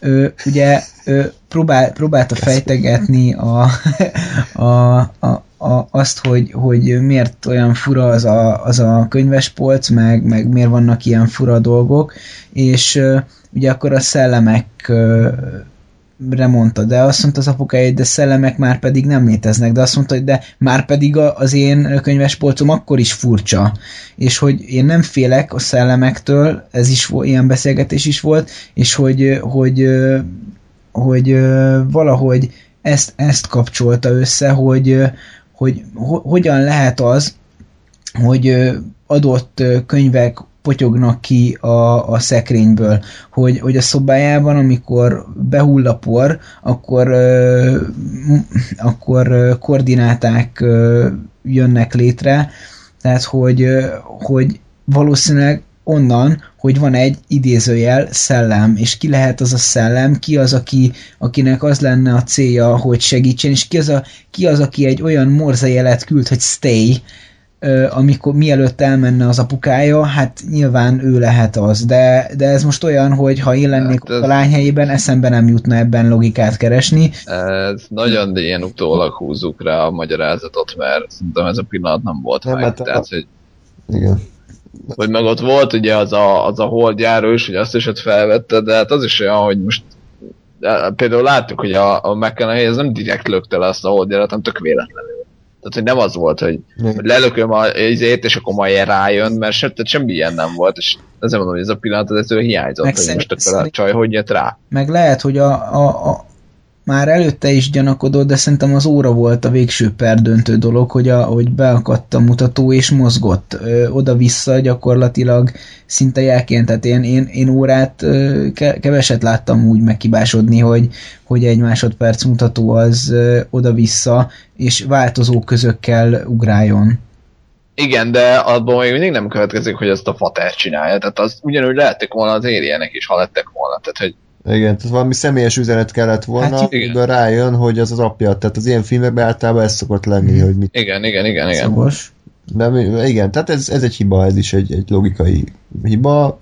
Ő, ugye ő próbál, próbálta fejtegetni a, a, a, a, azt, hogy, hogy miért olyan fura az a, az a könyvespolc, meg, meg miért vannak ilyen fura dolgok, és uh, ugye akkor a szellemek uh, mondta, de azt mondta az apukája, de szellemek már pedig nem léteznek, de azt mondta, hogy de már pedig az én könyvespolcom akkor is furcsa, és hogy én nem félek a szellemektől, ez is ilyen beszélgetés is volt, és hogy, hogy, hogy, hogy valahogy ezt, ezt kapcsolta össze, hogy, hogy ho, hogyan lehet az, hogy adott könyvek potyognak ki a, a szekrényből, hogy, hogy a szobájában, amikor behull a por, akkor, ö, akkor koordináták ö, jönnek létre, tehát hogy, hogy valószínűleg onnan, hogy van egy idézőjel szellem, és ki lehet az a szellem, ki az, aki, akinek az lenne a célja, hogy segítsen, és ki az, a, ki az aki egy olyan morzejelet küld, hogy stay, amikor mielőtt elmenne az apukája, hát nyilván ő lehet az, de, de ez most olyan, hogy ha én lennék hát ez... a lány helyében, eszembe nem jutna ebben logikát keresni. Ez nagyon ilyen utólag húzzuk rá a magyarázatot, mert szerintem ez a pillanat nem volt nem, meg. Hát, tehát, hogy... Igen. Hogy meg ott volt ugye az a, az a holdjáró is, hogy azt is ott felvette, de hát az is olyan, hogy most például láttuk, hogy a, a McKenna ez nem direkt lökte le azt a holdjárat, hanem tök véletlenül. Tehát, hogy nem az volt, hogy, lelököm a izét, és akkor majd rájön, mert se, tehát semmi ilyen nem volt, és ezért mondom, hogy ez a pillanat, ez hiányzott, meg hogy most akkor a csaj hogy jött rá. Meg lehet, hogy a, a, a, már előtte is gyanakodott, de szerintem az óra volt a végső perdöntő dolog, hogy, a, hogy beakadt a mutató és mozgott oda-vissza gyakorlatilag szinte jelként, tehát én, én, én órát ö, keveset láttam úgy megkibásodni, hogy, hogy egy másodperc mutató az ö, oda-vissza és változó közökkel ugráljon. Igen, de abból még mindig nem következik, hogy ezt a fater csinálja, tehát az ugyanúgy lehettek volna az érjenek is, ha lettek volna, tehát hogy igen, tehát valami személyes üzenet kellett volna, hát, amiből rájön, hogy az az apja. Tehát az ilyen filmekben általában ez szokott lenni, hogy mit... Igen, igen, igen, igen. Szobos. De igen, tehát ez, ez egy hiba, ez is egy, egy logikai hiba,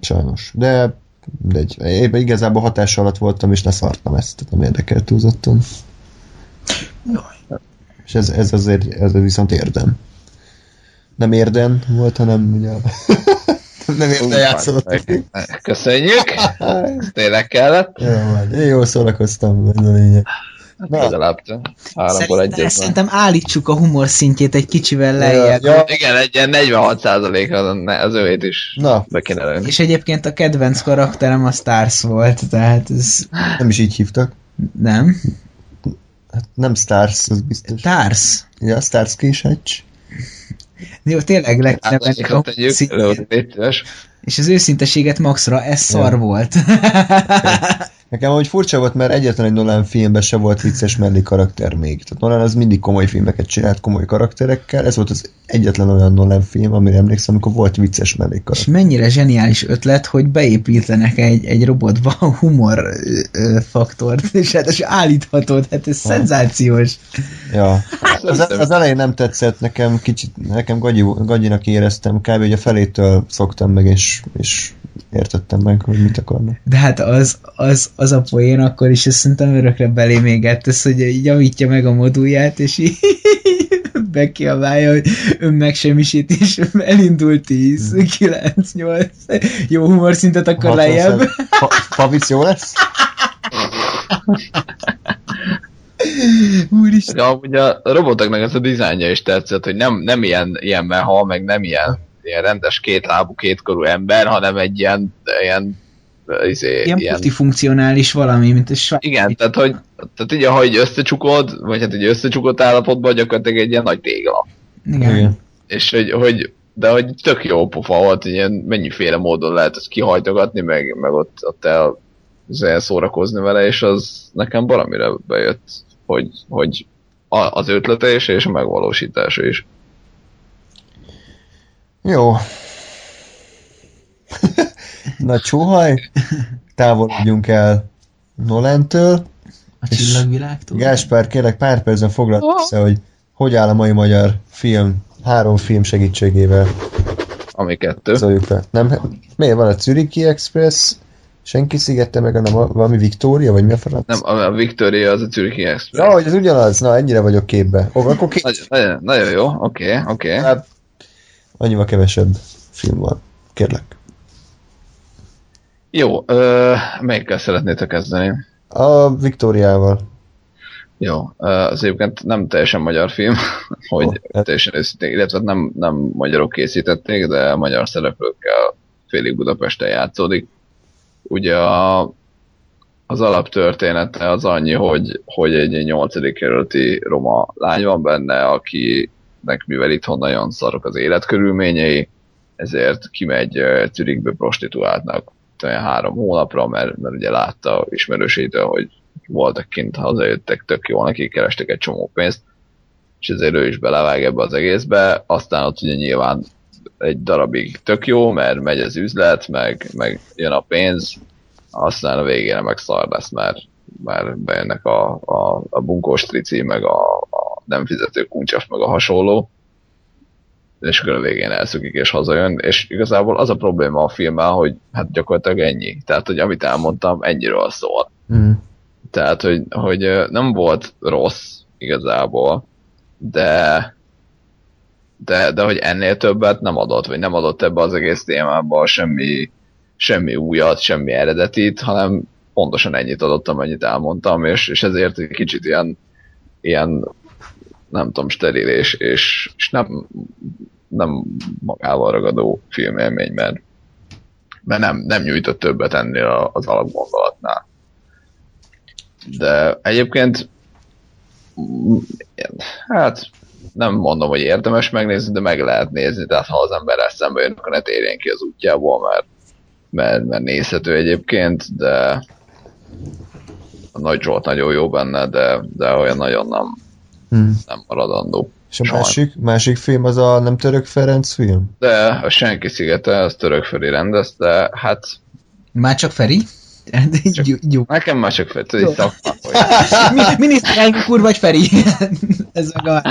sajnos. De, de egy, én igazából hatás alatt voltam, és leszartam ezt, tehát nem érdekelt túlzottan. Jaj. És ez, ez azért, ez viszont érdem. Nem érdem volt, hanem ugye nem érte játszott. Köszönjük, ez tényleg kellett. Jó, én jól szórakoztam, ez a lényeg. Na. Legalább háromból egyet Szerintem állítsuk a humor szintjét egy kicsivel lejjebb. Ja, ja. Igen, egy ilyen 46 az, az őét is Na. be kéne lenni. És egyébként a kedvenc karakterem a Stars volt, tehát ez... Nem is így hívtak? Nem. Hát nem Stars, az biztos. Stars. Ja, Stars Kishacs. Jó, tényleg le kéne menni És az őszinteséget maxra, ez szar ja. volt. Nekem hogy furcsa volt, mert egyetlen egy Nolan filmben se volt vicces melli karakter még. Tehát Nolan az mindig komoly filmeket csinált, komoly karakterekkel. Ez volt az egyetlen olyan Nolan film, amire emlékszem, amikor volt vicces mellék karakter. És mennyire zseniális ötlet, hogy beépítenek egy, egy robotba a humor ö, faktort, és hát és állíthatod, hát ez ha. szenzációs. Ja. Az, az, elején nem tetszett, nekem kicsit, nekem gagyi, gagyinak éreztem, kb. hogy a felétől szoktam meg, és, és értettem meg, hogy mit akarnak. De hát az, az, az a poén akkor is, ezt szerintem örökre belé még ez, hogy javítja meg a modulját, és így bekiabálja, hogy ön megsemmisít, és elindult 10, 9, 8, jó humor szintet akar lejjebb. Favic jó lesz? Úristen. Ja, ugye a robotoknak ez a dizájnja is tetszett, hogy nem, nem ilyen, ilyen meha, meg nem ilyen ilyen rendes kétlábú, kétkorú ember, hanem egy ilyen, ilyen izé, ilyen, ilyen multifunkcionális valami, mint egy svájc. Igen, tehát, hogy, tehát így, ahogy összecsukod, vagy hát egy összecsukott állapotban gyakorlatilag egy ilyen nagy tégla. Igen. Igen. És hogy, hogy de hogy tök jó pofa volt, hogy ilyen mennyiféle módon lehet ezt kihajtogatni, meg, meg ott, ott el szórakozni vele, és az nekem valamire bejött, hogy, hogy az ötlete is, és a megvalósítása is. Jó. Na csóhaj, távolodjunk el Nolentől. A csillagvilágtól. Gáspár, kérlek pár percen foglalt össze, hogy hogy áll a mai magyar film, három film segítségével. Ami kettő. Szóljuk fel. Nem, miért van a Zürichi Express, senki szigette meg, hanem valami Victoria, vagy mi a franc? Nem, a Victoria az a Zürichi Express. Ja, hogy ez ugyanaz, na ennyire vagyok képbe. Oh, akkor két... nagyon, nagyon, nagyon jó, oké, okay, oké. Okay. Annyival kevesebb film van. Kérlek. Jó, ö, melyikkel szeretnétek kezdeni? A Viktóriával. Jó, az egyébként nem teljesen magyar film, hogy oh, teljesen őszintén, illetve nem, nem magyarok készítették, de magyar szereplőkkel félig Budapesten játszódik. Ugye a, az alaptörténete az annyi, hogy, hogy egy 8. kerületi roma lány van benne, akinek mivel itthon nagyon szarok az életkörülményei, ezért kimegy Zürichbe prostituáltnak olyan három hónapra, mert, mert ugye látta ismerősétől, hogy voltak kint, hazajöttek, tök jól, nekik kerestek egy csomó pénzt, és ezért ő is belevág ebbe az egészbe, aztán ott ugye nyilván egy darabig tök jó, mert megy az üzlet, meg, meg jön a pénz, aztán a végére meg szar lesz, mert, mert bejönnek a, a, a bunkós trici, meg a, a nem fizető kuncsaf, meg a hasonló, és akkor a végén elszökik és hazajön, és igazából az a probléma a filmmel, hogy hát gyakorlatilag ennyi. Tehát, hogy amit elmondtam, ennyiről szól. Mm. Tehát, hogy, hogy nem volt rossz igazából, de de, de hogy ennél többet nem adott, vagy nem adott ebbe az egész témába semmi, semmi újat, semmi eredetit, hanem pontosan ennyit adott, amennyit elmondtam, és, és ezért egy kicsit ilyen, ilyen nem tudom, steril és, és, és nem, nem magával ragadó filmélmény, mert, mert nem, nem nyújtott többet ennél az alapgondolatnál. De egyébként hát nem mondom, hogy érdemes megnézni, de meg lehet nézni, tehát ha az ember eszembe jön, akkor ne térjen ki az útjából, mert, mert, mert nézhető egyébként, de a Nagy Zsolt nagyon jó benne, de, de olyan nagyon nem, hmm. nem maradandó. És a másik, másik film az a nem Török Ferenc film? De a Senki szigete, az Török Feri rendezte, hát... Már csak Feri? Csak, jó. Nekem már csak Feri, tudod, Miniszterelnök úr vagy Feri? Ez meg a...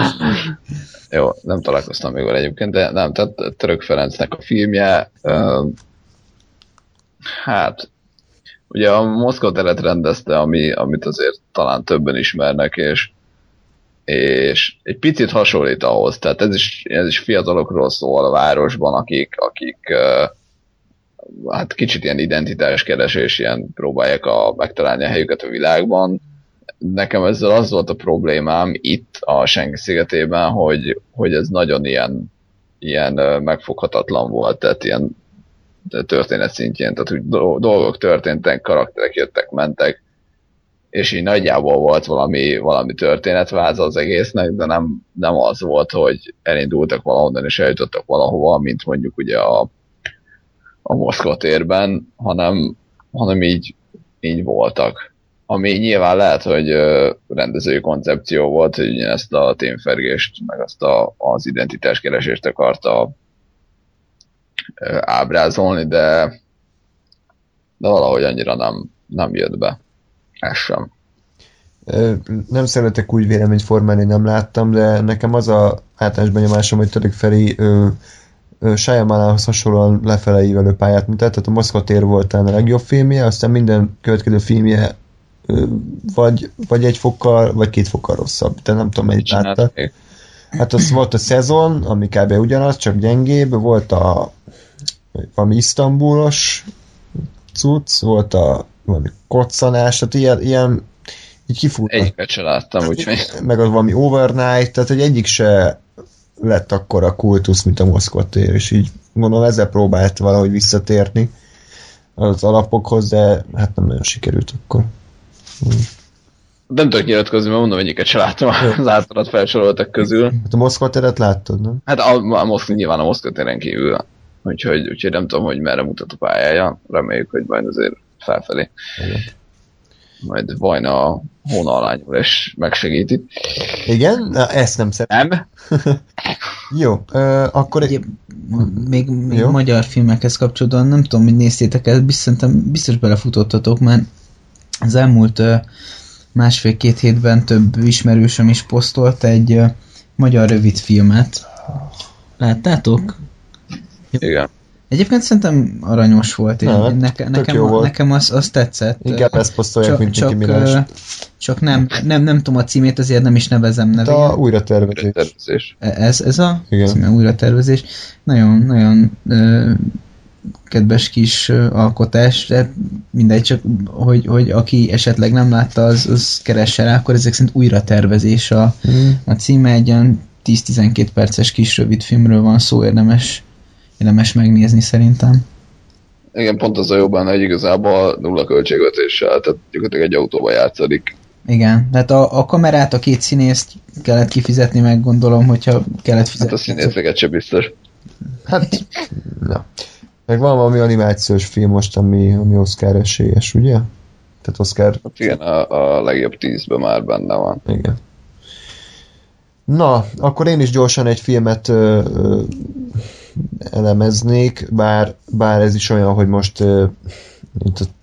Jó, nem találkoztam még vele egyébként, de nem, tehát Török Ferencnek a filmje, uh, hát ugye a Moszkva teret rendezte, ami, amit azért talán többen ismernek, és és egy picit hasonlít ahhoz, tehát ez is, ez is fiatalokról szól a városban, akik, akik hát kicsit ilyen identitáskeresés, ilyen próbálják a, megtalálni a helyüket a világban. Nekem ezzel az volt a problémám itt a Senki szigetében, hogy, hogy ez nagyon ilyen, ilyen megfoghatatlan volt, tehát ilyen történet szintjén, tehát hogy dolgok történtek, karakterek jöttek, mentek, és így nagyjából volt valami, valami történetváza az egésznek, de nem, nem az volt, hogy elindultak valahonnan és eljutottak valahova, mint mondjuk ugye a, a Moszkva térben, hanem, hanem így, így voltak. Ami nyilván lehet, hogy rendezői koncepció volt, hogy ezt a témfergést, meg azt a, az identitáskeresést akarta ábrázolni, de, de valahogy annyira nem, nem jött be. Ez sem. Nem szeretek úgy véleményt formálni, nem láttam, de nekem az a általános benyomásom, hogy Török Feri Shyamalanhoz hasonlóan lefele ívelő pályát mutat, tehát a Moszkva tér volt a legjobb filmje, aztán minden következő filmje vagy, vagy egy fokkal, vagy két fokkal rosszabb, de nem tudom, mennyit látta. Hát az volt a szezon, ami kb. ugyanaz, csak gyengébb, volt a valami isztambulos cucc, volt a valami koccanás, tehát ilyen, ilyen így kifut. Egyiket se láttam, úgyhogy. Meg az valami overnight, tehát hogy egyik se lett akkor a kultusz, mint a Moszkva tér, és így gondolom ezzel próbált valahogy visszatérni az alapokhoz, de hát nem nagyon sikerült akkor. Nem tudok nyilatkozni, mert mondom, egyiket se láttam az általad felsoroltak közül. Hát a Moszkva teret láttad, nem? Hát a, a Moszkva, nyilván a Moszkva téren kívül. Úgyhogy, úgyhogy nem tudom, hogy merre mutat a pályája. Reméljük, hogy majd azért felfelé. Igen. Majd Vajna a hónalányul és megsegíti. Igen? Na, ezt nem szeretem. Nem? Jó, uh, akkor... Egy... Még, még Jó. magyar filmekhez kapcsolódóan nem tudom, hogy néztétek el, biztos, biztos belefutottatok, mert az elmúlt másfél-két hétben több ismerősöm is posztolt egy magyar rövid filmet. Láttátok? Igen. Egyébként szerintem aranyos volt, Na, neke, nekem, volt. nekem az, az tetszett. Inkább ezt posztolják, csak, mint csak, Minás. Csak nem, nem, nem tudom a címét, azért nem is nevezem nevén. A újra tervezés. Ez, ez a Igen. címe, újra tervezés. Nagyon, nagyon ö, kedves kis alkotás, de mindegy, csak hogy, hogy aki esetleg nem látta, az, az keresse rá, akkor ezek szerint újra tervezés a, mm. a címe, egy olyan 10-12 perces kis rövid filmről van szó, érdemes, érdemes megnézni szerintem. Igen, pont az a jobban, hogy igazából nulla költségvetéssel, tehát gyakorlatilag egy autóba játszik. Igen, tehát a, a kamerát, a két színészt kellett kifizetni, meg gondolom, hogyha kellett fizetni. Hát a színészeket sem biztos. Hát, na. Meg van valami animációs film most, ami, ami Oscar esélyes, ugye? Tehát Oscar... Hát igen, a, a legjobb tízben már benne van. Igen. Na, akkor én is gyorsan egy filmet ö, ö, elemeznék, bár, bár ez is olyan, hogy most ö,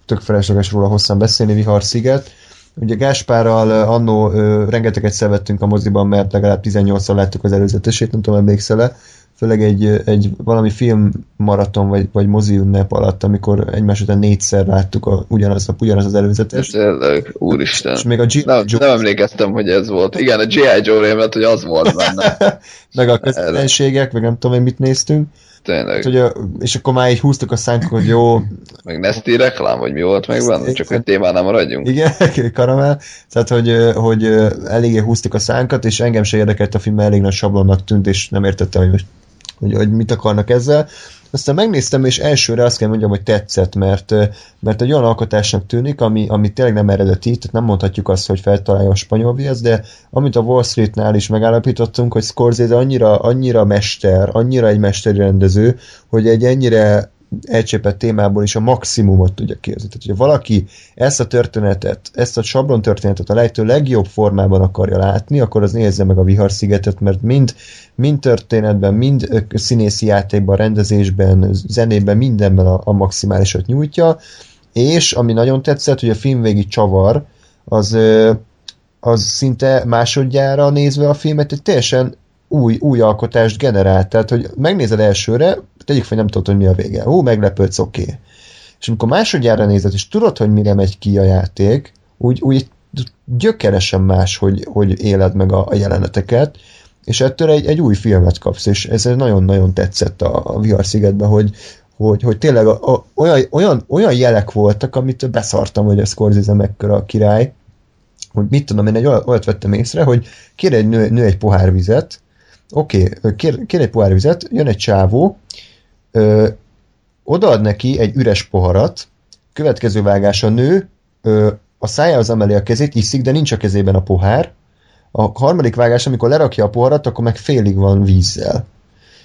tök felesleges róla hosszan beszélni, Vihar sziget. Ugye Gáspárral annó rengeteget szevettünk a moziban, mert legalább 18-szor láttuk az előzetesét, nem tudom, emlékszel-e főleg egy, egy valami film maraton, vagy, vagy mozi ünnep alatt, amikor egymás után négyszer láttuk a, ugyanaz, a, ugyanaz az előzetes. Tényleg, úristen. És még a G. Nem, Joe... nem emlékeztem, hogy ez volt. Igen, a G.I. Joe rémet, hogy az volt benne. meg a közönségek, meg nem tudom, hogy mit néztünk. Tényleg. Hát, hogy a, és akkor már így húztuk a szánk, hogy jó. Meg Nesti reklám, vagy mi volt meg benne, csak hogy témánál maradjunk. Igen, karamell. Tehát, hogy, hogy eléggé húztuk a szánkat, és engem se érdekelt a film, elég nagy sablonnak tűnt, és nem értettem, hogy most hogy, hogy mit akarnak ezzel. Aztán megnéztem, és elsőre azt kell mondjam, hogy tetszett, mert, mert egy olyan alkotásnak tűnik, ami, ami tényleg nem eredeti, tehát nem mondhatjuk azt, hogy feltalálja a spanyol viasz, de amit a Wall Streetnál is megállapítottunk, hogy Scorsese annyira, annyira mester, annyira egy mesteri rendező, hogy egy ennyire elcsépett témából is a maximumot tudja kérni. Tehát, hogyha valaki ezt a történetet, ezt a sablon történetet a lehető legjobb formában akarja látni, akkor az nézze meg a Vihar-szigetet, mert mind, mind történetben, mind színészi játékban, rendezésben, zenében, mindenben a, a maximálisat nyújtja, és ami nagyon tetszett, hogy a film végi csavar, az, az szinte másodjára nézve a filmet egy teljesen új, új alkotást generált. Tehát, hogy megnézed elsőre, tegyük fel, nem tudod, hogy mi a vége. Hú, meglepődsz, oké. Okay. És amikor másodjára nézed, és tudod, hogy mire megy ki a játék, úgy, úgy gyökeresen más, hogy, hogy éled meg a, a jeleneteket, és ettől egy, egy új filmet kapsz, és ez nagyon-nagyon tetszett a, a VR szigetben, hogy, hogy, hogy tényleg a, a, olyan, olyan, olyan jelek voltak, amit beszartam, hogy a Scorsese mekkora a király, hogy mit tudom, én egy olyat vettem észre, hogy kér egy nő, nő egy pohár vizet, oké, okay, kér, kér egy pohár vizet, jön egy csávó, ö, odaad neki egy üres poharat, következő vágás a nő, ö, a szájához emeli a kezét, iszik, de nincs a kezében a pohár, a harmadik vágás, amikor lerakja a poharat, akkor meg félig van vízzel.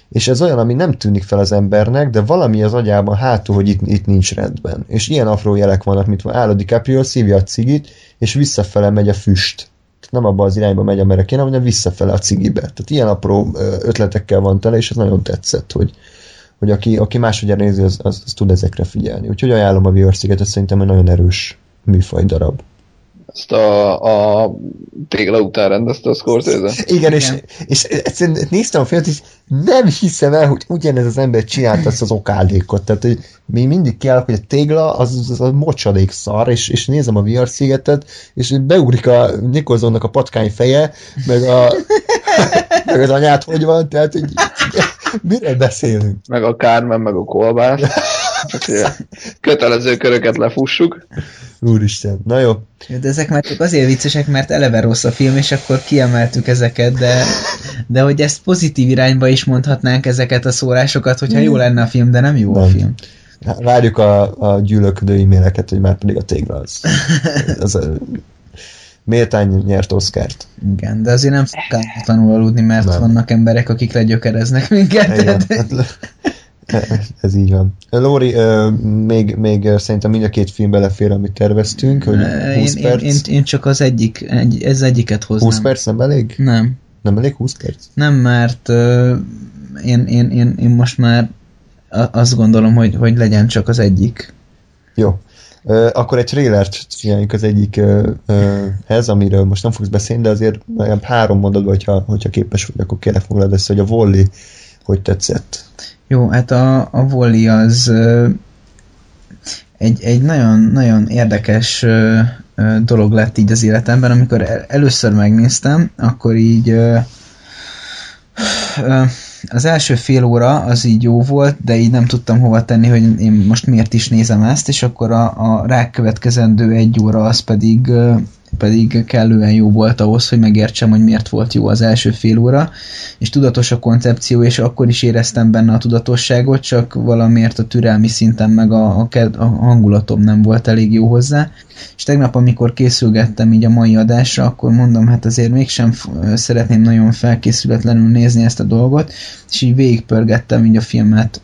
És ez olyan, ami nem tűnik fel az embernek, de valami az agyában hátul, hogy itt, itt nincs rendben. És ilyen apró jelek vannak, mint van Áll DiCaprio, szívja a cigit, és visszafele megy a füst nem abba az irányba megy, amerre kéne, hanem visszafele a cigibe. Tehát ilyen apró ötletekkel van tele, és ez nagyon tetszett, hogy, hogy aki, aki másodjára nézi, az, az, az, tud ezekre figyelni. Úgyhogy ajánlom a VR szigetet, szerintem egy nagyon erős műfaj darab. Ezt a, a tégla után rendezte a Scorsese? Igen, és, és egyszerűen néztem a filmet, és nem hiszem el, hogy ugyanez az ember csinálta ezt az okádékot. Tehát, hogy mi mindig kell, hogy a tégla az, az, a mocsadék szar, és, és nézem a VR szigetet, és beugrik a Nikolzonnak a patkány feje, meg, a, meg az anyát hogy van, tehát hogy mire beszélünk? Meg a Kármen, meg a kolbász. kötelező köröket lefussuk. Úristen, na jó. De ezek már csak azért viccesek, mert eleve rossz a film, és akkor kiemeltük ezeket, de, de hogy ezt pozitív irányba is mondhatnánk ezeket a szórásokat, hogyha jó lenne a film, de nem jó nem. a film. Várjuk a, a gyűlöködő e-maileket, hogy már pedig a tégla az. az a, méltán nyert Oszkárt. Igen, de azért nem szokatlanul aludni, mert nem. vannak emberek, akik legyökereznek minket. Igen, hát, ez így van. Lóri, még, még szerintem mind a két film belefér, amit terveztünk, hogy 20 én, perc. Én, én, én csak az egyik, egy, ez egyiket hoznám. 20 perc nem elég? Nem. Nem elég 20 perc? Nem, mert uh, én, én, én, én most már azt gondolom, hogy, hogy legyen csak az egyik. Jó. Akkor egy trailert csináljunk az egyikhez, amiről most nem fogsz beszélni, de azért legalább három mondatban, hogyha, hogyha képes vagy, akkor kérlek foglald ezt, hogy a Volley hogy tetszett. Jó, hát a, a volley az egy, egy nagyon, nagyon érdekes dolog lett így az életemben, amikor először megnéztem, akkor így az első fél óra az így jó volt, de így nem tudtam hova tenni, hogy én most miért is nézem ezt, és akkor a, a rákövetkezendő egy óra az pedig pedig kellően jó volt ahhoz, hogy megértsem, hogy miért volt jó az első fél óra, és tudatos a koncepció, és akkor is éreztem benne a tudatosságot, csak valamiért a türelmi szinten meg a, a, a hangulatom nem volt elég jó hozzá, és tegnap, amikor készülgettem így a mai adásra, akkor mondom, hát azért mégsem szeretném nagyon felkészületlenül nézni ezt a dolgot, és így végigpörgettem így a filmet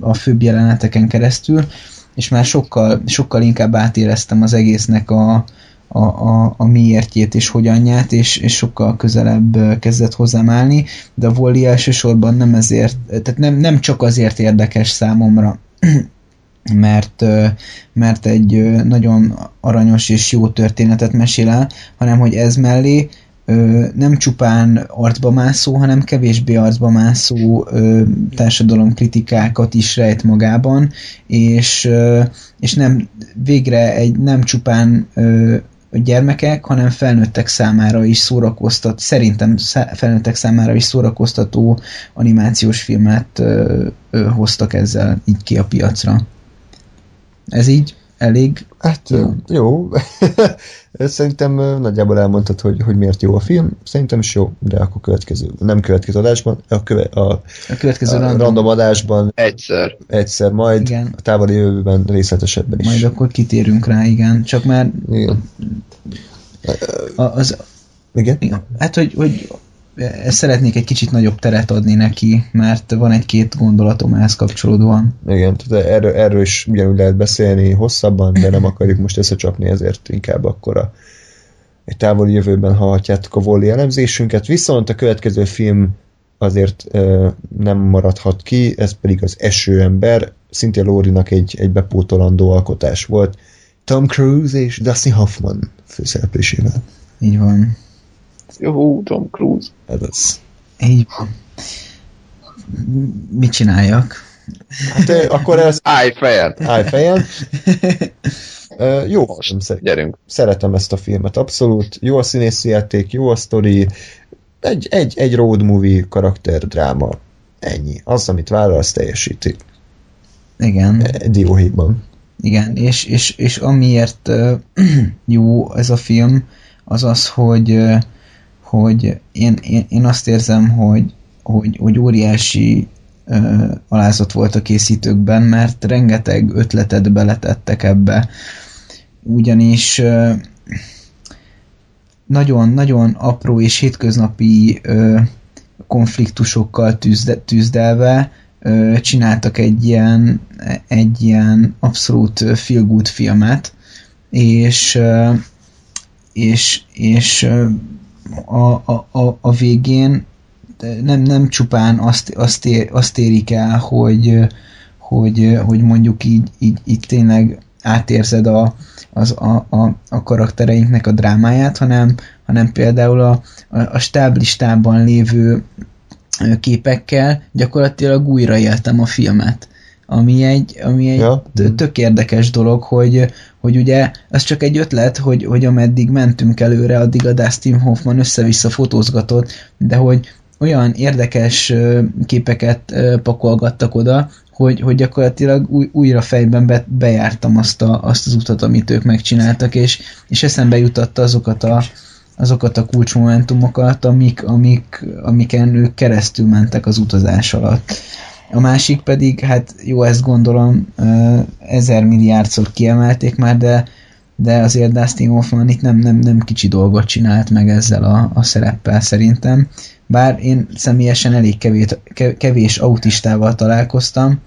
a főbb jeleneteken keresztül, és már sokkal, sokkal inkább átéreztem az egésznek a, a, a, a miértjét és hogyanját, és, és sokkal közelebb kezdett hozzám állni, de a Wally elsősorban nem ezért, tehát nem, nem csak azért érdekes számomra, mert, mert egy nagyon aranyos és jó történetet mesél el, hanem hogy ez mellé nem csupán arcba mászó, hanem kevésbé arcba mászó társadalomkritikákat is rejt magában, és, és nem végre egy nem csupán gyermekek, hanem felnőttek számára is szórakoztat, szerintem felnőttek számára is szórakoztató animációs filmet ö, ö, hoztak ezzel így ki a piacra. Ez így elég... Hát jó. jó. Szerintem nagyjából elmondtad, hogy, hogy miért jó a film. Szerintem is jó, de akkor következő, nem következő adásban, a, köve, a, a következő a random. random adásban. Egyszer. Egyszer, majd igen. a távoli jövőben részletesebben is. Majd akkor kitérünk rá, igen. Csak már igen. A, az, igen? igen. Hát, hogy, hogy szeretnék egy kicsit nagyobb teret adni neki, mert van egy-két gondolatom ehhez kapcsolódóan. Igen, tehát erről, erről is ugyanúgy lehet beszélni hosszabban, de nem akarjuk most összecsapni, ezért inkább akkor a, egy távoli jövőben hallhatjátok a Volli elemzésünket, viszont a következő film azért ö, nem maradhat ki, ez pedig az Esőember, szintén Lórinak egy, egy bepótolandó alkotás volt, Tom Cruise és Dustin Hoffman főszereplésével. Így van. Jó, Tom Cruise. Ez az. Így van. Mit csináljak? Hát akkor ez... Állj fejen! Állj fejen. Uh, jó, Most, gyerünk. Szeretem ezt a filmet, abszolút. Jó a színészi játék, jó a sztori. Egy, egy, egy road movie karakter dráma. Ennyi. Az, amit vállal, az teljesíti. Igen. Dióhéjban. Igen, és, és, és amiért uh, jó ez a film, az az, hogy uh, hogy én, én, én azt érzem, hogy, hogy, hogy óriási uh, alázat volt a készítőkben, mert rengeteg ötletet beletettek ebbe. Ugyanis nagyon-nagyon apró és hétköznapi uh, konfliktusokkal tűzde, tűzdelve uh, csináltak egy ilyen, egy ilyen abszolút feel good filmet, és, uh, és, és a, a, a végén nem, nem csupán azt, azt, ér, azt érik el, hogy, hogy, hogy mondjuk így, így, így tényleg átérzed a, az, a, a, a karaktereinknek a drámáját, hanem, hanem például a, a, a stáblistában lévő képekkel gyakorlatilag újraéltem a filmet ami egy, ami egy ja. tök érdekes dolog, hogy, hogy ugye ez csak egy ötlet, hogy, hogy ameddig mentünk előre, addig a Dustin Hoffman össze-vissza fotózgatott, de hogy olyan érdekes képeket pakolgattak oda, hogy, hogy gyakorlatilag új, újra fejben be, bejártam azt, a, azt az utat, amit ők megcsináltak, és, és eszembe jutatta azokat a, azokat a kulcsmomentumokat, amik, amik, amiken ők keresztül mentek az utazás alatt. A másik pedig, hát jó, ezt gondolom ezer milliárdszor kiemelték már, de, de azért Dustin Hoffman itt nem, nem, nem kicsi dolgot csinált meg ezzel a, a szereppel szerintem. Bár én személyesen elég kevés, kevés autistával találkoztam,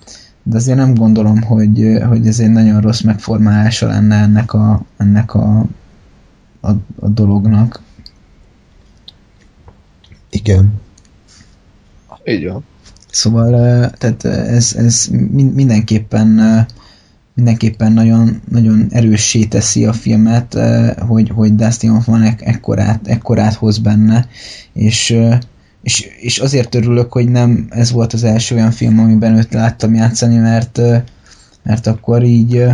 de azért nem gondolom, hogy, hogy ez egy nagyon rossz megformálása lenne ennek a, ennek a, a, a dolognak. Igen. Így van. Szóval tehát ez, ez mindenképpen mindenképpen nagyon, nagyon erőssé teszi a filmet, hogy, hogy Dustin Hoffman ek, ekkorát, ekkorát hoz benne, és, és, és azért örülök, hogy nem ez volt az első olyan film, amiben őt láttam játszani, mert, mert akkor így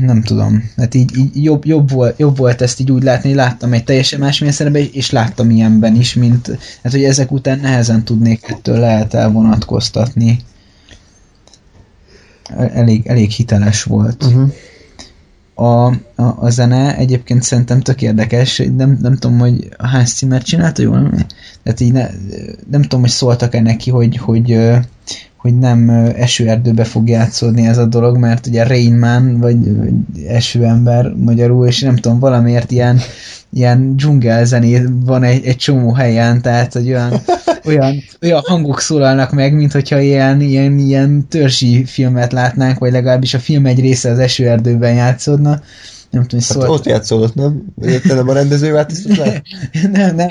nem tudom, hát így, így jobb, jobb, volt, jobb volt ezt így úgy látni, láttam egy teljesen más szerepben, és láttam ilyenben is, mint, hát hogy ezek után nehezen tudnék ettől lehet elvonatkoztatni. Elég, elég hiteles volt. Uh-huh. A, a, a zene egyébként szerintem tök érdekes, nem, nem tudom, hogy a Hans Zimmer csinálta jól, tehát így ne, nem tudom, hogy szóltak-e neki, hogy, hogy hogy nem esőerdőbe fog játszódni ez a dolog, mert ugye Rain Man, vagy, esőember magyarul, és nem tudom, valamiért ilyen, ilyen dzsungelzené van egy, egy csomó helyen, tehát hogy olyan, olyan, olyan hangok szólalnak meg, mint hogyha ilyen, ilyen, ilyen törzsi filmet látnánk, vagy legalábbis a film egy része az esőerdőben játszódna, nem tudom, hát szólt... ott játszódott, nem? Érted, nem a rendező változtat le? nem, nem.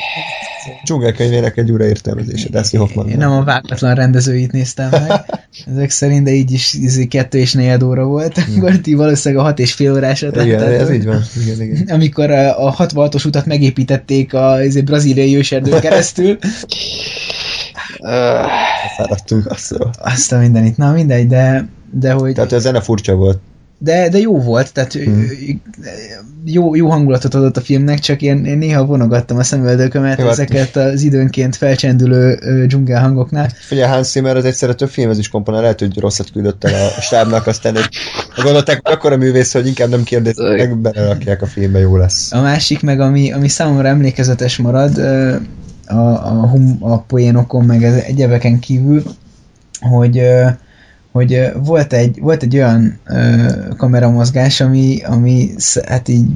Dzsungelkönyvének egy újraértelmezése, Dusty Hoffman. Én nem a vágatlan rendezőit néztem meg. Ezek szerint, de így is izé, kettő és négy óra volt. Hmm. Akkor ti valószínűleg a hat és fél órásat Igen, ez így van. Igen, igen. Amikor a 66-os utat megépítették a braziliai őserdő keresztül. Fáradtunk azt. Azt a mindenit. Na mindegy, de, de hogy... Tehát a zene furcsa volt de, de jó volt, tehát hmm. jó, jó hangulatot adott a filmnek, csak én, én néha vonogattam a szemöldökömet jó, hát- ezeket az időnként felcsendülő dzsungel hangoknál. Ugye Hans Zimmer az egyszerre több filmhez is komponál, lehet, hogy rosszat küldött el a stábnak, aztán egy, gondolták, hogy akkor a művész, hogy inkább nem kérdezik, meg belerakják a filmbe, jó lesz. A másik meg, ami, ami számomra emlékezetes marad, a, a, hum, a poénokon, meg az egyebeken kívül, hogy hogy volt egy, volt egy olyan ö, kameramozgás, ami, ami hát így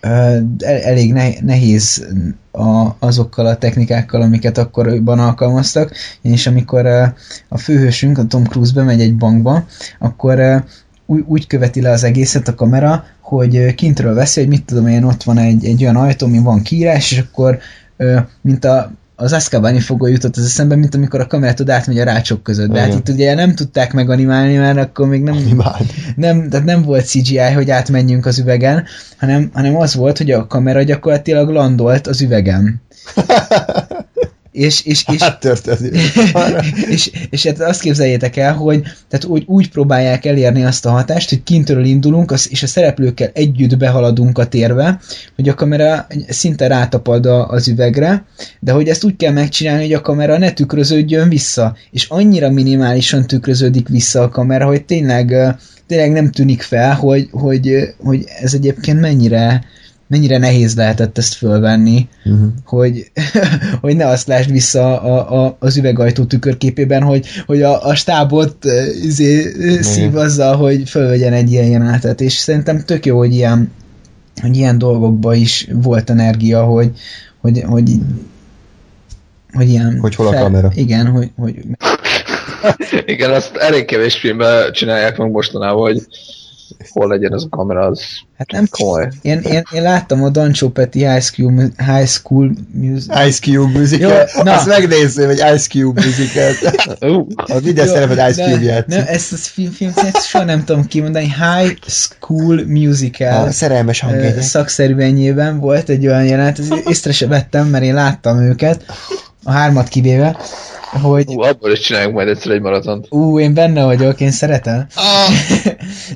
ö, elég nehéz a, azokkal a technikákkal, amiket akkoriban alkalmaztak, és amikor ö, a főhősünk, a Tom Cruise bemegy egy bankba, akkor ö, úgy, úgy követi le az egészet a kamera, hogy kintről veszi, hogy mit tudom én, ott van egy, egy olyan ajtó, ami van kiírás, és akkor mint a az Azkabani fogó jutott az eszembe, mint amikor a kamera tud átmegy a rácsok között. De hát itt ugye nem tudták meganimálni, mert akkor még nem, nem, tehát nem volt CGI, hogy átmenjünk az üvegen, hanem, hanem az volt, hogy a kamera gyakorlatilag landolt az üvegen. És, és, és, hát és, és hát azt képzeljétek el, hogy tehát úgy, úgy próbálják elérni azt a hatást, hogy kintről indulunk, és a szereplőkkel együtt behaladunk a térbe, hogy a kamera szinte rátapad az üvegre, de hogy ezt úgy kell megcsinálni, hogy a kamera ne tükröződjön vissza, és annyira minimálisan tükröződik vissza a kamera, hogy tényleg, tényleg nem tűnik fel, hogy, hogy, hogy ez egyébként mennyire, mennyire nehéz lehetett ezt fölvenni, uh-huh. hogy, hogy ne azt lásd vissza a, a, az üvegajtó tükörképében, hogy, hogy a, a stábot izé, szív azzal, hogy fölvegyen egy ilyen jelenetet, és szerintem tök jó, hogy ilyen, hogy ilyen dolgokban is volt energia, hogy, hogy, hogy, hogy ilyen... Hogy hol a fel, kamera. Igen, hogy, hogy igen, azt elég kevés filmben csinálják meg mostanában, hogy hol legyen ez a kamera, az hát nem komoly. Én, én, én láttam a Don Petty High School, High School Music. Ice Cube Musical. Jó, na. Azt megnézzém, egy Ice Cube Musical. a minden szerepet Ice Cube játszik. Nem, ezt a film, film ezt soha nem tudom kimondani. High School Musical. A szerelmes hangjegyek. Szakszerűen volt egy olyan jelenet, észre se vettem, mert én láttam őket, a hármat kivéve, hogy... Ú, abból is csináljunk majd egyszer egy maratont. Ú, én benne vagyok, én szeretem. Ah,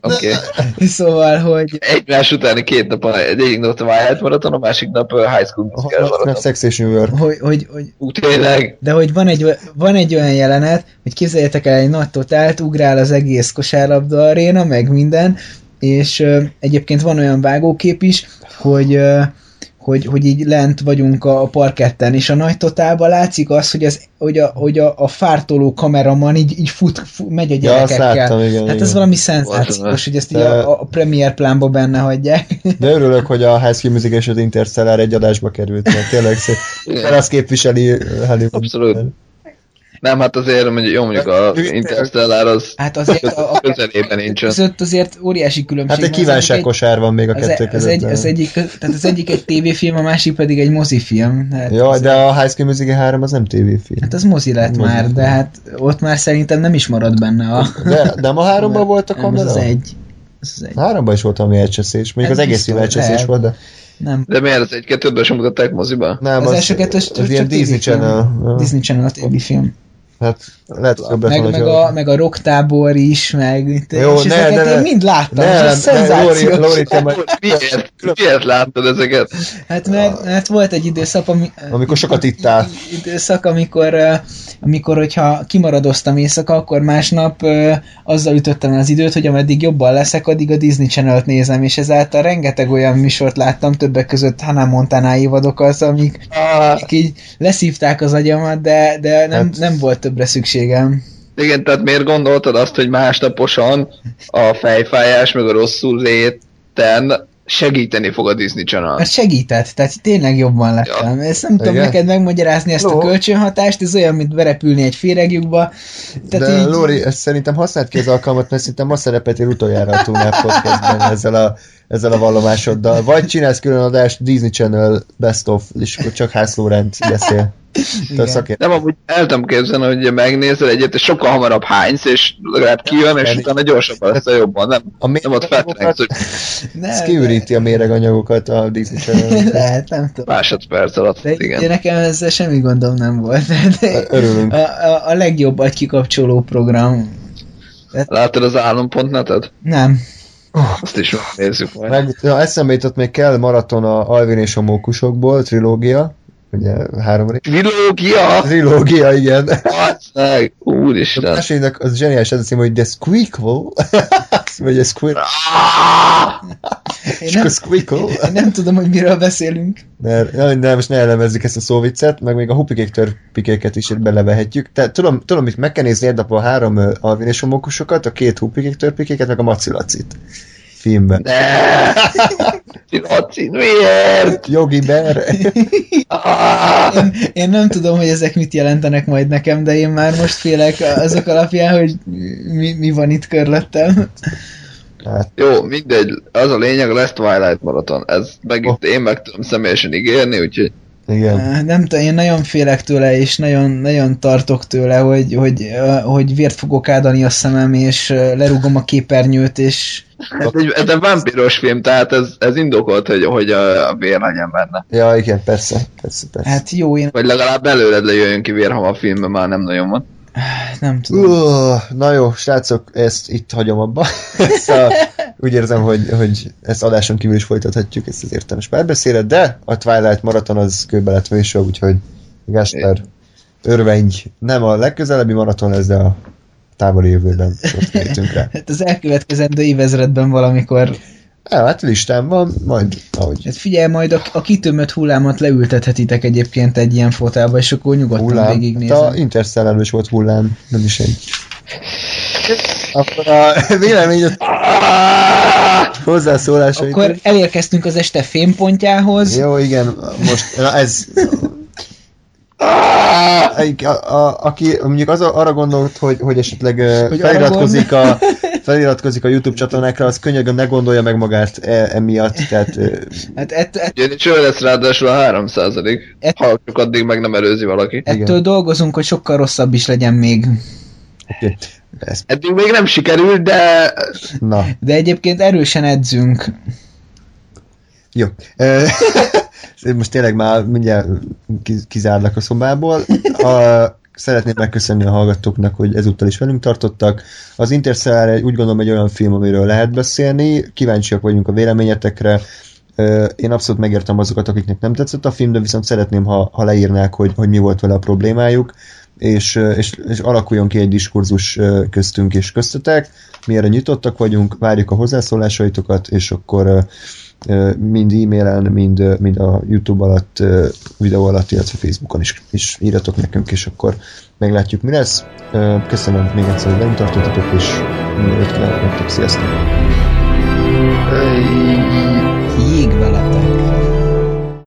Oké. Okay. szóval, hogy... Egymás utáni két nap, egyik nap a Twilight maraton, a másik nap a High School Musical oh, maraton. Sex és New York. Hogy, hogy, hogy... Ú, tényleg. De hogy van egy, van egy olyan jelenet, hogy képzeljétek el egy nagy totált, ugrál az egész kosárlabda aréna, meg minden, és uh, egyébként van olyan vágókép is, hogy uh, hogy, hogy így lent vagyunk a parketten, és a nagy totálban látszik az, hogy, az, hogy, a, hogy a, a fártoló kameraman így, így fut, fut, megy a gyerekekkel. Ja, láttam, igen, hát igen. ez valami szenzációs, hogy ezt így a, a premier plánba benne hagyják. De örülök, hogy a High School Music és az Interstellar egy adásba került, mert tényleg szép. Azt képviseli Hollywood. Abszolút. Nem, hát azért mondjuk, jó mondjuk a Interstellar az hát azért a, a közelében nincsen. Között azért óriási különbség. Hát egy kívánságkosár van még a kettő között. Az, egy, az, egyik, tehát az egyik egy tévéfilm, a másik pedig egy mozifilm. Hát Jó, de a High School Musical 3 az nem tévéfilm. Hát az mozi lett mozi már, film. de hát ott már szerintem nem is marad benne a... De, de a háromban volt a kamera? Nem, az az egy. Az egy. Háromban is volt valami elcseszés. Még az egész film elcseszés volt, de... Nem. De miért az egy kettőben sem mutatták moziba? Nem, az, az első kettős az, az ilyen Disney Channel. Disney Channel a tévéfilm. Hát lehet, hogy meg, lett meg, a, meg a rocktábor is, meg Jó, és ne, ezeket ne, én ne. mind láttam, Ne, és ez szenzációs. Lóri, te majd, Miért, miért láttad ezeket? Hát mert, mert volt egy időszak, ami, Amikor sokat ittál. időszak, amikor, amikor hogyha kimaradoztam éjszaka, akkor másnap azzal ütöttem az időt, hogy ameddig jobban leszek, addig a Disney Channel-t nézem, és ezáltal rengeteg olyan műsort láttam, többek között Hannah Montana évadokat, amik, amik így leszívták az agyamat, de, de nem, Hát- nem volt többre szükségem. Igen, tehát miért gondoltad azt, hogy másnaposan a fejfájás meg a rosszul léten segíteni fog a Disney Channel? Ez segített, tehát tényleg jobban lettem. Ezt nem tudom Igen? neked megmagyarázni ezt a No. kölcsönhatást, ez olyan, mint berepülni egy féregjukba. Tehát De így, Lóri, ezt szerintem használd ki az alkalmat, mert szerintem ma szerepeltél utoljára a Tunap Podcastben ezzel a, ezzel a vallomásoddal. Vagy csinálsz külön adást Disney Channel Best of, és akkor csak Hász Lórend beszél. Te. Nem, amúgy el tudom képzelni, hogy megnézel egyet, és sokkal hamarabb hánysz, és legalább kijön, és Nem. utána gyorsabban lesz a jobban. Nem, A nem ott feltrensz, hogy ne, Ez kiüríti a méreganyagokat a Disney Channel. Lehet, nem tudom. másodperc alatt. De Igen. igen. nekem ezzel semmi gondom nem volt. De Örülünk. a, a, a legjobb agykikapcsoló program. Láttad az álom.netet? Nem. Azt is nézzük majd. Meg, ja, eszembe jutott még kell maraton a Alvin és a Mókusokból, trilógia. Ugye három rész. Trilógia! Trilógia, igen. Basszeg! A Úristen! másodiknak az zseniális ez a cím, hogy The Squeakle. Vagy a. Én És nem, akkor Squeakle. én nem tudom, hogy miről beszélünk. Ne, ne, ne, most ne elemezzük ezt a szóviccet, meg még a hupikék törpikéket is belevehetjük. Tehát tudom, tudom, itt meg kell nézni egy a három Alvin és a a két hupikék törpikéket, meg a Macilacit filmben. Ne! Laci, miért? Jogi Bear. Ah! Én, én nem tudom, hogy ezek mit jelentenek majd nekem, de én már most félek azok alapján, hogy mi, mi van itt körülöttem. Hát, Jó, mindegy, az a lényeg, lesz Twilight Marathon. Ez meg itt én meg tudom személyesen ígérni, úgyhogy igen. Nem tudom, én nagyon félek tőle, és nagyon, nagyon tartok tőle, hogy, hogy, hogy vért fogok áldani a szemem, és ö, lerugom a képernyőt, és ez egy, ez egy vámpiros film, tehát ez, ez indokolt, hogy, hogy a, a vér legyen benne. Ja, igen, persze, persze, persze. hát jó, én Vagy legalább belőled lejöjjön ki vér, ha a filmben már nem nagyon van. Nem tudom. Uh, na jó, srácok, ezt itt hagyom abba. ezt a, úgy érzem, hogy, hogy ezt adáson kívül is folytathatjuk, ezt az értelmes párbeszédet, de a Twilight maraton az kőbe lett vésve, úgyhogy Gáspár, örvendj, nem a legközelebbi maraton lesz, de a távoli jövőben ott rá. Hát az elkövetkezendő évezredben valamikor, Ja, hát listán van, majd ahogy hát figyelj, majd a, a kitömött hullámat leültethetitek egyébként egy ilyen fotelba, és akkor nyugodtan hullám. végignézem. A Interstellar is volt hullám, nem is egy. Akkor a véleményed hozzászólásait. Akkor elérkeztünk az este fémpontjához. Jó, igen, most na ez... A, a, aki mondjuk az, arra gondolt, hogy, hogy esetleg Hogy feliratkozik a, feliratkozik a YouTube csatornákra, az könyörgöm ne gondolja meg magát e, emiatt, tehát Hát ett, ett, Ugye cső lesz ráadásul a 3 Et- ha csak addig meg nem előzi valaki. Igen. ettől dolgozunk, hogy sokkal rosszabb is legyen még. oké. Ez, Eddig még nem sikerült, de na, De egyébként erősen edzünk. jó. Most tényleg már mindjárt kiz- kizárlak a szobából. A, szeretném megköszönni a hallgatóknak, hogy ezúttal is velünk tartottak. Az Interstellar úgy gondolom egy olyan film, amiről lehet beszélni. Kíváncsiak vagyunk a véleményetekre. Én abszolút megértem azokat, akiknek nem tetszett a film, de viszont szeretném, ha, ha leírnák, hogy, hogy mi volt vele a problémájuk, és, és, és alakuljon ki egy diskurzus köztünk és köztetek. Mi erre nyitottak vagyunk, várjuk a hozzászólásaitokat, és akkor mind e-mailen, mind, mind a YouTube alatt, videó alatt, illetve Facebookon is, is írjatok nekünk, és akkor meglátjuk, mi lesz. Köszönöm még egyszer, hogy velünk tartottatok, és minden jót kívánok nektek, sziasztok! Jég veletek.